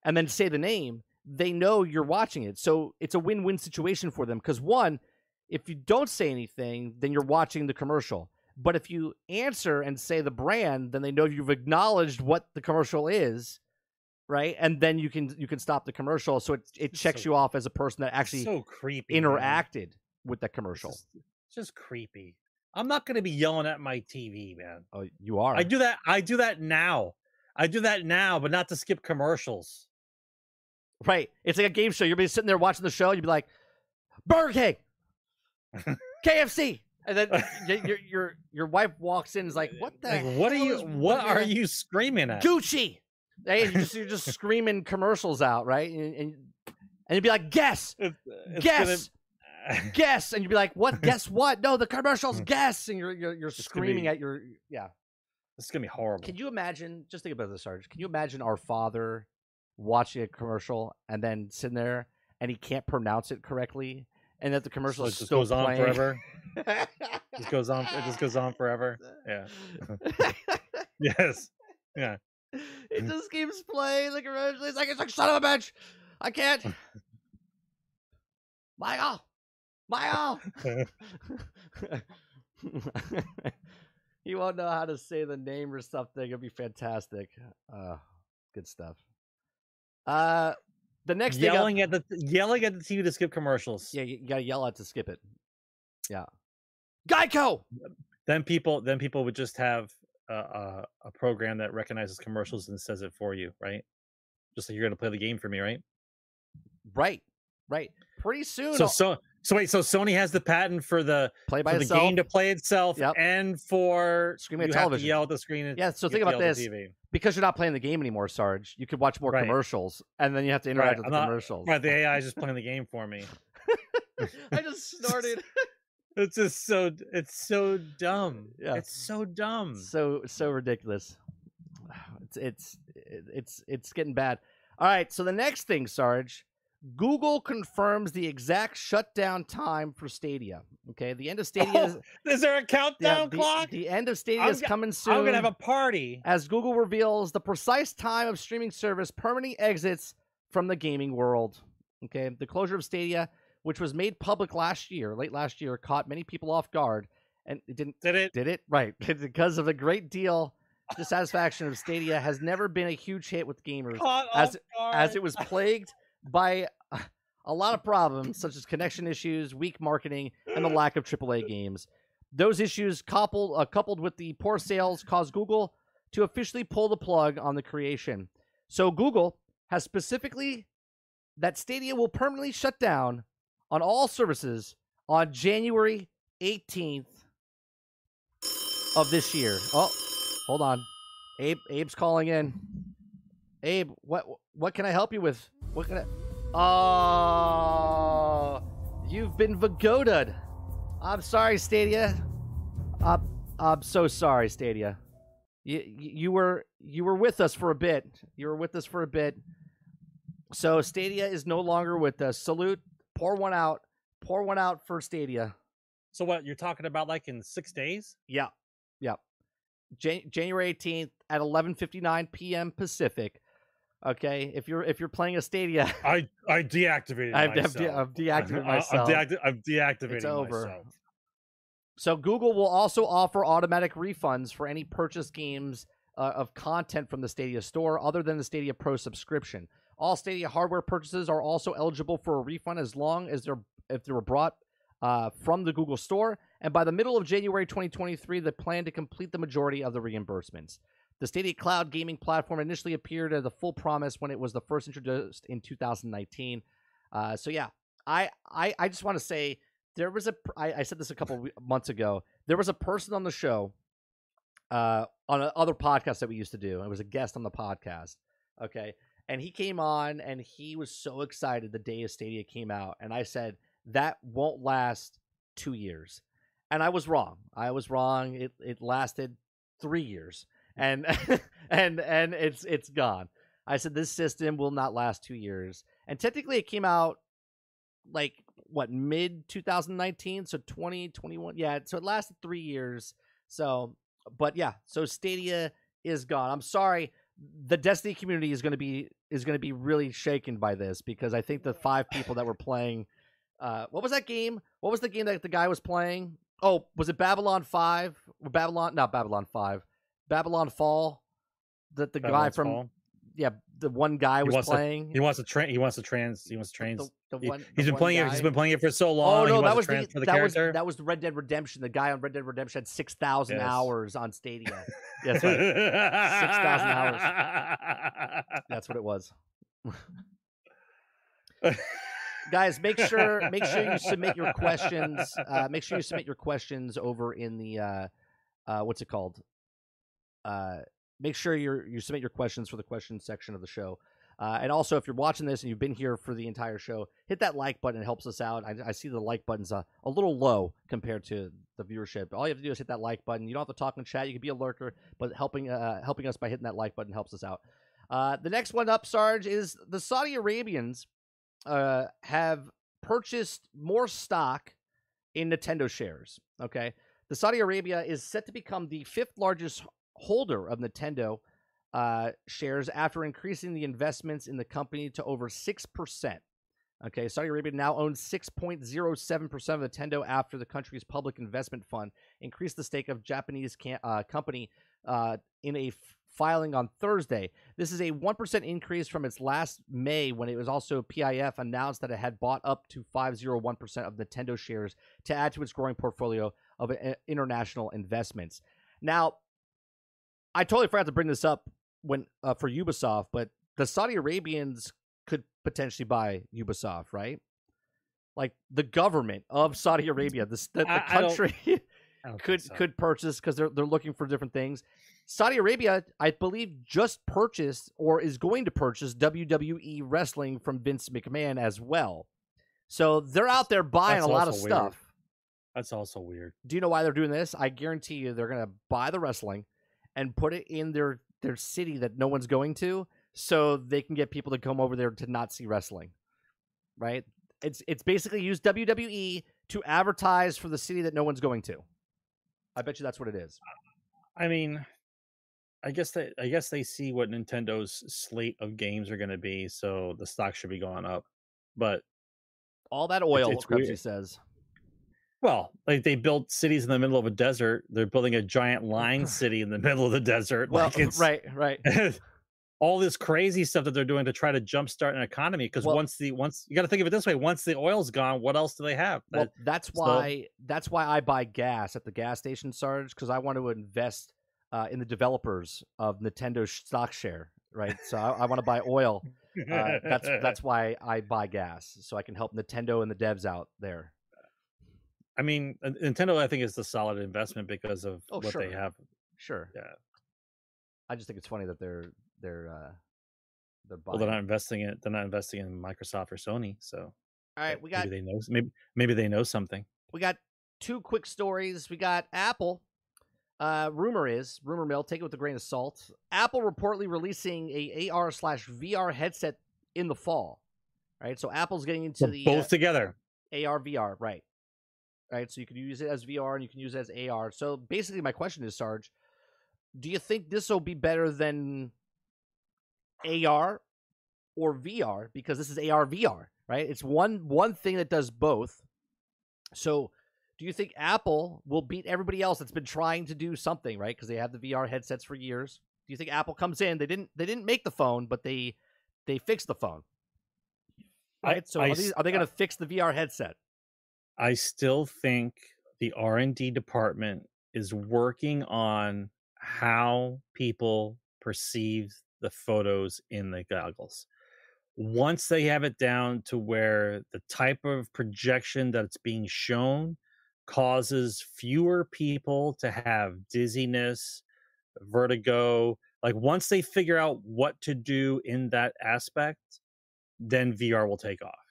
and then say the name, they know you're watching it. So it's a win-win situation for them because one, if you don't say anything, then you're watching the commercial. But if you answer and say the brand, then they know you've acknowledged what the commercial is, right? And then you can you can stop the commercial. So it it It's checks so- you off as a person that actually so creepy. man. interacted with that It's commercial. just, it's just creepy. I'm not going to be yelling at my TV, man. Oh, you are. I do that. I do that now. I do that now, but not to skip commercials. Right. It's like a game show. You'll be sitting there watching the show. You'll be like, Burger King, KFC. And then your your your wife walks in and is like, what the Like, what are you? What are you screaming at? Gucci. Hey, you're just, you're just screaming commercials out, right? And, and, and you'd be like, guess, It's- it's guess, gonna- guess. And you'd be like, what? Guess what? No, the commercial's hmm. guess. And you're, you're, you're screaming be- at your, yeah. This is gonna be horrible. Can you imagine? Just think about this, Sarge. Can you imagine our father watching a commercial and then sitting there and he can't pronounce it correctly, and that the commercial So is just still goes on playing? forever. Just goes on. It just goes on forever. Yeah. Yes. Yeah. it just keeps playing the commercial. It's like it's like son of a bitch. I can't. Michael, Michael. he won't know how to say the name or something. It'll be fantastic. Uh, good stuff. Uh, the next thing. up- yelling at the yelling at the TV to skip commercials. yeah, you, gotta yell at to skip it. Yeah. Geico. Then people then people would just have a, a, a program that recognizes commercials and says it for you, right? Just like you're to play the game for me, right? Right, right. Pretty soon, So so so wait, so Sony has the patent for the play by for the game to play itself Yep. and for Screaming at television. to yell at the screen. and Yeah, so think about to yell at this. because you're not playing the game anymore, Sarge. You could watch more Right. commercials, and then you have to interact Right, with I'm the not- commercials. Right, the AI is just playing the game for me. I just snorted. It's just so it's so dumb. Yeah. It's so dumb. so so ridiculous. It's it's it's it's getting bad. All right, so the next thing, Sarge, Google confirms the exact shutdown time for Stadia. Okay, the end of oh, Stadia is Is there a yeah, countdown the, clock? the end of Stadia I'm is coming soon. I'm gonna have a party. as Google reveals the precise time of streaming service permanently exits from the gaming world. Okay, the closure of Stadia, which was made public last year, late last year, caught many people off guard, and it didn't Did it? did it right because of the great deal dissatisfaction of Stadia has never been a huge hit with gamers Caught as- off as it was plagued by a lot of problems such as connection issues, weak marketing, and the lack of AAA games. Those issues, coupled uh, coupled with the poor sales, caused Google to officially pull the plug on the creation. So Google has specifically that Stadia will permanently shut down on all services on January 18th of this year. Oh, hold on. Abe Abe's calling in. Abe, what what can I help you with? What can I Oh, you've been vagoted. I'm sorry, Stadia. I'm, I'm so sorry, Stadia. You, you were you were with us for a bit. You were with us for a bit. So Stadia is no longer with us. Salute. Pour one out. Pour one out for Stadia. So what you're talking about? Like in six days? Yeah, yeah. Jan- January eighteenth at eleven fifty nine p.m. Pacific. Okay, if you're if you're playing a Stadia, I I deactivated I've, myself. de- I've deactivated myself. I'm, deacti- I'm deactivating It's over. myself. So Google will also offer automatic refunds for any purchased games uh, of content from the Stadia store other than the Stadia Pro subscription. All Stadia hardware purchases are also eligible for a refund as long as they're if they were brought uh, from the Google Store. And by the middle of January 2023, they plan to complete the majority of the reimbursements. The Stadia Cloud gaming platform initially appeared as a full promise when it was the first introduced in 2019. Uh, so yeah, I I, I just want to say there was a I, I said this a couple months ago. There was a person on the show, uh, on other podcast that we used to do. It was a guest on the podcast. Okay, and he came on and he was so excited the day of Stadia came out, and I said that won't last two years, and I was wrong. I was wrong. It it lasted three years, and and and it's it's gone. I said this system will not last two years, and technically it came out like what mid 2019 so 2021 yeah so it lasted three years. So but yeah so stadia is gone. I'm sorry the destiny community is going to be is going to be really shaken by this because i think the five people that were playing uh what was that game? What was the game that the guy was playing? Oh was it babylon 5 or babylon not babylon 5 babylon fall that the guy from Fall. yeah the one guy He was wants to- playing He wants to train. He wants to trans. He wants to train. the, the he- one, He's the been playing it. He's been playing it for so Oh long. he no, that was the, that was character. that was the Red Dead Redemption. The guy on Red Dead Redemption had six thousand Yes. hours on Stadia. That's right. 6,000 hours. That's what it was. Guys, make sure make sure you submit your questions. Uh, make sure you submit your questions over in the uh, uh, what's it called? Uh, make sure you you submit your questions for the question section of the show. Uh, and also, if you're watching this and you've been here for the entire show, hit that like button. It helps us out. I, I see the like button's a, a little low compared to the viewership. All you have to do is hit that like button. You don't have to talk in chat. You can be a lurker, but helping uh, helping us by hitting that like button helps us out. Uh, the next one up, Sarge, is the Saudi Arabians uh, have purchased more stock in Nintendo shares. Okay, the Saudi Arabia is set to become the fifth largest holder of Nintendo uh, shares after increasing the investments in the company to over six percent. Okay, Saudi Arabia now owns 6.07% of Nintendo after the country's public investment fund increased the stake of Japanese can- uh, company uh, in a f- filing on Thursday. This is a 1% increase from its last May when it was also PIF announced that it had bought up to 501% of Nintendo shares to add to its growing portfolio of uh, international investments. Now, I totally forgot to bring this up when uh, for Ubisoft, but the Saudi Arabians could potentially buy Ubisoft, right? Like the government of Saudi Arabia, the, the, the country could so. could purchase because they're they're looking for different things. Saudi Arabia, I believe, just purchased or is going to purchase WWE wrestling from Vince McMahon as well. So they're out there buying That's a lot of weird. stuff. That's also weird. Do you know why they're doing this? I guarantee you they're going to buy the wrestling and put it in their their city that no one's going to so they can get people to come over there to not see wrestling. Right? It's it's basically use WWE to advertise for the city that no one's going to. I bet you that's what it is. I mean, I guess they I guess they see what Nintendo's slate of games are going to be, so the stock should be going up. But all that oil, it's, it's says. Well, like they built cities in the middle of a desert. They're building a giant line city in the middle of the desert. Well, like right, right. all this crazy stuff that they're doing to try to jumpstart an economy. Because well, once the once you got to think of it this way: once the oil's gone, what else do they have? Well, that's why that's why I buy gas at the gas station, Sarge, because I want to invest uh, in the developers of Nintendo stock share, right? So I, I want to buy oil. Uh, that's that's why I buy gas, so I can help Nintendo and the devs out there. I mean, Nintendo, I think is a solid investment because of oh, what sure. they have. Sure. Yeah. I just think it's funny that they're they're uh they're buying. Well, they're not investing in they're not investing in Microsoft or Sony. So. All right, we got. Maybe they know. Maybe maybe they know something. We got two quick stories. We got Apple uh, rumor is, rumor mill, take it with a grain of salt. Apple reportedly releasing a AR slash VR headset in the fall. Right, so Apple's getting into the both uh, together. AR VR, right? Right, so you can use it as VR and you can use it as AR. So basically, my question is, Sarge, do you think this will be better than AR or VR? Because this is AR VR, right? It's one one thing that does both. So do you think Apple will beat everybody else that's been trying to do something, right? Because they have the VR headsets for years. Do you think Apple comes in? They didn't. They didn't make the phone, but they they fixed the phone. Right. I, so I, are, these, are they going to fix the VR headset? I still think the R and D department is working on how people perceive the photos in the goggles. Once they have it down to where the type of projection that's being shown causes fewer people to have dizziness, vertigo. Like once they figure out what to do in that aspect, then VR will take off.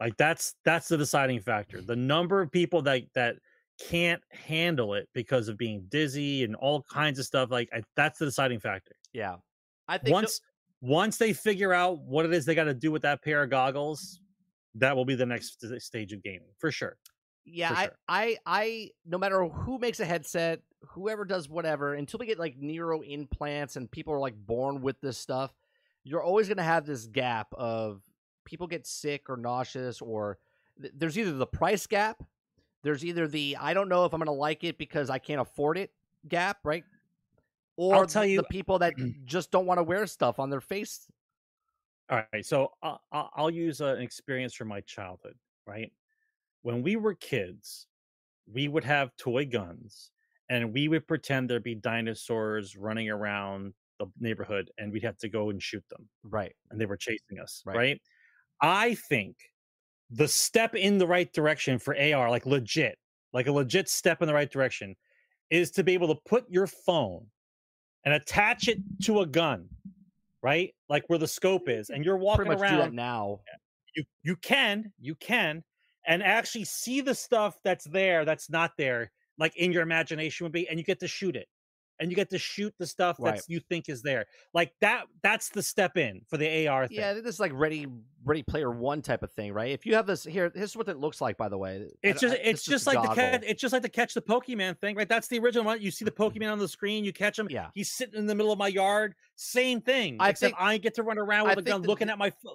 Like that's that's the deciding factor. The number of people that that can't handle it because of being dizzy and all kinds of stuff like I, that's the deciding factor. Yeah. I think once the- once they figure out what it is they got to do with that pair of goggles, that will be the next stage of gaming for sure yeah. I, I, I, no matter who makes a headset, whoever does whatever, until we get like neuro implants and people are like born with this stuff, you're always going to have this gap of people get sick or nauseous, or th- there's either the price gap, there's either the I don't know if I'm going to like it because I can't afford it gap, right? Or I'll tell you, the people that just don't want to wear stuff on their face. All right, so uh, I'll, I'll use an experience from my childhood, right? when we were kids, we would have toy guns and we would pretend there'd be dinosaurs running around the neighborhood and we'd have to go and shoot them. Right. And they were chasing us. Right. right? I think the step in the right direction for AR, like legit, like a legit step in the right direction, is to be able to put your phone and attach it to a gun, right? Like where the scope is, and you're walking around. That now. You you can you can, and actually see the stuff that's there that's not there like in your imagination would be and you get to shoot it and you get to shoot the stuff that right. you think is there. Like that that's the step in for the AR thing. Yeah, this is like ready ready player one type of thing, right? If you have this here, this is what it looks like by the way. It's just I, it's just like the catch it's just like the catch the Pokemon thing, right? That's the original one. You see the mm-hmm. Pokemon on the screen, you catch him. Yeah. He's sitting in the middle of my yard. Same thing. I except think, I get to run around with I a gun the, looking at my uh,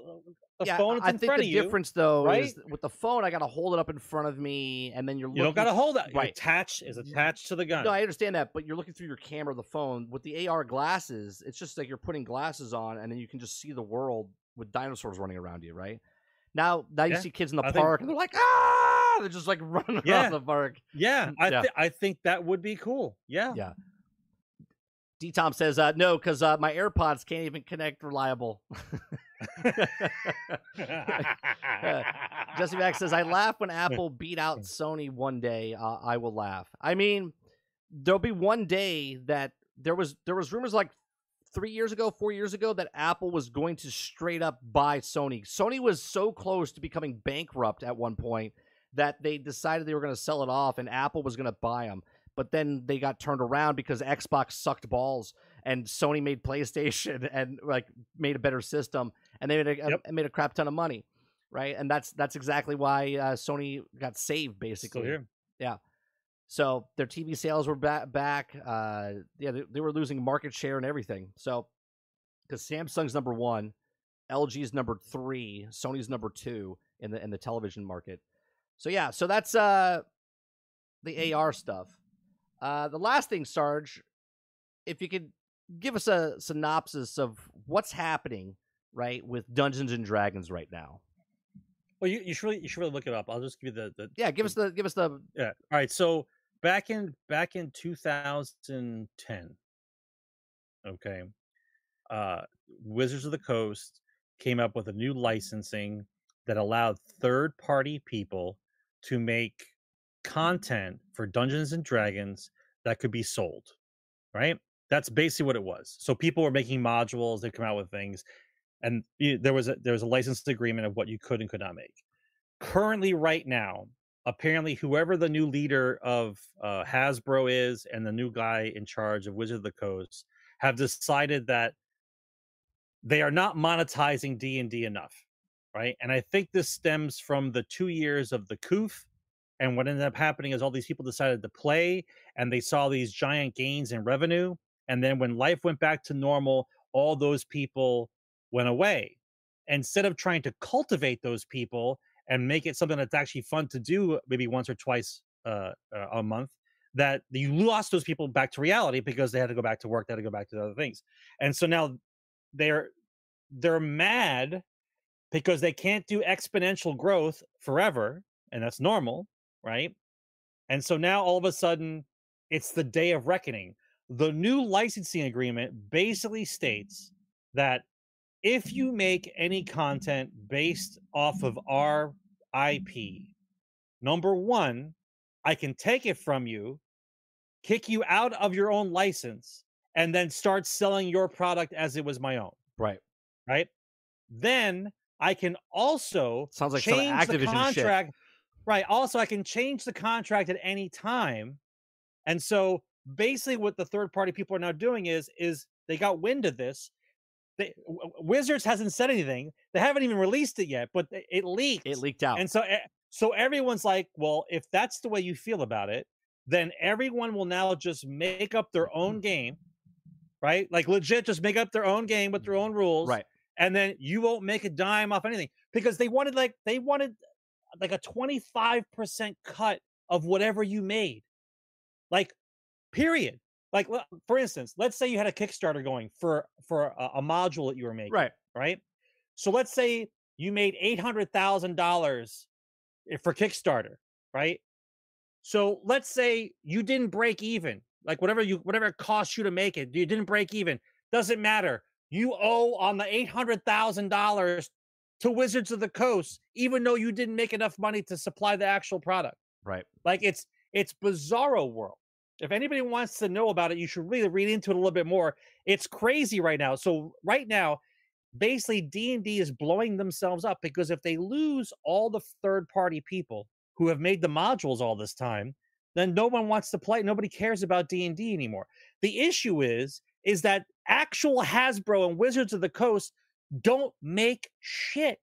the yeah, phone. I think the difference though right? is with the phone, I got to hold it up in front of me, and then you're looking, you don't got to hold it. Right, attached is mm-hmm. attached to the gun. No, I understand that, but you're looking through your camera, the phone with the AR glasses. It's just like you're putting glasses on, and then you can just see the world with dinosaurs running around you. Right now, now you yeah, see kids in the I park, think... and they're like, ah, they're just like running Yeah. around the park. Yeah, I Yeah. thi- I think that would be cool. Yeah. Yeah. D Tom says, uh, no, because uh, my AirPods can't even connect reliable. Jesse Max says, I laugh when Apple beat out Sony one day. Uh, I will laugh. I mean, there'll be one day that there was there was rumors like three years ago, four years ago that Apple was going to straight up buy Sony. Sony was so close to becoming bankrupt at one point that they decided they were going to sell it off, and Apple was going to buy them. But then they got turned around because Xbox sucked balls, and Sony made PlayStation and like made a better system, and they made a, Yep. made a crap ton of money, right? And that's that's exactly why uh, Sony got saved, basically. Still here. So their TV sales were ba- back. Uh, yeah, they, they were losing market share and everything. So because Samsung's number one, LG's number three, Sony's number two in the in the television market. So yeah, so that's uh the AR stuff. Uh, the last thing, Sarge, if you could give us a synopsis of what's happening right with Dungeons and Dragons right now. Well, you, you should really you should really look it up. I'll just give you the, the Yeah, give us the give us the yeah. All right. So back in back in 2010, okay, uh, Wizards of the Coast came up with a new licensing that allowed third party people to make content for Dungeons and Dragons that could be sold. Right. That's basically what it was. So people were making modules. They come out with things, and y- there was a there was a license agreement of what you could and could not make. Currently, right now, apparently whoever the new leader of uh, Hasbro is and the new guy in charge of Wizard of the Coast have decided that they are not monetizing D&D enough, right? And I think this stems from the 2 years of the COOF and what ended up happening is all these people decided to play and they saw these giant gains in revenue and then when life went back to normal, all those people went away. Instead of trying to cultivate those people and make it something that's actually fun to do maybe once or twice uh, uh, a month that you lost those people back to reality because they had to go back to work they had to go back to other things. And so now they're they're mad because they can't do exponential growth forever and that's normal right? And so now all of a sudden it's the day of reckoning. The new licensing agreement basically states that if you make any content based off of our IP, number one, I can take it from you, kick you out of your own license, and then start selling your product as it was my own, right. right? Then I can also Sounds like change the Activision shit. contract. Right. Also, I can change the contract at any time. And so basically what the third party people are now doing is is they got wind of this. They, Wizards hasn't said anything. They haven't even released it yet, but it- leaked. It leaked out. And so e- so everyone's like, well, if that's the way you feel about it, then everyone will now just make up their own mm-hmm. game, right? Like legit just make up their own game with their own rules. right. And then you won't make a dime off anything because they wanted like they wanted like a 25% cut of whatever you made. Like period. Like for instance, let's say you had a Kickstarter going for for a, a module that you were making Right. right? So let's say you made eight hundred thousand dollars eh, for Kickstarter, right? So let's say you didn't break even, like whatever you whatever it cost you to make it, you didn't break even. Doesn't matter. You owe on the eight hundred thousand dollars to Wizards of the Coast, even though you didn't make enough money to supply the actual product. Right. Like it's it's bizarro world. If anybody wants to know about it, you should really read into it a little bit more. It's crazy right now. So right now, basically D&D is blowing themselves up because if they lose all the third party people who have made the modules all this time, then no one wants to play. Nobody cares about D&D anymore. The issue is is that actual Hasbro and Wizards of the Coast don't make shit.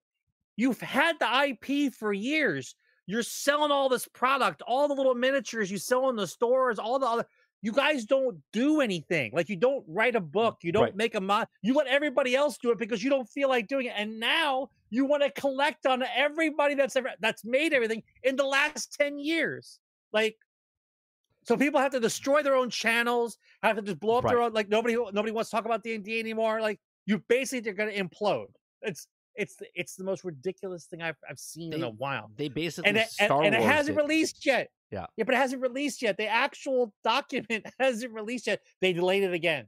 You've had the IP for years. You're selling all this product, all the little miniatures you sell in the stores, all the other. You guys don't do anything. Like you don't write a mm, book. You don't Right. make a mod. You let everybody else do it because you don't feel like doing it. And now you want to collect on everybody that's ever that's made everything in the last ten years. Like, so people have to destroy their own channels, have to just blow up their own. Like nobody nobody wants to talk about D and D anymore. Like you basically are going to implode. It's It's the, it's the most ridiculous thing I've I've seen in a while. They basically And it, and, Star and it hasn't released yet. Yeah. Yeah, but it hasn't released yet. The actual document hasn't released yet. They delayed it again.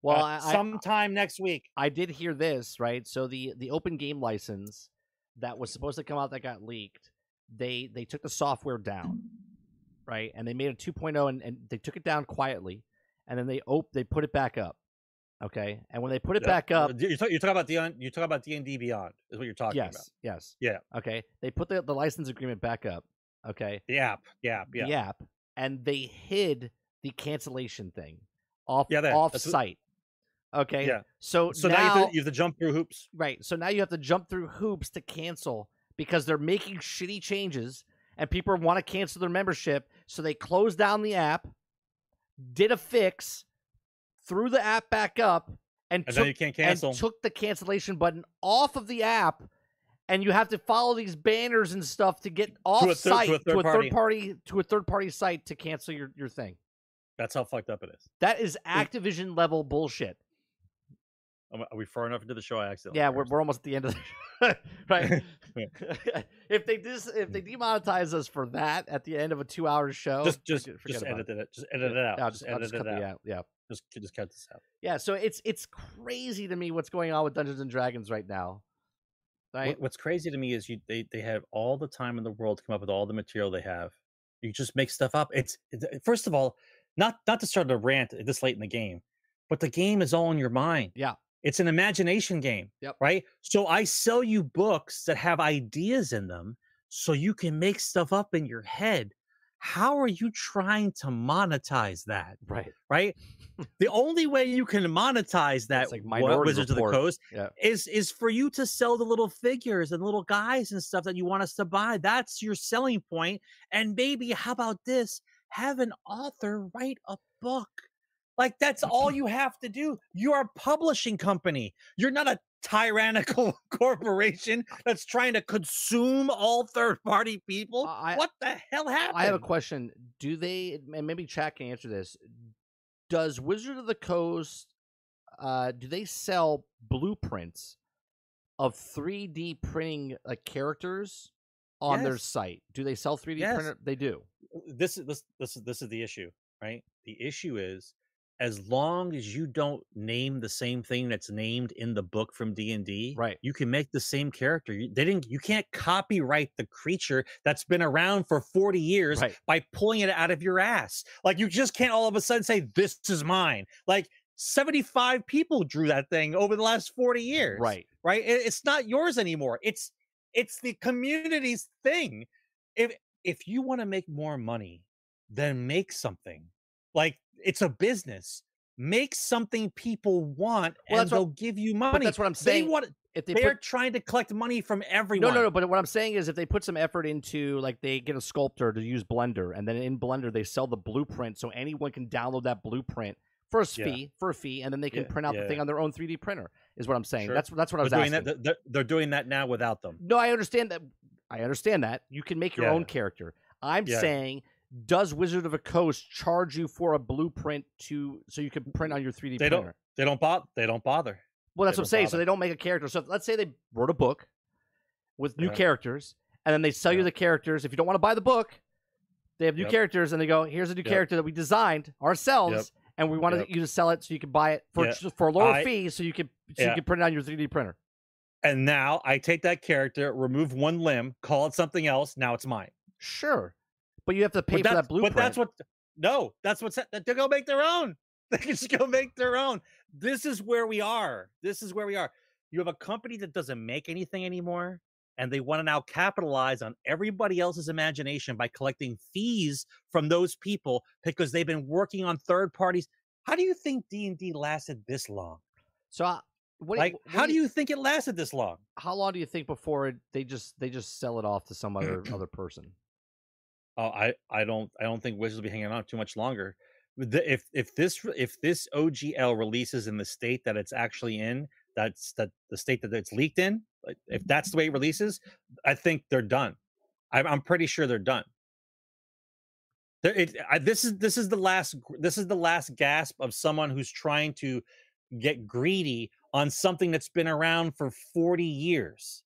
Well, uh, I, I, sometime next week. I did hear this, right? So the the open game license that was supposed to come out that got leaked, they they took the software down, right? And they made a 2.0 and, and they took it down quietly, and then they op- they put it back up. Okay, and when they put it Yeah, back up, uh, You're, talk, you're talking about the you talking about D and D Beyond is what you're talking yes, about. yes, Yes. Yeah. Okay, they put the the license agreement back up. Okay, The app, app, yeah. the app, and they hid the cancellation thing off Yeah, off site. Okay, Yeah. So So now, now, you, have to, you have to jump through hoops. Right. So now you have to jump through hoops to cancel because they're making shitty changes and people want to cancel their membership. So they closed down the app, did a fix, threw the app back up, and, And took, you can't cancel. and took the cancellation button off of the app. And you have to follow these banners and stuff to get off To third- to a site third to a third party to a third party site to cancel your, your thing. That's how fucked up it is. That is Activision level bullshit. Are we far enough into the show? I accidentally. Yeah, we're, we're almost at the end of the right. If they dis if they demonetize us for that at the end of a two hour show, just just just edit it. Just edit it out. I'll just, just, edit it out. out. Yeah, Just just cut this out. yeah. So it's it's crazy to me what's going on with Dungeons and Dragons right now. Right? What's crazy to me is you they they have all the time in the world to come up with all the material they have. You just make stuff up. It's, it's first of all, not not to start a rant this late in the game, but the game is all in your mind. Yeah. It's an imagination game. Yep. Right. So I sell you books that have ideas in them so you can make stuff up in your head. How are you trying to monetize that? Right. Right. the only way you can monetize that like Wizards of the Coast Yeah. is is for you to sell the little figures and little guys and stuff that you want us to buy. That's your selling point. And maybe how about this? Have an author write a book. Like that's all you have to do. You're a publishing company. You're not a tyrannical corporation that's trying to consume all third party people. I- what the hell happened? I have a question. Do they and maybe chat can answer this? Does Wizard of the Coast uh do they sell blueprints of 3D printing like characters on their site? Do they sell 3D Yes. printer? They do. this is this this is this is the issue, right? The issue is as long as you don't name the same thing that's named in the book from D&D, Right. you can make the same character. You, they didn't you can't copyright the creature that's been around for 40 years Right. by pulling it out of your ass. Like you just can't all of a sudden say this is mine. Like 75 people drew that thing over the last 40 years Right. right? It- It's not yours anymore. It's it's the community's thing. If if you want to make more money, then make something. Like it's a business. Make something people want, Well, and they'll give you money. that's what I'm They saying. want. If they They are trying to collect money from everyone. no, no. No. But what I'm saying is, if they put some effort into, like, they get a sculptor to use Blender, and then in Blender they sell the blueprint, so anyone can download that blueprint for a Yeah. fee, for a fee, and then they can Yeah, print out the yeah. thing on their own 3D printer. Is what I'm saying. Sure. That's that's what I They're was doing asking. that. They're, they're doing that now without them. No, I understand that. I understand that you can make your own character. I'm saying, does Wizard of the Coast charge you for a blueprint to so you can print on your 3D They printer? don't. They don't bother. They don't bother. Well, that's they what I'm saying. So they don't make a character. So let's say they wrote a book with new Yeah. characters, and then they sell you the characters. If you don't want to buy the book, they have new Yep. characters, and they go, "Here's a new Yep. character that we designed ourselves, and we wanted Yep. you to sell it so you can buy it for Yeah. for a lower I- fee, so you can so you can print it on your 3D printer." And now I take that character, remove one limb, call it something else. Now it's mine. Sure, but you have to pay but for that blueprint. But that's what. No, that's what's. They're gonna make their own. They can just go make their own. This is where we are. This is where we are. You have a company that doesn't make anything anymore, and they want to now capitalize on everybody else's imagination by collecting fees from those people because they've been working on third parties. How do you think D and D lasted this long? so. I- What, Like, what how do you think it lasted this long? How long do you think before it, they just they just sell it off to some other other person? Oh, I, I don't I don't think Wizards will be hanging on too much longer. The- if if this if this OGL releases in the state that it's actually in, that's that the state that it's leaked in. If mm-hmm. that's the way it releases, I think they're done. I'm I'm pretty sure they're done. There, it, I, this is this is the last this is the last gasp of someone who's trying to get greedy on something that's been around for 40 years.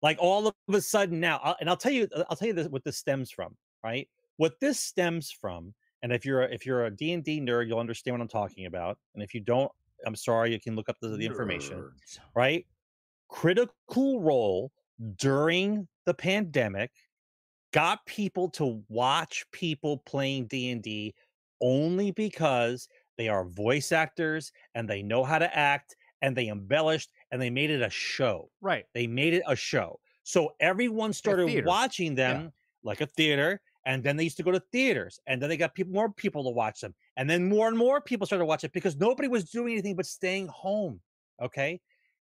Like all of a sudden now, I'll- and I'll tell you, I'll tell you this, what this stems from, right? What this stems from, and if you're a, if you're a D and D nerd, you'll understand what I'm talking about. And if you don't, I'm sorry, you can look up the, the information, Nerds. right? Critical Role during the pandemic got people to watch people playing D&D only because they are voice actors and they know how to act and they embellished and they made it a show. Right. They made it a show. So everyone started watching them like a theater. And then they used to go to theaters. And then they got people more people to watch them. And then more and more people started watching it because nobody was doing anything but staying home. Okay.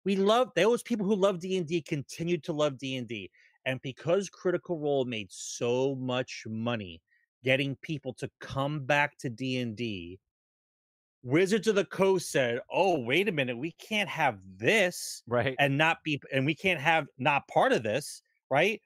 We love those people who love D&D continued to love D&D. And because Critical Role made so much money getting people to come back to D&D, Wizards of the Coast said, "Oh, wait a minute, we can't have this Right. and not be and we can't have not part of this, right?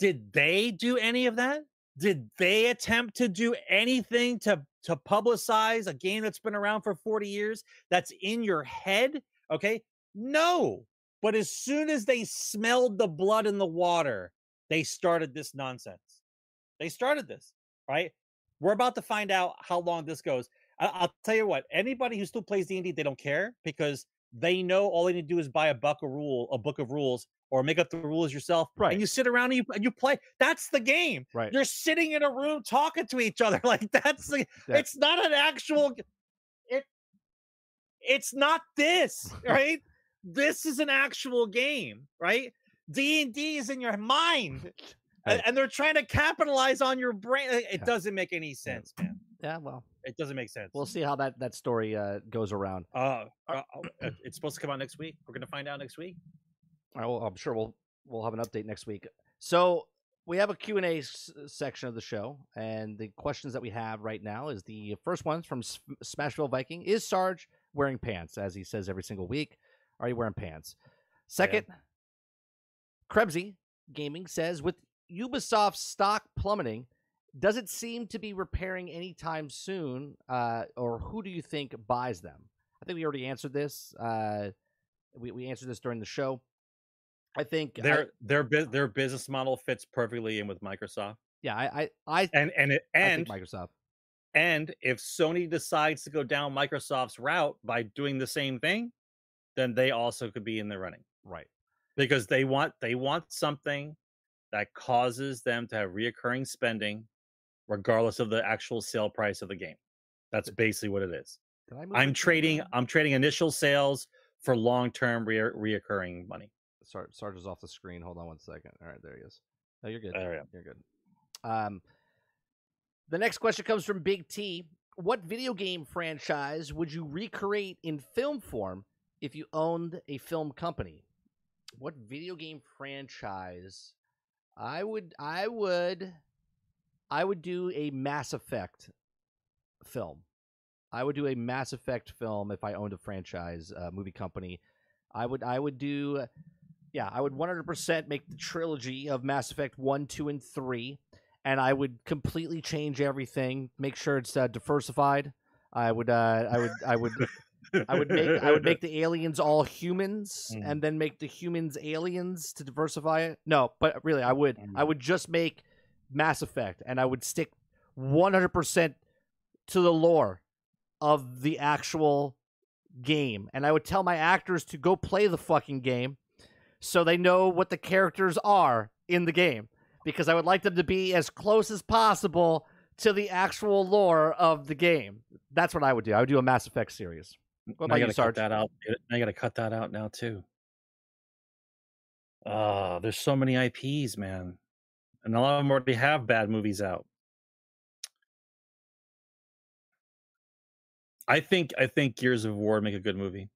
Did they do any of that? Did they attempt to do anything to to publicize a game that's been around for 40 years that's in your head? Okay? No. But as soon as they smelled the blood in the water, they started this nonsense. They started this, right? We're about to find out how long this goes. I- I'll tell you what. Anybody who still plays D and D, they don't care because they know all they need to do is buy a book of rule, a book of rules, or make up the rules yourself. Right. And you sit around and you, and you play. That's the game. Right. You're sitting in a room talking to each other. Like that's the. That- It's not an actual. It. It's not this, right? this is an actual game, right? D and D is in your mind, Right. and they're trying to capitalize on your brain. It Yeah. doesn't make any sense, man. Yeah. Well, It doesn't make sense. we'll see how that that story uh, goes around. Uh, uh, uh, it's supposed to come out next week. We're gonna find out next week. Right, well, I'm sure we'll we'll have an update next week. So we have a Q&A s- section of the show, and the questions that we have right now is the first one's from S- Smashville Viking. Is Sarge wearing pants, as he says every single week? Are you wearing pants? Second, Krebsy Gaming says, with Ubisoft's stock plummeting, does it seem to be repairing anytime soon, uh, or who do you think buys them? I think we already answered this. Uh, we, we answered this during the show. I think I- Their their their business model fits perfectly in with Microsoft, yeah, I I I, and and it, and Microsoft. and if Sony decides to go down Microsoft's route by doing the same thing, then they also could be in the running. Right. because they want they want something that causes them to have reoccurring spending regardless of the actual sale price of the game that's basically what it is i'm trading i'm trading initial sales for long-term re- reoccurring money Sarge, Sarge is off the screen. Hold on one second. All right, there he is. No, you're good. There. You're good. Um, the next question comes from Big T. What video game franchise would you recreate in film form if you owned a film company? What video game franchise? I would. I would. I would do a Mass Effect film. I would do a Mass Effect film if I owned a franchise uh, movie company. I would. I would do. Yeah, I would 100% make the trilogy of Mass Effect 1, 2, and 3, and I would completely change everything, make sure it's uh, diversified. I would, uh, I would, I would, I would make, I would make the aliens all humans, Mhm. and then make the humans aliens to diversify it. No, but really, I would, I Mhm. would just make Mass Effect, and I would stick 100% to the lore of the actual game, and I would tell my actors to go play the fucking game so they know what the characters are in the game because I would like them to be as close as possible to the actual lore of the game. That's what I would do. I would do a Mass Effect series. What I about you, gotta Sarge? cut that out i gotta cut that out now too uh there's so many ips man and a lot of them already have bad movies out i think i think gears of war make a good movie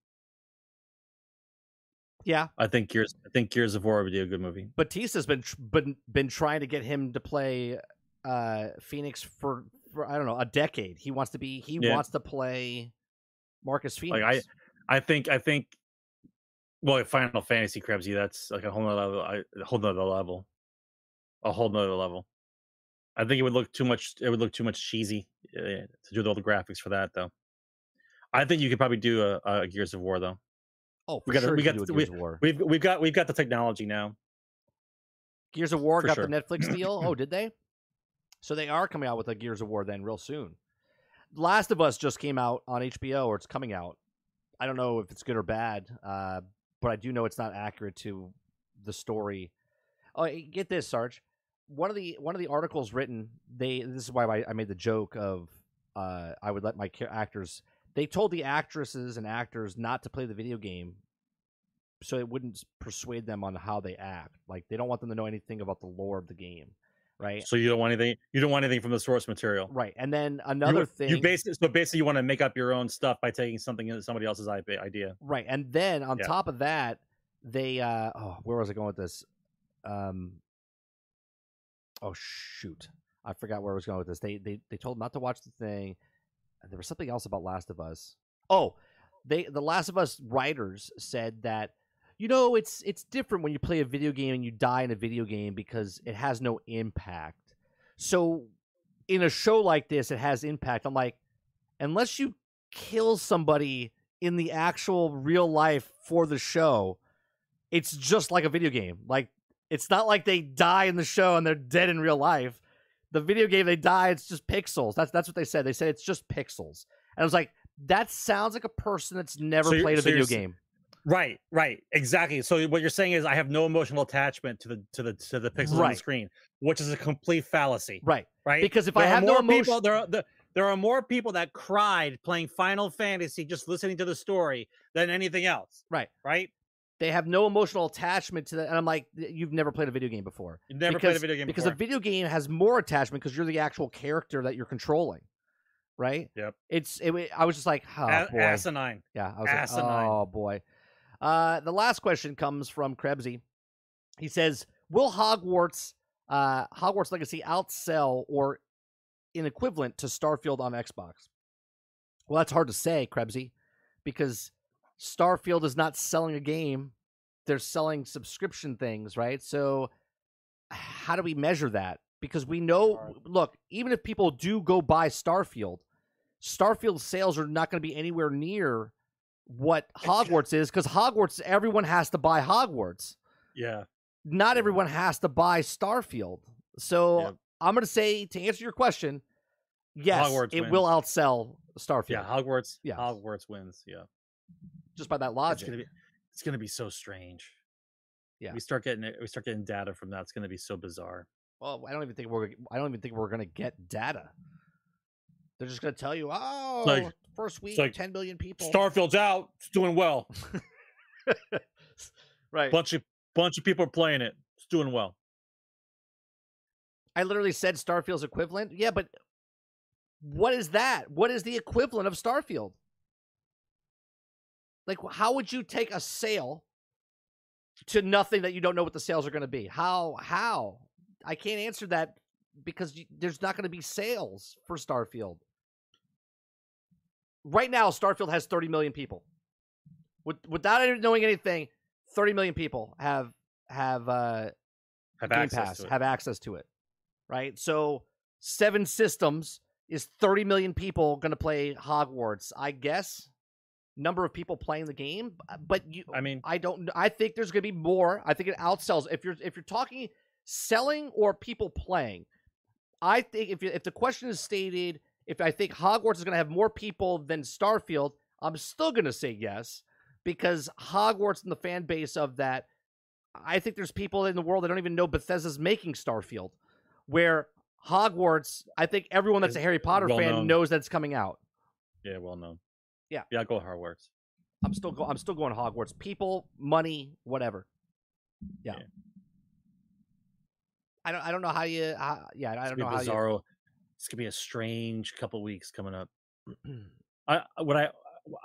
Yeah, I think Gears. I think Gears of War would be a good movie. Batista's been tr- been been trying to get him to play uh Phoenix for, for I don't know a decade. He wants to be he Yeah. wants to play Marcus Phoenix. Like, I think. I think. Well, Final Fantasy Krebsy. That's like a whole nother level. I- A whole nother level. A whole nother level. I think it would look too much. It would look too much cheesy uh, to do all the graphics for that, though. I think you could probably do a, a Gears of War though. Oh, we got sure we got we, Gears we, we've we've got we've got the technology now. Gears of War for got sure. the Netflix deal. Oh, did they? So they are coming out with a Gears of War then real soon. Last of Us just came out on HBO, or it's coming out. I don't know if it's good or bad, uh, but I do know it's not accurate to the story. Oh, get this, Sarge. One of the one of the articles written, they this is why I, I made the joke of uh, I would let my actors. They told the actresses and actors not to play the video game, so it wouldn't persuade them on how they act. Like they don't want them to know anything about the lore of the game, right? So you don't want anything. You don't want anything from the source material. Right, and then You- another thing. You basically so basically you want to make up your own stuff by taking something in somebody else's idea. Right, and then on Yeah. top of that, they uh oh, where was I going with this? Um Oh shoot. I forgot where I was going with this. They they they told them not to watch the thing. There was something else about Last of Us. Oh, they the Last of Us writers said that you know, it's it's different when you play a video game and you die in a video game because it has no impact. So in a show like this it has impact. I'm like unless you kill somebody in the actual real life for the show, it's just like a video game. Like it's not like they die in the show and they're dead in real life. The video game they die, it's just pixels. That's that's what they said. They said it's just pixels. And I was like, that sounds like a person that's never So played a so video game. Right, right, exactly. So what you're saying is I have no emotional attachment to the to the to the pixels on the screen, which is a complete fallacy. Right. Right. Because if there I have no more emotion, people, there are the, there are more people that cried playing Final Fantasy just listening to the story than anything else. Right. Right. They have no emotional attachment to that. And I'm like, you've never played a video game before. You've never because, played a video game because before. a video game has more attachment because you're the actual character that you're controlling, right? Yep. It's it. I was just like, oh A- boy, asinine. yeah. I was asinine. like, oh boy. Uh, the last question comes from Krebsy. He says, "Will Hogwarts, uh, Hogwarts Legacy outsell or in equivalent to Starfield on Xbox?" Well, that's hard to say, Krebsy, because Starfield is not selling a game; they're selling subscription things, right? So, how do we measure that? Because we know, look, even if people do go buy Starfield, Starfield sales are not going to be anywhere near what Hogwarts is because Hogwarts, everyone has to buy Hogwarts. Yeah. Not everyone has to buy Starfield. So Yep. I'm going to say, to answer your question, yes, Hogwarts it wins. will outsell Starfield Yeah. Hogwarts. Yes. Hogwarts wins. Yeah. Just by that It's logic. gonna be. It's gonna be so strange. Yeah. We start getting it. We start getting data from that. It's gonna be so bizarre. Well, I don't even think we're. I don't even think we're going to get data. They're just going to tell you, oh, like- first week, like 10 million people. Starfield's out. It's doing well. right. bunch of bunch of people are playing it. It's doing well. I literally said Starfield's equivalent. Yeah, but what is that? What is the equivalent of Starfield? Like, how would you take a sale to nothing that you don't know what the sales are going to be? How? How? I can't answer that because you, there's not going to be sales for Starfield. Right now, Starfield has 30 million people. With, without knowing anything, 30 million people have have uh, Have Game access Pass to it. have access to it, right? So seven systems is 30 million people going to play Hogwarts. I guess number of people playing the game, uh, but you, I mean, I don't. I think there's going to be more. I think it outsells. If you're if you're talking selling or people playing, I think if you, if the question is stated, if I think Hogwarts is going to have more people than Starfield, I'm still going to say yes because Hogwarts and the fan base of that. I think there's people in the world that don't even know Bethesda's making Starfield, where Hogwarts. I think everyone that's a Harry Potter well fan known. knows that's coming out. yeah, well known. Yeah. yeah. Go Hogwarts. I'm still go- I'm still going Hogwarts. People, money, whatever. Yeah. Yeah. I don't I don't know how you how, yeah I don't know how bizarro. It's gonna be a strange couple weeks coming up. I I- what I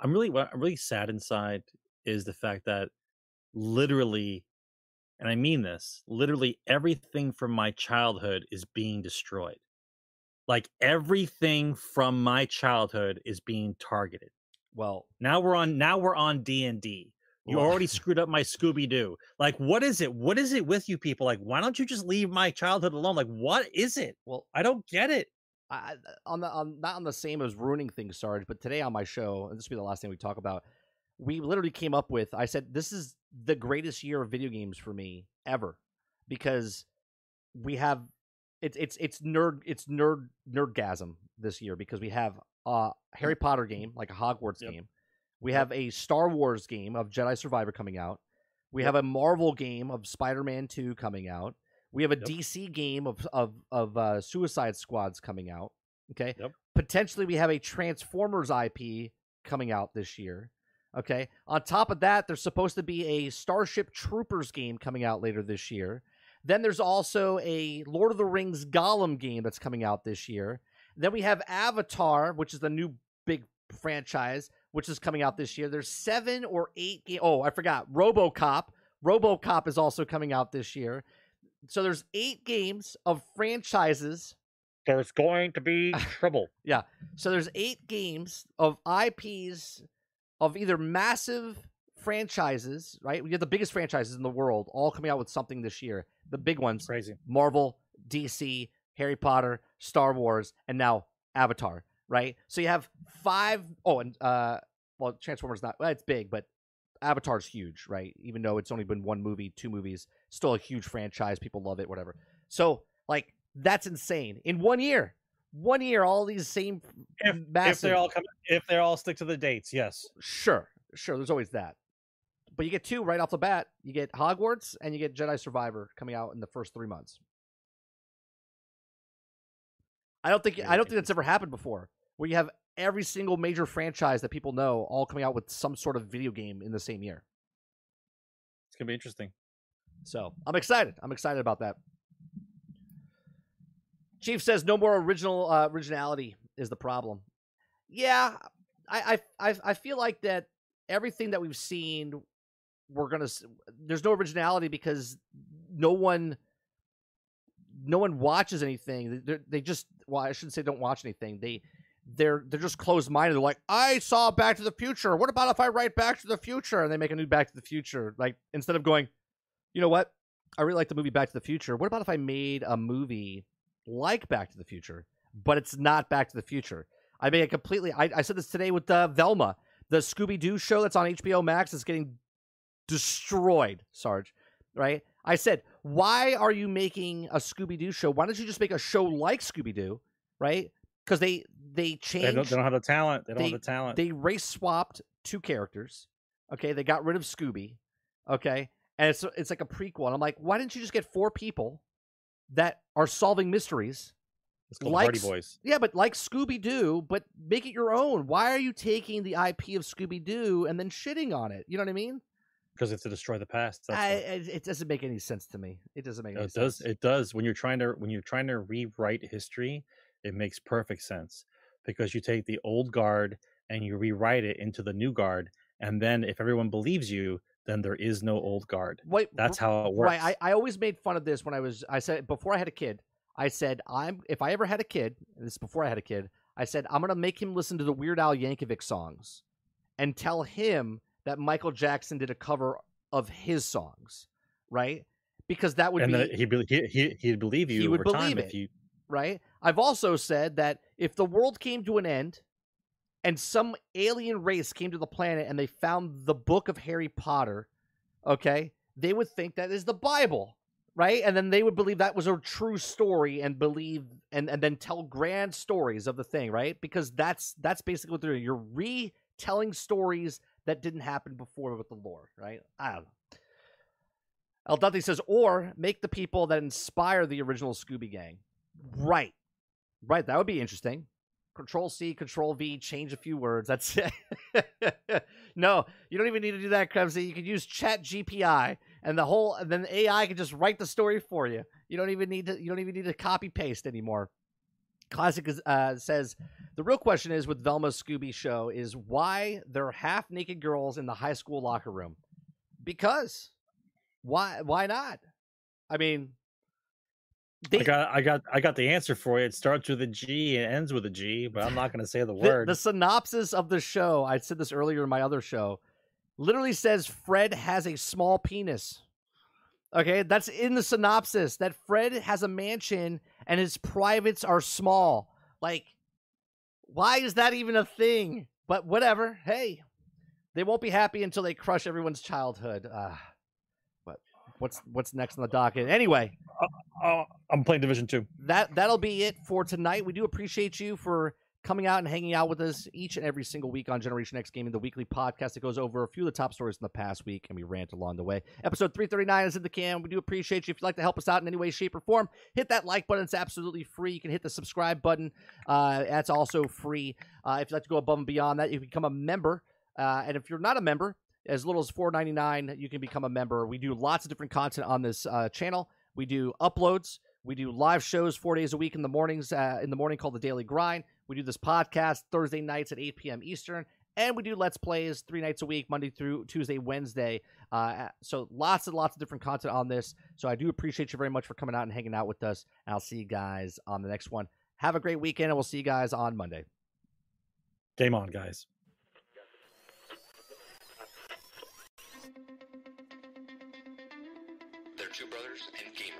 I'm really what I'm really sad inside is the fact that literally, and I mean this, literally everything from my childhood is being destroyed. Like everything from my childhood is being targeted. Well, Now we're on now we're on D and D. You already screwed up my Scooby Doo. Like, what is it? What is it with you people? Like, why don't you just leave my childhood alone? Like, what is it? well, I don't get it. I, I- on the on not on the same as ruining things, Sarge, but today on my show, and this will be the last thing we talk about. we literally came up with. I said this is the greatest year of video games for me ever because we have it's it's it's nerd it's nerd nerdgasm this year because we have a Harry Potter game like a Hogwarts Yep. game. We Yep. have a Star Wars game of Jedi Survivor coming out. We have a Marvel game of Spider-Man 2 coming out. We have a Yep. DC game of of of uh, Suicide Squads coming out. Okay. Yep. Potentially, we have a Transformers IP coming out this year. Okay. On top of that, there's supposed to be a Starship Troopers game coming out later this year. Then there's also a Lord of the Rings Gollum game that's coming out this year. Then we have Avatar, which is the new big franchise, which is coming out this year. There's seven or eight. Ga- oh, I forgot. RoboCop. RoboCop is also coming out this year. So there's eight games of franchises. There's going to be trouble. Yeah. So there's eight games of IPs of either massive franchises, right? We have the biggest franchises in the world all coming out with something this year. The big ones Crazy. Marvel, DC, Harry Potter, Star Wars, and now Avatar, right? So you have five oh and uh well Transformers not well, it's big, but Avatar's huge, right? Even though it's only been one movie, two movies, still a huge franchise. People love it, whatever. So like that's insane. In one year. One year, all these same If, massive if they're all coming, if they're all stick to the dates, yes. Sure, sure. There's always that. But you get two right off the bat. You get Hogwarts and you get Jedi Survivor coming out in the first three months. I don't think I don't think that's ever happened before, where you have every single major franchise that people know all coming out with some sort of video game in the same year. It's gonna be interesting. So I'm excited. I'm excited about that. Chief says no more original uh, originality is the problem. Yeah, I, I I feel like that everything that we've seen, we're gonna there's no originality because no one no one watches anything. They they just well I shouldn't say don't watch anything. They they're they're just closed minded. They're like I saw Back to the Future. What about if I write Back to the Future and they make a new Back to the Future? Like instead of going you know what? I really like the movie Back to the Future. What about if I made a movie like Back to the Future, but it's not Back to the Future? I made it completely. I, I said this today with uh, Velma, the Scooby Doo show that's on HBO Max is getting destroyed. Sarge, right? I said, why are you making a Scooby Doo show? Why don't you just make a show like Scooby Doo, right? Because they they They don't, they don't have the talent. They don't They- have the talent. they race swapped two characters. Okay, they got rid of Scooby. Okay, and it's it's like a prequel. And I'm like, why didn't you just get four people that are solving mysteries? it's called like Hardy Boys. Yeah, but like Scooby Doo, but make it your own. Why are you taking the IP of Scooby Doo and then shitting on it? You know what I mean? Because it's to destroy the past. I, it, doesn't make any sense to me. It doesn't make No, any it does. sense. It does. When you're trying to when you're trying to rewrite history, it makes perfect sense because you take the old guard and you rewrite it into the new guard, and then if everyone believes you, then there is no old guard. Wait, That's how it works. Right. I, I always made fun of this when I was I said before I had a kid, I said I'm if I ever had a kid, this is before I had a kid, I said I'm gonna make him listen to the Weird Al Yankovic songs and tell him that Michael Jackson did a cover of his songs, right? Because that would and be he he he he'd believe you He would believe if it. you right? I've also said that if the world came to an end and some alien race came to the planet and they found the book of Harry Potter, okay, they would think that is the Bible, right? And then they would believe that was a true story and believe and and then tell grand stories of the thing, right? Because that's that's basically what they're doing. You're retelling stories that didn't happen before with the lore, right? I don't know. El Dante says, or make the people that inspire the original Scooby Gang. Right. Right. That would be interesting. Control C, Control V, change a few words. That's it. no, you don't even need to do that, Krebsy. You can use ChatGPT and the whole and then AI can just write the story for you. You don't even need to you don't even need to copy paste anymore. Classic uh, says the real question is with Velma's Scooby show is why there are half naked girls in the high school locker room. Because why why not? I mean I got I got I got the answer for you. It starts with a G and ends with a G, but I'm not going to say the the, word. the synopsis of the show, I said this earlier in my other show, literally says Fred has a small penis. Okay, that's in the synopsis that Fred has a mansion and his privates are small. Like, why is that even a thing? But whatever. Hey, They won't be happy until they crush everyone's childhood. Uh, but what's what's next on the docket? Anyway, Oh, I'm playing Division Two. that that'll be it for tonight. We do appreciate you for coming out and hanging out with us each and every single week on Generation X Gaming, the weekly podcast that goes over a few of the top stories in the past week, and we rant along the way. Episode 339 is in the can. We do appreciate you. If you'd like to help us out in any way, shape, or form, hit that like button. It's absolutely free. You can hit the subscribe button. Uh, that's also free. Uh, if you'd like to go above and beyond that, you can become a member. Uh, and if you're not a member, as little as $4.99, you can become a member. We do lots of different content on this uh, channel. We do uploads. We do live shows four days a week in the mornings, uh, in the morning called the Daily Grind. We do this podcast Thursday nights at 8 p.m. Eastern. And we do Let's Plays three nights a week, Monday through Tuesday, Wednesday. Uh, so lots and lots of different content on this. So I do appreciate you very much for coming out and hanging out with us. And I'll see you guys on the next one. Have a great weekend, and we'll see you guys on Monday. Game on, guys. They're two brothers and gamers